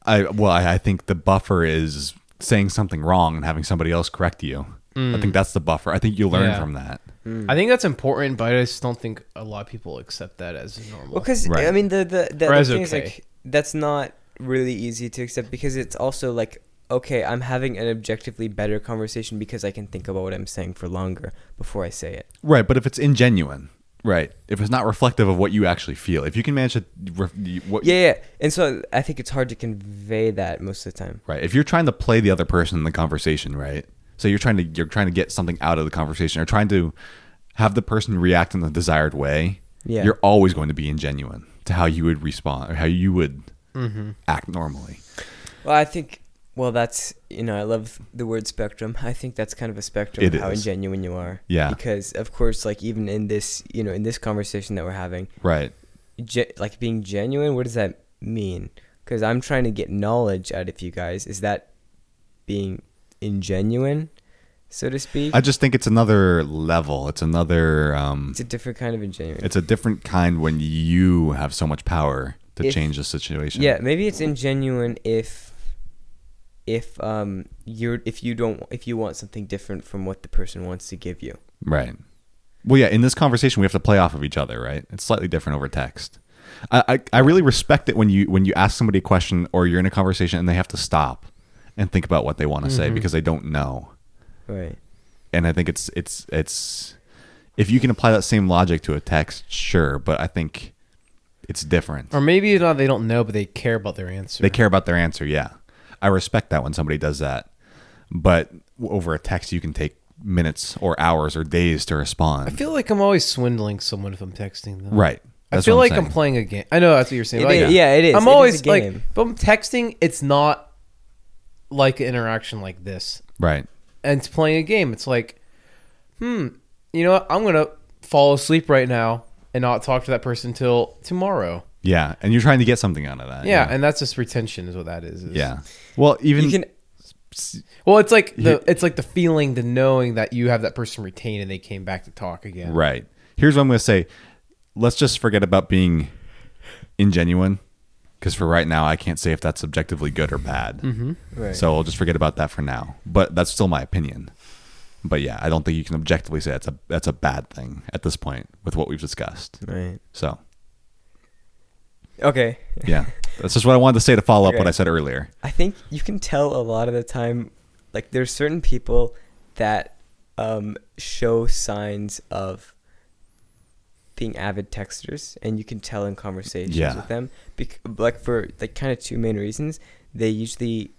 I well, I, I think the buffer is saying something wrong and having somebody else correct you. I think mm. that's the buffer. I think you learn Yeah. from that. Mm. I think that's important, but I just don't think a lot of people accept that as normal. Well, because Right. I mean, the the, the Or other as thing is okay. like that's not really easy to accept because it's also like okay, I'm having an objectively better conversation because I can think about what I'm saying for longer before I say it. Right, but if it's ingenuine, right? If it's not reflective of what you actually feel, if you can manage to, ref- what, Yeah, yeah. And so I think it's hard to convey that most of the time. right. If you're trying to play the other person in the conversation, right? So you're trying to you're trying to get something out of the conversation, or trying to have the person react in the desired way. Yeah. you're always going to be ingenuine to how you would respond or how you would Mm-hmm. act normally. Well, I think well that's you know I love the word spectrum. I think that's kind of a spectrum It of how is. ingenuine you are. Yeah. Because of course, like even in this you know in this conversation that we're having, Right. ge- like being genuine what does that mean because i'm trying to get knowledge out of you guys is that being ingenuine so to speak I just think it's another level. It's another. Um, it's a different kind of ingenuine it's a different kind when you have so much power to If- change the situation. yeah maybe it's ingenuine if if um you're if you don't if you want something different from what the person wants to give you Right. Well, yeah. In this conversation, we have to play off of each other, right? It's slightly different over text. I, I, I really respect it when you when you ask somebody a question or you're in a conversation and they have to stop and think about what they want to say Mhm. because they don't know. right And I think it's it's it's if you can apply that same logic to a text, sure. But I think it's different. Or maybe not they don't know, but they care about their answer. They care about their answer. Yeah, I respect that when somebody does that. But over a text, you can take minutes or hours or days to respond. I feel like I'm always swindling someone if I'm texting them. right. I That's feel what like I'm playing a game. I know that's what you're saying. It but is- like, yeah, it is. I'm It is a always like, game. if I'm texting, it's not like an interaction like this. right. And it's playing a game. It's like, hmm, you know what? I'm gonna fall asleep right now and not talk to that person till tomorrow. Yeah, and you're trying to get something out of that. Yeah, and that's just retention, is what that is. is- yeah. Well, even you can Well, it's like the it's like the feeling, the knowing that you have that person retained and they came back to talk again. right. Here's what I'm going to say. Let's just forget about being ingenuine, because for right now, I can't say if that's subjectively good or bad. Mm-hmm. right So I'll just forget about that for now. But that's still my opinion. But yeah, I don't think you can objectively say that's a that's a bad thing at this point with what we've discussed. right So okay yeah, that's just what I wanted to say to follow up what I said earlier. I think you can tell a lot of the time, like there's certain people that um, show signs of being avid texters, and you can tell in conversations Yeah. with them. Bec- like for like kind of two main reasons. They usually,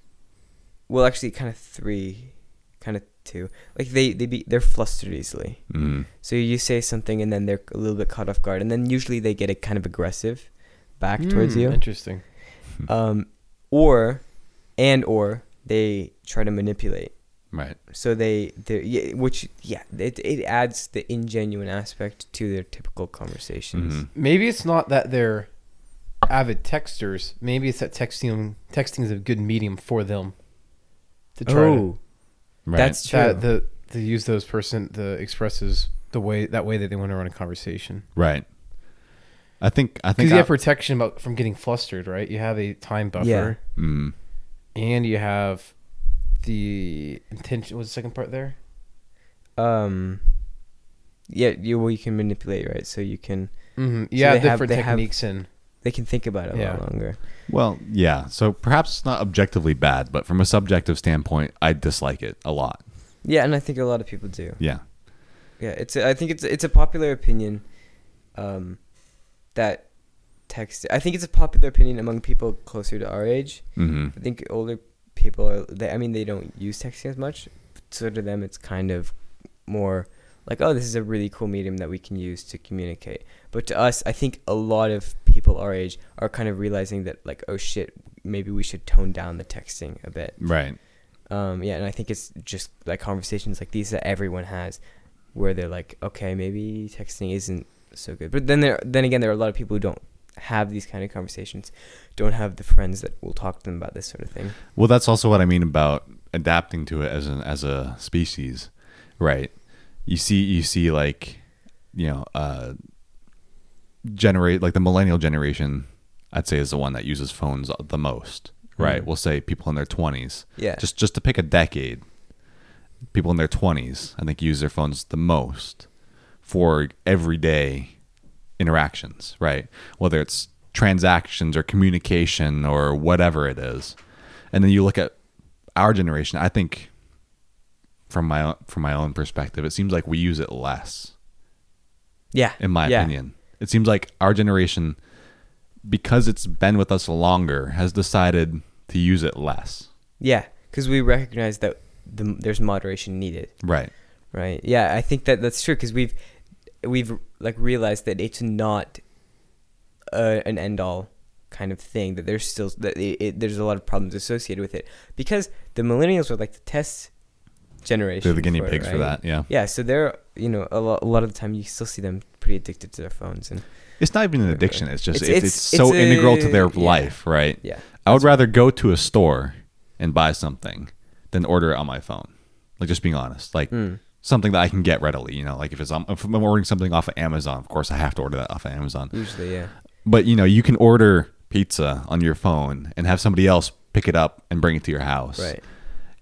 well, actually, kind of three, kind of two. Like they they be they're flustered easily. Mm. So you say something, and then they're a little bit caught off guard, and then usually they get a kind of aggressive back towards Mm, you Interesting. um, or and or they try to manipulate. Right. So they, they yeah, which yeah, it, it adds the ingenuine aspect to their typical conversations. Mhm. Maybe it's not that they're avid texters. Maybe it's that texting texting is a good medium for them to try Oh, Right. that's true. that, the, to use those person the expresses the way that way that they want to run a conversation. right. I think I think Because think you have protection about from getting flustered, right? You have a time buffer, Yeah. Mm. and you have the intention. was the second part there? um, yeah, you well, you can manipulate, right? So you can Mm-hmm. So Yeah, they have- different they have- techniques and they can think about it a Yeah. lot longer. Well, yeah. So perhaps it's not objectively bad, but from a subjective standpoint, I dislike it a lot. Yeah, and I think a lot of people do. Yeah. Yeah, it's a, I think it's it's a popular opinion, um, that text. I think it's a popular opinion among people closer to our age. hmm I think older people are. They, I mean, they don't use texting as much, so to them, it's kind of more like, oh, this is a really cool medium that we can use to communicate. But to us, I think a lot of people our age are kind of realizing that, like, oh shit, maybe we should tone down the texting a bit. Right. Um, yeah, and I think it's just like conversations like these that everyone has, where they're like, okay, maybe texting isn't so good. But then there, then again, there are a lot of people who don't have these kind of conversations, don't have the friends that will talk to them about this sort of thing. Well, that's also what I mean about adapting to it as an as a species, right? You see, you see, like, you know, uh, generate like the millennial generation. I'd say is the one that uses phones the most, right? Mhm. We'll say people in their twenties, Yeah, just just to pick a decade. people in their 20s, I think, use their phones the most for everyday interactions, right? Whether it's transactions or communication or whatever it is. And then you look at our generation, I think from my own, from my own perspective, it seems like we use it less Yeah. in my yeah. opinion. It seems like our generation because it's been with us longer has decided to use it less. Yeah, because we recognize that the, there's moderation needed. Right. Right. Yeah, I think that that's true because we've we've like realized that it's not uh, an end all kind of thing. That there's still that it, it, there's a lot of problems associated with it because the millennials are like the test generation. They're the guinea for it, pigs for that, yeah. Yeah. So they're you know a lot, a lot of the time you still see them pretty addicted to their phones and It's not even an addiction. It's just it's, It's- it's, it's- so a- integral to their yeah. life, right? yeah. I would rather go to a store and buy something than order it on my phone. Like just being honest, like Mm. Something that I can get readily. You know, like if it's if I'm ordering something off of Amazon, of course I have to order that off of Amazon. Usually, yeah. But you know, you can order pizza on your phone and have somebody else pick it up and bring it to your house. Right.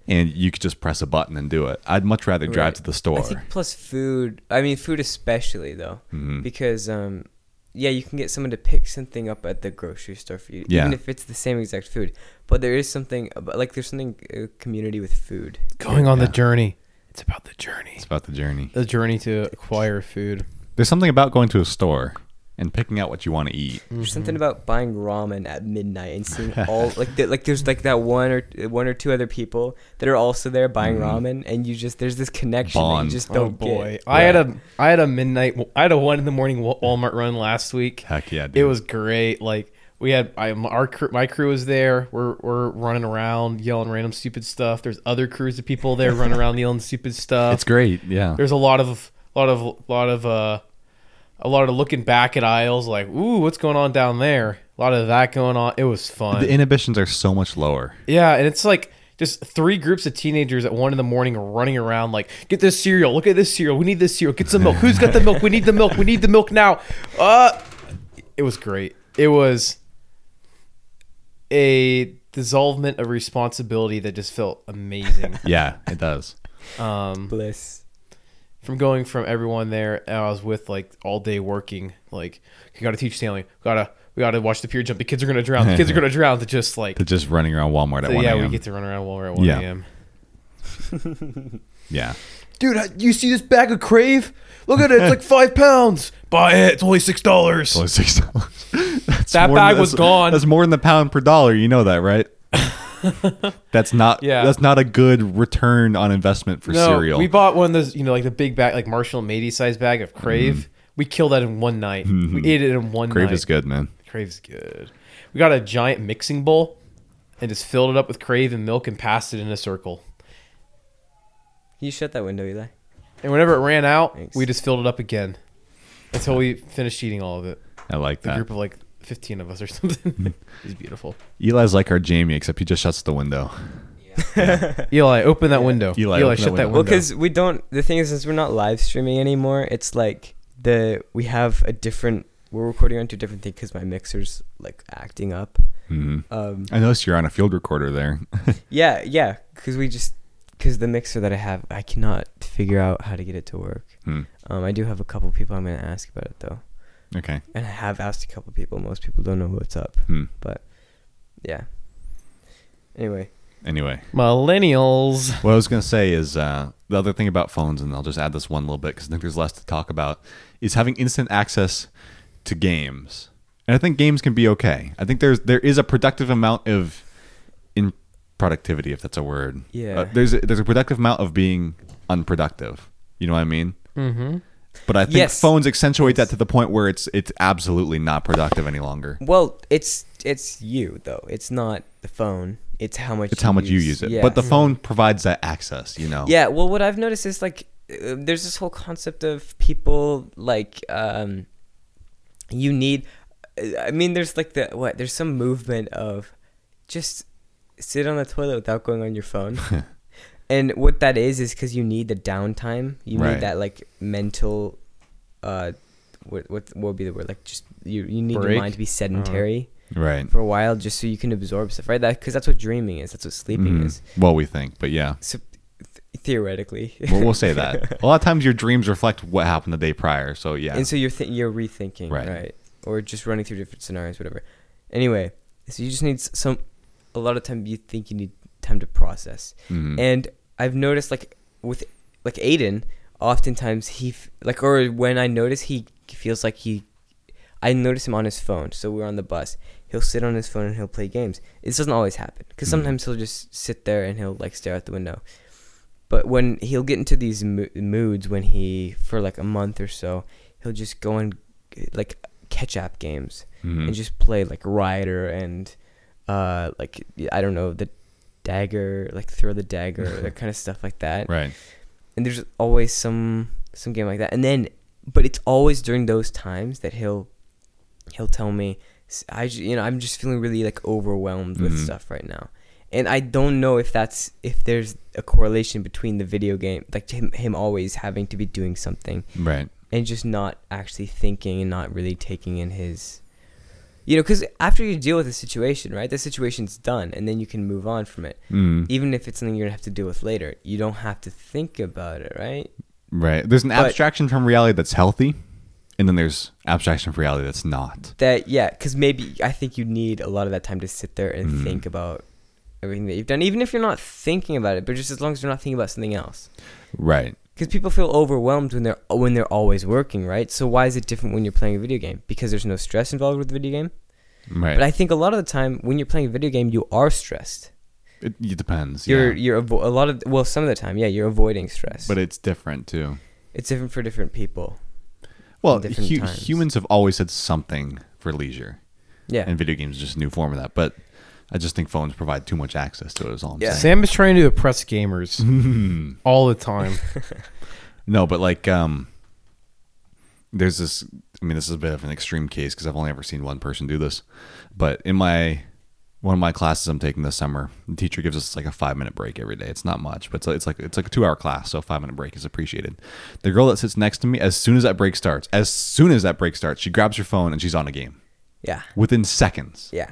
And you could just press a button and do it. I'd much rather drive Right. to the store. I think plus food. I mean, food especially though, Mhm. because um, yeah, you can get someone to pick something up at the grocery store for you, Yeah. even if it's the same exact food. But there is something about like there's something uh, community with food. Going on Yeah. the journey. It's about the journey. It's about the journey. The journey to acquire food. There's something about going to a store and picking out what you want to eat. There's something about buying ramen at midnight and seeing all like the, like there's like that one or one or two other people that are also there buying Mhm. ramen, and you just there's this connection Bond. that you just Oh don't boy, get. I had a I had a midnight I had a one in the morning Walmart run last week. Heck yeah, dude. It was great. Like we had I, our crew, my crew was there. We're we're running around yelling random stupid stuff. There's other crews of people there running around yelling stupid stuff. It's great. Yeah. There's a lot of lot of lot of uh a lot of looking back at aisles like, ooh, what's going on down there? A lot of that going on. It was fun. The inhibitions are so much lower. Yeah, and it's like just three groups of teenagers at one in the morning running around like, get this cereal, look at this cereal, we need this cereal, get some milk. Who's got the milk? We need the milk. We need the milk now. Uh it was great. It was a dissolvement of responsibility that just felt amazing. Yeah, it does. Um Bliss. from going from everyone there I was with like all day working, like you gotta teach Stanley, gotta we gotta watch the pier jump, the kids are gonna drown, the kids are gonna drown to just like To just running around Walmart at so 1 yeah, we get to run around Walmart at one Yeah. AM. yeah. Dude, uh, you see this bag of Krave? Look at it. It's like five pounds. Buy it. It's only six dollars. Only six dollars. That bag was gone. That's more than the pound per dollar. You know that, right? that's not. Yeah. That's not a good return on investment for no, cereal. we bought one of those, you know, like the big bag, like Marshall and Mady size bag of Krave. We killed that in one night. We ate it in one Mm-hmm. Krave night. is good, man. Krave's good. We got a giant mixing bowl and just filled it up with Krave and milk and passed it in a circle. You shut that window, Eli? And whenever it ran out, Thanks. we just filled it up again until we finished eating all of it. I like The that. group of like 15 of us or something. it's beautiful. Eli's like our Jamie, except he just shuts the window. Eli, open that window. Eli, Eli, open shut that window. window. Well, because we don't. The thing is, since we're not live streaming anymore, it's like the we have a different. We're recording onto a different thing because my mixer's like acting up. hmm Um, I noticed you're on a field recorder there. yeah, yeah, because we just because the mixer that I have, I cannot figure out how to get it to work. Hmm. Um, I do have a couple people I'm gonna ask about it though, Okay. and I have asked a couple people. Most people don't know what's up, Hmm. but yeah. Anyway, Anyway, Millennials. what I was gonna say is uh, the other thing about phones, and I'll just add this one little bit because I think there's less to talk about, is having instant access to games. And I think games can be okay. I think there's there is a productive amount of in productivity, if that's a word. Yeah. Uh, there's a, there's a productive amount of being unproductive. You know what I mean? Mm-hmm. But I think Yes. phones accentuate that to the point where it's it's absolutely not productive any longer. well, it's it's you though. It's not the phone. It's how much. It's how much you use it. Yeah. But the phone provides that access, you know. Yeah, well, what I've noticed is like uh, there's this whole concept of people like um, you need. I mean, there's like the what? There's some movement of just sit on the toilet without going on your phone. and what that is is because you need the downtime. You Right. need that like mental. Uh, what what what would be the word? Like just you you need your mind to be sedentary Right. for a while just so you can absorb stuff, right? That because that's what dreaming is. That's what sleeping Mhm. is Well, we think, but yeah. so theoretically. We'll, we'll say that. A lot of times your dreams reflect what happened the day prior. So yeah. And so you're th- you're rethinking, Right. right. Or just running through different scenarios, whatever. Anyway, so you just need some. A lot of time you think you need time to process, Mhm. and I've noticed like with like Aiden, oftentimes he f- like or when I notice he feels like he, I notice him on his phone. So we're on the bus. He'll sit on his phone and he'll play games. This doesn't always happen because Mhm. sometimes he'll just sit there and he'll like stare out the window. But when he'll get into these mo- moods when he for like a month or so, he'll just go and like catch up games Mhm. and just play like Rider and uh like I don't know the dagger like throw the dagger that kind of stuff like that. right. And there's always some some game like that. And then but it's always during those times that he'll he'll tell me I you know I'm just feeling really like overwhelmed with Mhm. stuff right now. And I don't know if that's if there's a correlation between the video game like him him always having to be doing something Right. and just not actually thinking and not really taking in his you know because after you deal with a situation right the situation's done and then you can move on from it Mm. even if it's something you're gonna have to deal with later you don't have to think about it right Right. There's an But- abstraction from reality that's healthy, and then there's abstraction from reality that's not. that yeah because maybe i think you need a lot of that time to sit there and Mhm. think about everything that you've done even if you're not thinking about it but just as long as you're not thinking about something else Right. Because people feel overwhelmed when they're when they're always working right so why is it different when you're playing a video game because there's no stress involved with the video game Right. But I think a lot of the time when you're playing a video game, you are stressed. it, it depends. You're yeah. you're avo- a lot of well, some of the time, yeah, you're avoiding stress. But it's different too. it's different for different people. Well, different hu- humans have always had something for leisure, Yeah, and video games is just a new form of that. But I just think phones provide too much access to it. Is all I'm Yeah. saying. Sam is trying to oppress gamers all the time. No, but like, um, there's this. I mean, this is a bit of an extreme case because I've only ever seen one person do this. But in my one of my classes I'm taking this summer, the teacher gives us like a five minute break every day. It's not much, but it's like, it's like it's like a two hour class, so a five minute break is appreciated. The girl that sits next to me, as soon as that break starts, as soon as that break starts, she grabs her phone and she's on a game yeah, within seconds. yeah.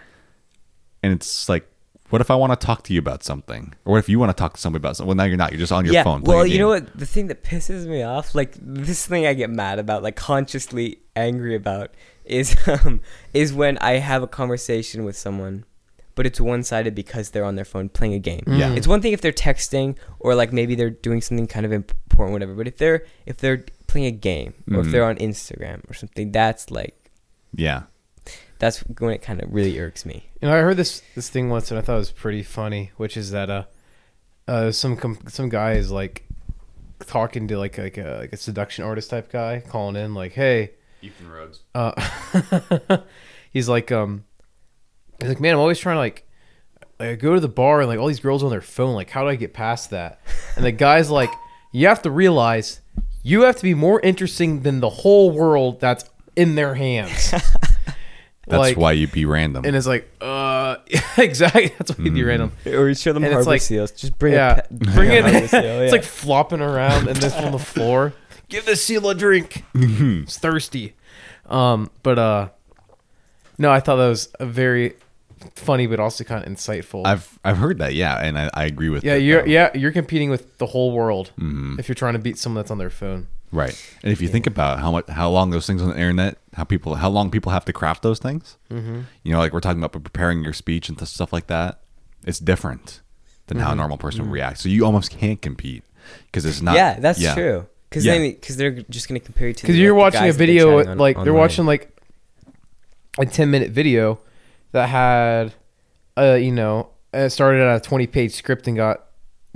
And it's like, what if I want to talk to you about something, or what if you want to talk to somebody about something? Well, now you're not. You're just on your yeah. phone. playing well, you know what? The thing that pisses me off, like this thing I get mad about, like consciously angry about, is um, is when I have a conversation with someone, but it's one sided because they're on their phone playing a game. Yeah. It's one thing if they're texting or like maybe they're doing something kind of important, whatever. But if they're if they're playing a game or if Mhm. they're on Instagram or something, that's like Yeah. That's when it kind of really irks me. You know, I heard this this thing once and I thought it was pretty funny, which is that uh, uh, some com- some guy is like talking to like like a like a seduction artist type guy, calling in like, "Hey, Ethan Rhodes. uh, he's like, um, he's like, man, I'm always trying to like, like I go to the bar and like all these girls on their phone, like, how do I get past that?" And the guy's like, "You have to realize, you have to be more interesting than the whole world that's in their hands." That's Like- why you be random. and it's like, uh, exactly. That's why you'd be random. Or you show them And it's harbor like- seals. Just bring yeah, a pet, bring it. harbor seal, It's like flopping around and this on the floor. Give this seal a drink. it's thirsty. Um, but uh, no, I thought that was a very funny, but also kind of insightful. I've I've heard that, yeah, and I, I agree with. yeah, it, you're though. yeah you're competing with the whole world Mhm. if you're trying to beat someone that's on their phone. Right. And if you think about how much how long those things on the internet, how people how long people have to craft those things, Mm-hmm. you know, like we're talking about preparing your speech and stuff like that, it's different than how a Mhm. normal person would react. So you almost can't compete because it's not. yeah, that's true. Because Yeah. then, because they're just gonna compare you to because you're like, the watching a guys they're video, on- like they're online. watching like a 10 minute video that had, uh, you know, uh, started at a 20 page script and got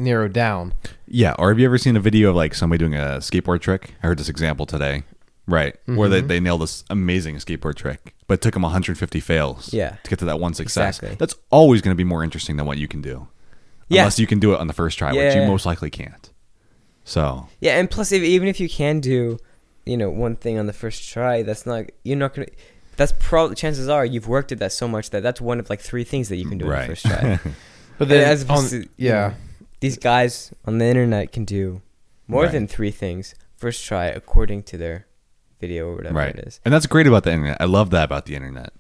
narrowed down. Yeah, or have you ever seen a video of like somebody doing a skateboard trick? I heard this example today. Right, where they, Mhm. they nailed this amazing skateboard trick, but it took them 150 fails Yeah. to get to that one success. Exactly. That's always going to be more interesting than what you can do. Yeah. Unless you can do it on the first try, which you most likely can't. So, Yeah, and plus, if, even if you can do, you know, one thing on the first try, that's not you're not gonna. That's probably chances are you've worked at that so much that that's one of like three things that you can do on the first try. But then, as on- opposed to, you yeah. know, these guys on the internet can do more Right. than three things first try according to their video or whatever right. it is. And that's great about the internet. I love that about the internet.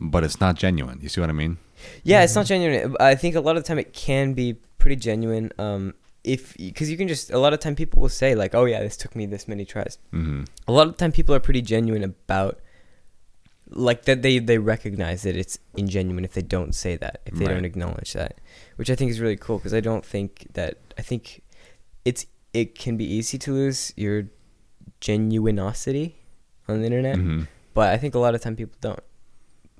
But it's not genuine. You see what I mean? Yeah, it's not genuine. I think a lot of the time it can be pretty genuine. Um, if because you can just a lot of time people will say like, oh yeah, this took me this many tries. hmm A lot of time people are pretty genuine about like that they they recognize that it's ingenuine if they don't say that if they Right. don't acknowledge that which i think is really cool because i don't think that i think it's it can be easy to lose your genuinosity on the internet hmm but i think a lot of time people don't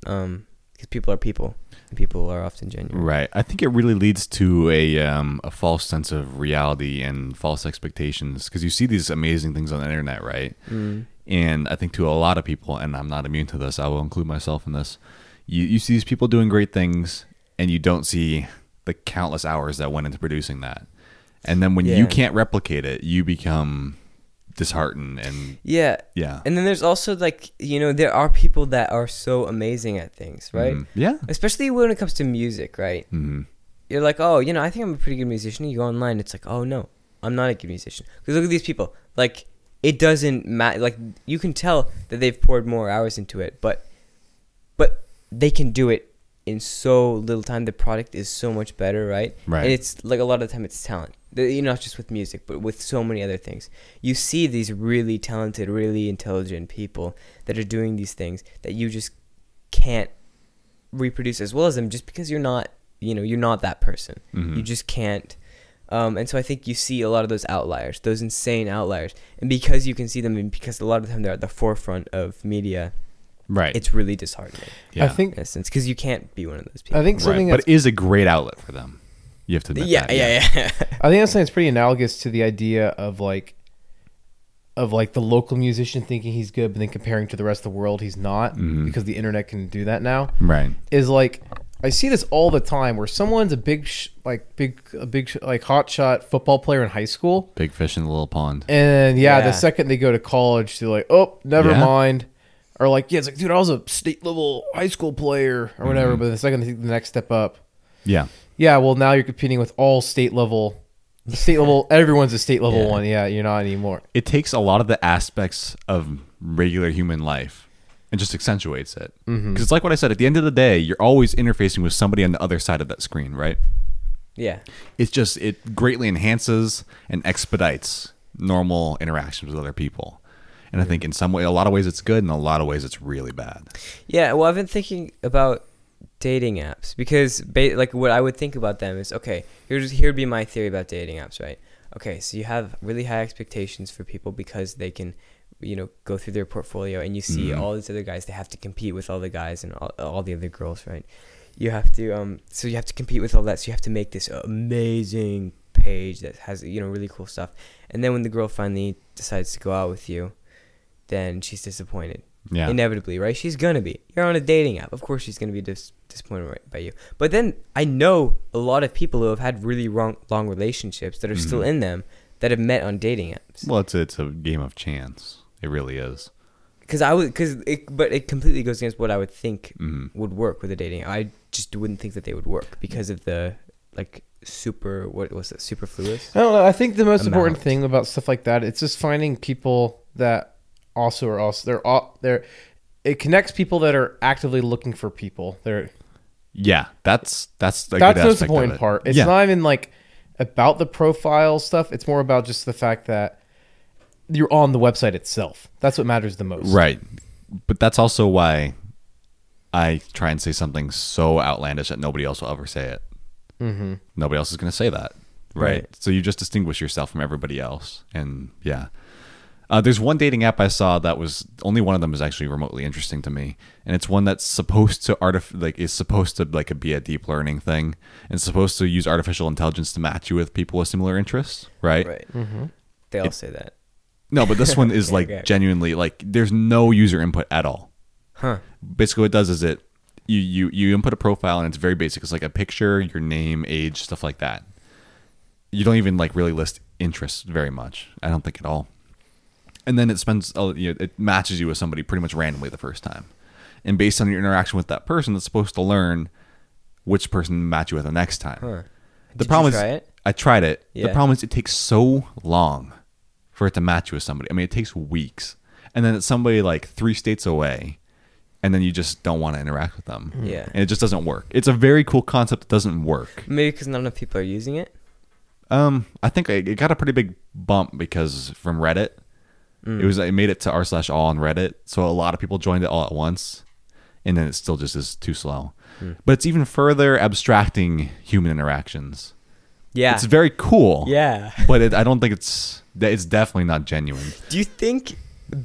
um because people are people and people are often genuine Right. I think it really leads to a um, a false sense of reality and false expectations because you see these amazing things on the internet, right? mm. And I think to a lot of people, and I'm not immune to this, I will include myself in this. You you see these people doing great things, and you don't see the countless hours that went into producing that. And then when Yeah. you can't replicate it, you become disheartened and yeah yeah. and then there's also like you know there are people that are so amazing at things right Mhm. Yeah. especially when it comes to music right hmm you're like, oh, you know, I think I'm a pretty good musician. You go online, it's like, oh no, I'm not a good musician. Because look at these people. Like, it doesn't matter. Like, you can tell that they've poured more hours into it, but, but they can do it in so little time. The product is so much better, right? Right. And it's like a lot of the time it's talent. You know, not just with music, but with so many other things. You see these really talented, really intelligent people that are doing these things that you just can't reproduce as well as them just because you're not you know you're not that person Mhm. you just can't um, and so i think you see a lot of those outliers those insane outliers and because you can see them and because a lot of the time they're at the forefront of media Right. it's really disheartening yeah. I think in a sense because you can't be one of those people I think right. something but that's it is a great outlet for them. You have to admit yeah, that. yeah yeah I think that's something that's pretty analogous to the idea of like of like the local musician thinking he's good, but then comparing to the rest of the world he's not Mhm. because the internet can do that now. Right. Is like I see this all the time where someone's a big sh- like big a big sh- like hot shot football player in high school, Big fish in the little pond. and yeah, Yeah. the second they go to college, they're like, oh, never Yeah. mind. Or like, yeah, it's like, dude, I was a state level high school player or whatever. Mhm. But the second they take the next step up, Yeah. yeah, well, now you're competing with all state level, the state level. Everyone's a state level Yeah. one. Yeah, you're not anymore. It takes a lot of the aspects of regular human life and just accentuates it. Because Mhm. it's like what I said. At the end of the day, you're always interfacing with somebody on the other side of that screen, right? yeah It's just it greatly enhances and expedites normal interactions with other people. And I think in some way, a lot of ways, it's good, and a lot of ways, it's really bad. Yeah, well, I've been thinking about dating apps because, ba- like, what I would think about them is okay. Here's here'd be my theory about dating apps, right? Okay, so you have really high expectations for people because they can, you know, go through their portfolio and you see Mhm. all these other guys. They have to compete with all the guys and all, all the other girls, right? You have to, um, so you have to compete with all that. So you have to make this amazing page that has, you know, really cool stuff. And then when the girl finally decides to go out with you, then she's disappointed Yeah. inevitably, right? She's gonna be. You're on a dating app, of course she's gonna be dis- disappointed by you. But then I know a lot of people who have had really wrong, long relationships that are still Mhm. in them that have met on dating apps. well, it's it's a game of chance. It really is. Because I would, because it, but it completely goes against what I would think Mhm. would work with a dating. I just wouldn't think that they would work because of the like super what was it superfluous. I don't know. I think the most important thing about stuff like that, it's just finding people that also are also they're all they're. It connects people that are actively looking for people. They're Yeah, that's that's a that's good the most aspect of important part. It's yeah. not even like about the profile stuff. It's more about just the fact that you're on the website itself. That's what matters the most. Right. But that's also why I try and say something so outlandish that nobody else will ever say it. Mm-hmm. Nobody else is going to say that. Right? Right. So you just distinguish yourself from everybody else. And yeah. Uh, there's one dating app I saw that was only one of them is actually remotely interesting to me, and it's one that's supposed to artif- like is supposed to like be a deep learning thing, and supposed to use artificial intelligence to match you with people with similar interests, right? Right. Mm-hmm. They all It- say that. No, but this one is Okay, like okay. genuinely like there's no user input at all. Huh. basically what it does is it you you you input a profile and it's very basic it's like a picture your name age stuff like that you don't even like really list interests very much i don't think at all and then it spends uh, you know, it matches you with somebody pretty much randomly the first time and based on your interaction with that person it's supposed to learn which person to match you with the next time Huh. the Did problem you is try it? i tried it the Yeah. problem is it takes so long for it to match you with somebody i mean it takes weeks and then it's somebody like three states away and then you just don't want to interact with them Yeah. and it just doesn't work it's a very cool concept that doesn't work Maybe because not enough people are using it. Um, I think it got a pretty big bump because from Reddit, Mm. it was it made it to r slash all on Reddit, so a lot of people joined it all at once, and then it still just is too slow. Hmm. But it's even further abstracting human interactions. Yeah. It's very cool. yeah. but it, I don't think it's it's definitely not genuine. Do you think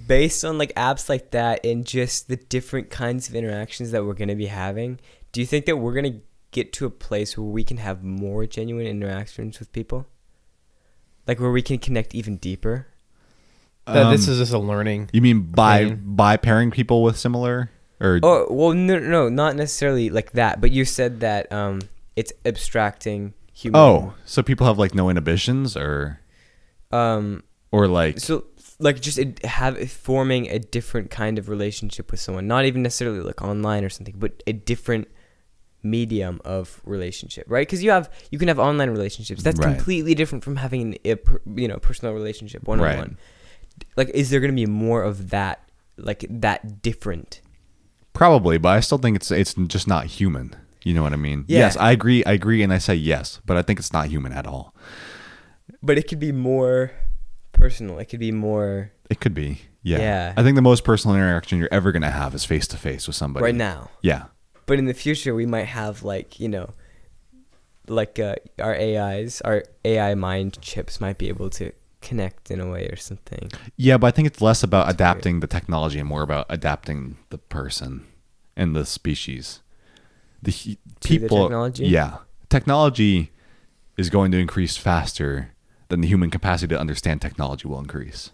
based on like apps like that and just the different kinds of interactions that we're going to be having, do you think that we're going to get to a place where we can have more genuine interactions with people? Like where we can connect even deeper? That this Um, is just a learning. You mean by Plane. by pairing people with similar or Oh, well no no, not necessarily like that, but you said that um it's abstracting human oh, so people have like no inhibitions or um or like so like just have forming a different kind of relationship with someone not even necessarily like online or something but a different medium of relationship right because you have you can have online relationships that's Right. completely different from having a you know personal relationship one on one. like is there going to be more of that like that different probably, but I still think it's it's just not human. You know what I mean? Yeah. Yes, I agree. I agree, and I say yes, but I think it's not human at all. but it could be more personal it could be more It could be. Yeah. Yeah. I think the most personal interaction you're ever gonna have is face to face with somebody. right now Yeah. but in the future we might have like you know like uh, our ais our ai mind chips might be able to connect in a way or something Yeah, but I think it's less about weird. adapting the technology and more about adapting the person and the species. The he- To the people. technology? Yeah, technology is going to increase faster than the human capacity to understand technology will increase,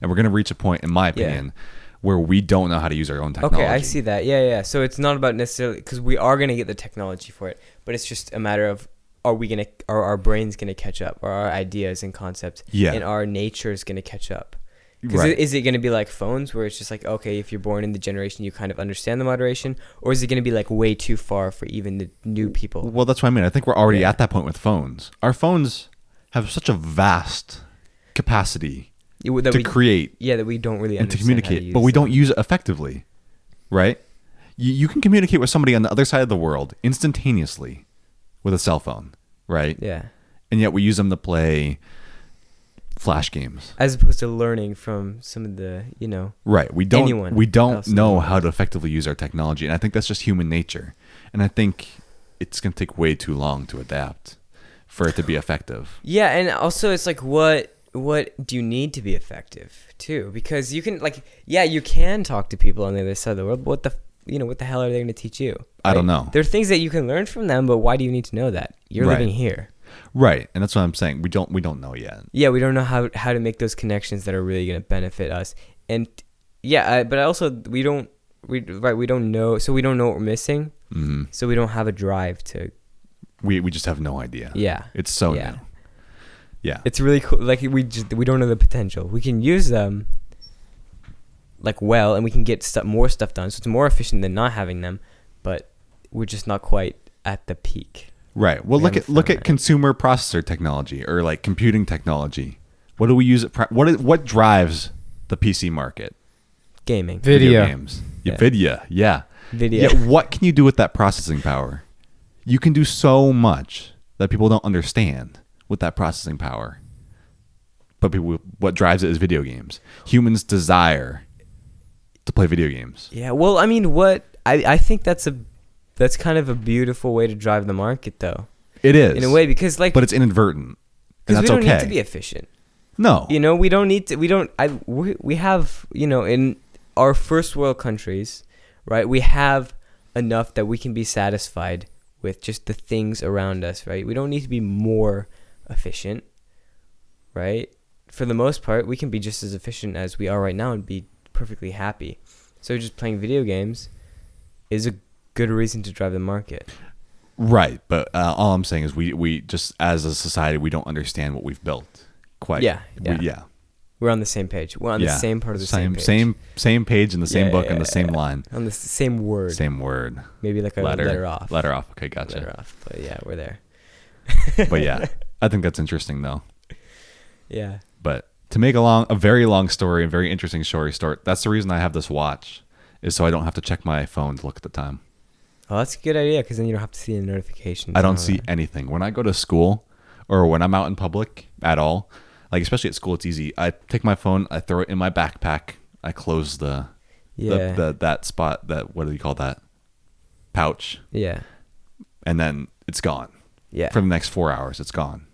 and we're going to reach a point, in my Yeah. opinion, where we don't know how to use our own technology. okay i see that yeah yeah so it's not about necessarily because we are going to get the technology for it but it's just a matter of are we going to are our brains going to catch up are our ideas and concepts Yeah. and our nature is going to catch up Because Right. is it going to be like phones where it's just like, okay, if you're born in the generation, you kind of understand the moderation? Or is it going to be like way too far for even the new people? Well, that's what I mean. I think we're already Yeah. at that point with phones. Our phones have such a vast capacity that to we- create yeah, that we don't really and to communicate, use but we don't use it effectively, right? You, you can communicate with somebody on the other side of the world instantaneously with a cell phone, right? Yeah. And yet we use them to play flash games. As opposed to learning from some of the, you know, Right. We don't Anyone we don't else in the know how to effectively use our technology. And I think that's just human nature. And I think it's gonna take way too long to adapt for it to be effective. Yeah, and also it's like what what do you need to be effective too? Because you can like yeah, you can talk to people on the other side of the world, but what the you know, what the hell are they going to teach you? I don't know. There are things that you can learn from them, but why do you need to know that? You're Right. living here. Right. And that's what I'm saying. We don't we don't know yet. Yeah, we don't know how how to make those connections that are really going to benefit us. And yeah, I, but also we don't we right, we don't know, so we don't know what we're missing. hmm So we don't have a drive to We we just have no idea. yeah. It's so Yeah. new. Yeah. It's really cool. Like we just we don't know the potential. We can use them like well, and we can get stuff more stuff done. So it's more efficient than not having them, but we're just not quite at the peak. Right. Well, look at look at consumer processor technology or like computing technology. What do we use it? Pri- what is what drives the PC market? Gaming, Video. games. Yeah, Yeah. Video. Yeah. video. Yeah. What can you do with that processing power? You can do so much that people don't understand with that processing power. But people, what drives it is video games. Humans desire to play video games. Yeah, well, I mean, what I I think that's a that's kind of a beautiful way to drive the market, though, It is in a way, because like but it's inadvertent, and because that's we don't okay. need to be efficient. no, You know, we don't need to. We don't. I we, we have you know in our first world countries, right? We have enough that we can be satisfied with just the things around us, right? We don't need to be more efficient, right? For the most part, we can be just as efficient as we are right now and be perfectly happy. So just playing video games is a good reason to drive the market. Right, but uh, all I'm saying is we we just as a society we don't understand what we've built quite. Yeah, we- yeah. yeah, We're on the same page. We're on yeah. the same part of the same same page. same same page in the same Yeah, book yeah, and the same yeah. line, on the same word. same word, Maybe like a letter, letter, off. letter off. Okay, gotcha. Letter off. But yeah, we're there. but yeah, I think that's interesting though. Yeah. But to make a long, a very long story, a very interesting story start. That's the reason I have this watch, is so I don't have to check my phone to look at the time. Oh, that's a good idea because then you don't have to see the notifications. I don't see that. anything when I go to school or when I'm out in public at all, like especially at school, it's easy. I take my phone, I throw it in my backpack, I close the Yeah. the, the that spot that what do you call that pouch, yeah. and then it's gone Yeah. for the next four hours. It's gone,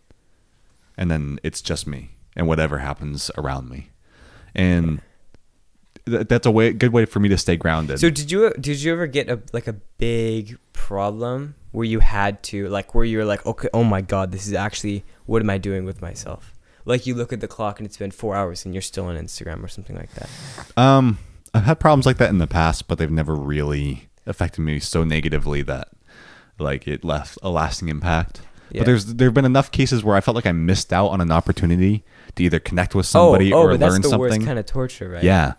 and then it's just me and whatever happens around me, and that's a way good way for me to stay grounded. So did you did you ever get a like a big problem where you had to like where you were like okay oh my god this is actually what am I doing with myself like you look at the clock and it's been four hours and you're still on Instagram or something like that Um, I've had problems like that in the past, but they've never really affected me so negatively that like it left a lasting impact. Yeah. But there's there've been enough cases where I felt like I missed out on an opportunity to either connect with somebody oh, oh or learn something. kind of torture right Yeah.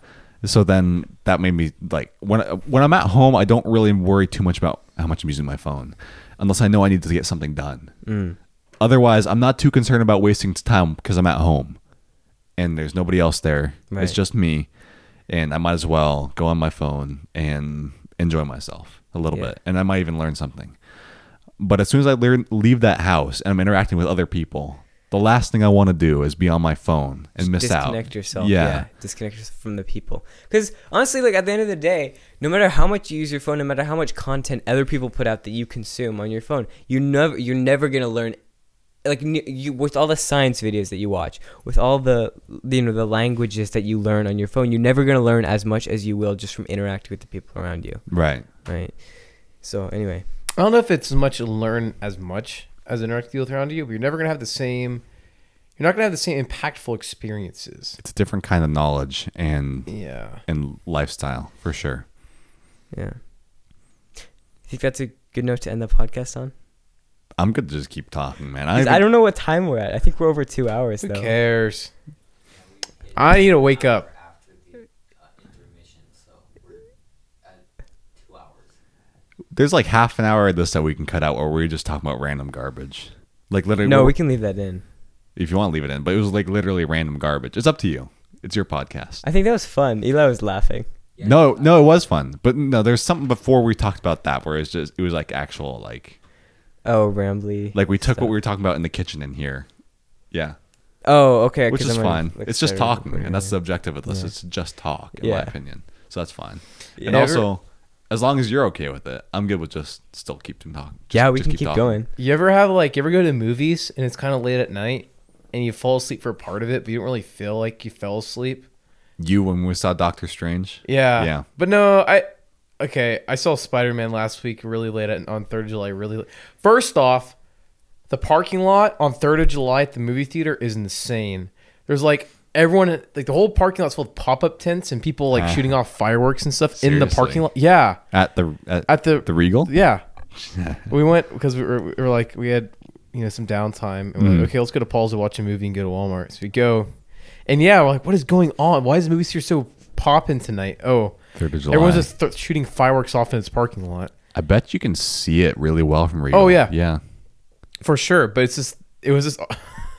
So then that made me like when when I'm at home, I don't really worry too much about how much I'm using my phone, unless I know I need to get something done. mm. Otherwise, I'm not too concerned about wasting time because I'm at home, and there's nobody else there. Right. It's just me, and I might as well go on my phone and enjoy myself a little Yeah. bit, and I might even learn something. But as soon as I learn, leave that house and I'm interacting with other people, the last thing I want to do is be on my phone and Just miss out. disconnect yourself Yeah. yeah. disconnect yourself from the people because honestly like at the end of the day no matter how much you use your phone no matter how much content other people put out that you consume on your phone you never you're never gonna learn like you with all the science videos that you watch with all the you know the languages that you learn on your phone you're never gonna learn as much as you will just from interacting with the people around you Right. right so anyway I don't know if it's as much learn as much as an interacting with around you, but you're never gonna have the same. You're not gonna have the same impactful experiences. It's a different kind of knowledge and Yeah. and lifestyle for sure. yeah you think that's a good note to end the podcast on I'm good to just keep talking, man. 'Cause I don't know what time we're at i think we're over two hours Who though cares? I need to wake up. After the uh, intermission, so we're at two hours. There's like half an hour of this that we can cut out where we're just talking about random garbage. Like literally, no we're- can leave that in if you want to leave it in, but it was like literally random garbage. It's up to you. It's your podcast. I think that was fun. Eli was laughing. Yeah, no, no, it was fun, but no, there's something before we talked about that where it's just it was like actual like Oh, rambly. like we took stuff. what we were talking about in the kitchen in here. Yeah, Oh, okay. Which is I'm fine. like, it's just talking, and that's the objective of this. Yeah. It's just talk, in my opinion. So that's fine. Yeah, and ever- also, as long as you're okay with it, I'm good with just still keeping talking. Just- yeah, we just can keep talking. going. You ever have like you ever go to movies and it's kind of late at night and you fall asleep for part of it, but you don't really feel like you fell asleep? You when we saw Doctor Strange. Yeah. Yeah. But no, I okay. I saw Spider Man last week, really late at, on Third of July. Really, late. first off, the parking lot on Third of July at the movie theater is insane. There's like everyone, like the whole parking lot's full of pop up tents and people like Ah. shooting off fireworks and stuff in the Seriously? parking lot. Yeah, At the at, at the the Regal. yeah. we went because we were, we were like we had you know some downtime and we're like, okay let's go to Paul's to watch a movie and go to Walmart. So we go, and yeah, we're like, what is going on? Why is the movie theater so popping tonight? Oh, Third of July. everyone's just th- shooting fireworks off in its parking lot I bet you can see it really well from Regal. Oh, yeah. yeah. for sure. But it's just it was just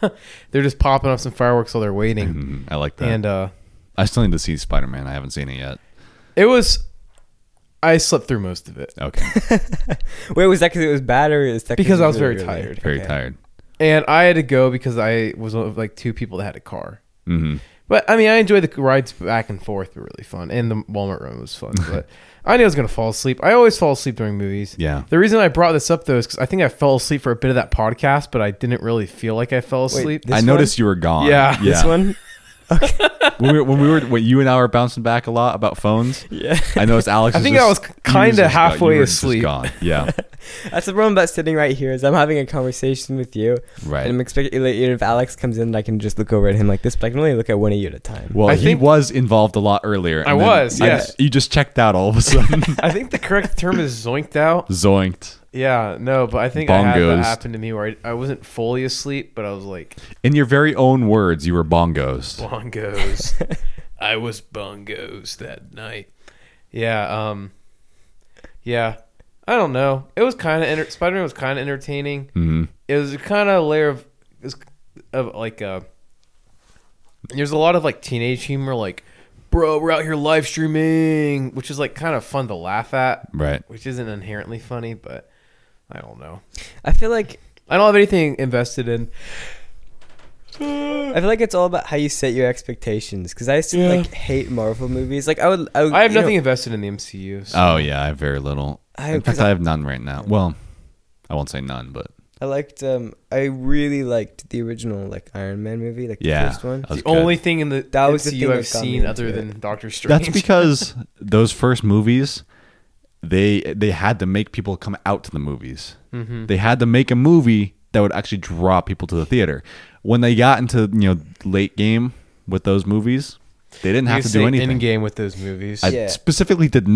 they're just popping off some fireworks while they're waiting, Mhm. I like that. and uh, I still need to see Spider Man. I haven't seen it yet. it was. I slept through most of it Okay, Wait, was that because it was bad or is that 'cause Because I was really very early? tired. very Okay. tired. and I had to go because I was one of like two people that had a car. hmm But I mean, I enjoyed the rides back and forth; were really fun, and the Walmart run was fun. But I knew I was gonna fall asleep. I always fall asleep during movies. Yeah. The reason I brought this up though is because I think I fell asleep for a bit of that podcast, but I didn't really feel like I fell asleep. This I one? noticed you were gone. Yeah. yeah. This one? when, we were, when we were when you and I were bouncing back a lot about phones, Yeah. I noticed Alex. I think just- I was kinda halfway you were just asleep. Gone. Yeah, That's the problem about sitting right here is I'm having a conversation with you, Right. and. I'm expecting like, if Alex comes in, I can just look over at him like this, but I can only look at one of you at a time. Well, I he think- was involved a lot earlier. I and then was, I- yes. you just checked out all of a sudden. I think the correct term is zoinked out. Zoinked. Yeah, no, but I think I had Bongos. that happen to me where I, I wasn't fully asleep, but I was like In your very own words, you were bongos. bongos. I was bongos that night. Yeah, um, yeah. I don't know. It was kind of enter- Spider Man was kind of entertaining. hmm it was kind of a layer of, it was of like uh there's a lot of like teenage humor like bro we're out here live streaming which is like kind of fun to laugh at Right. which isn't inherently funny but i don't know I feel like I don't have anything invested in. I feel like it's all about how you set your expectations. Because I used to Yeah. like hate Marvel movies. Like I would, I, would, I have you know, nothing invested in the MCU. so- Oh yeah, I have very little. I- In 'cause fact, I have none right now. Well, I won't say none, but I liked. Um, I really liked the original like Iron Man movie, like yeah, the first one. that was the good. only thing in the That was the MCU thing I've that got me seen into other it. than Doctor Strange. That's because those first movies, they they had to make people come out to the movies. Mhm. They had to make a movie that would actually draw people to the theater. When they got into you know late game with those movies, they didn't You have to do anything. In game with those movies. I Yeah. specifically did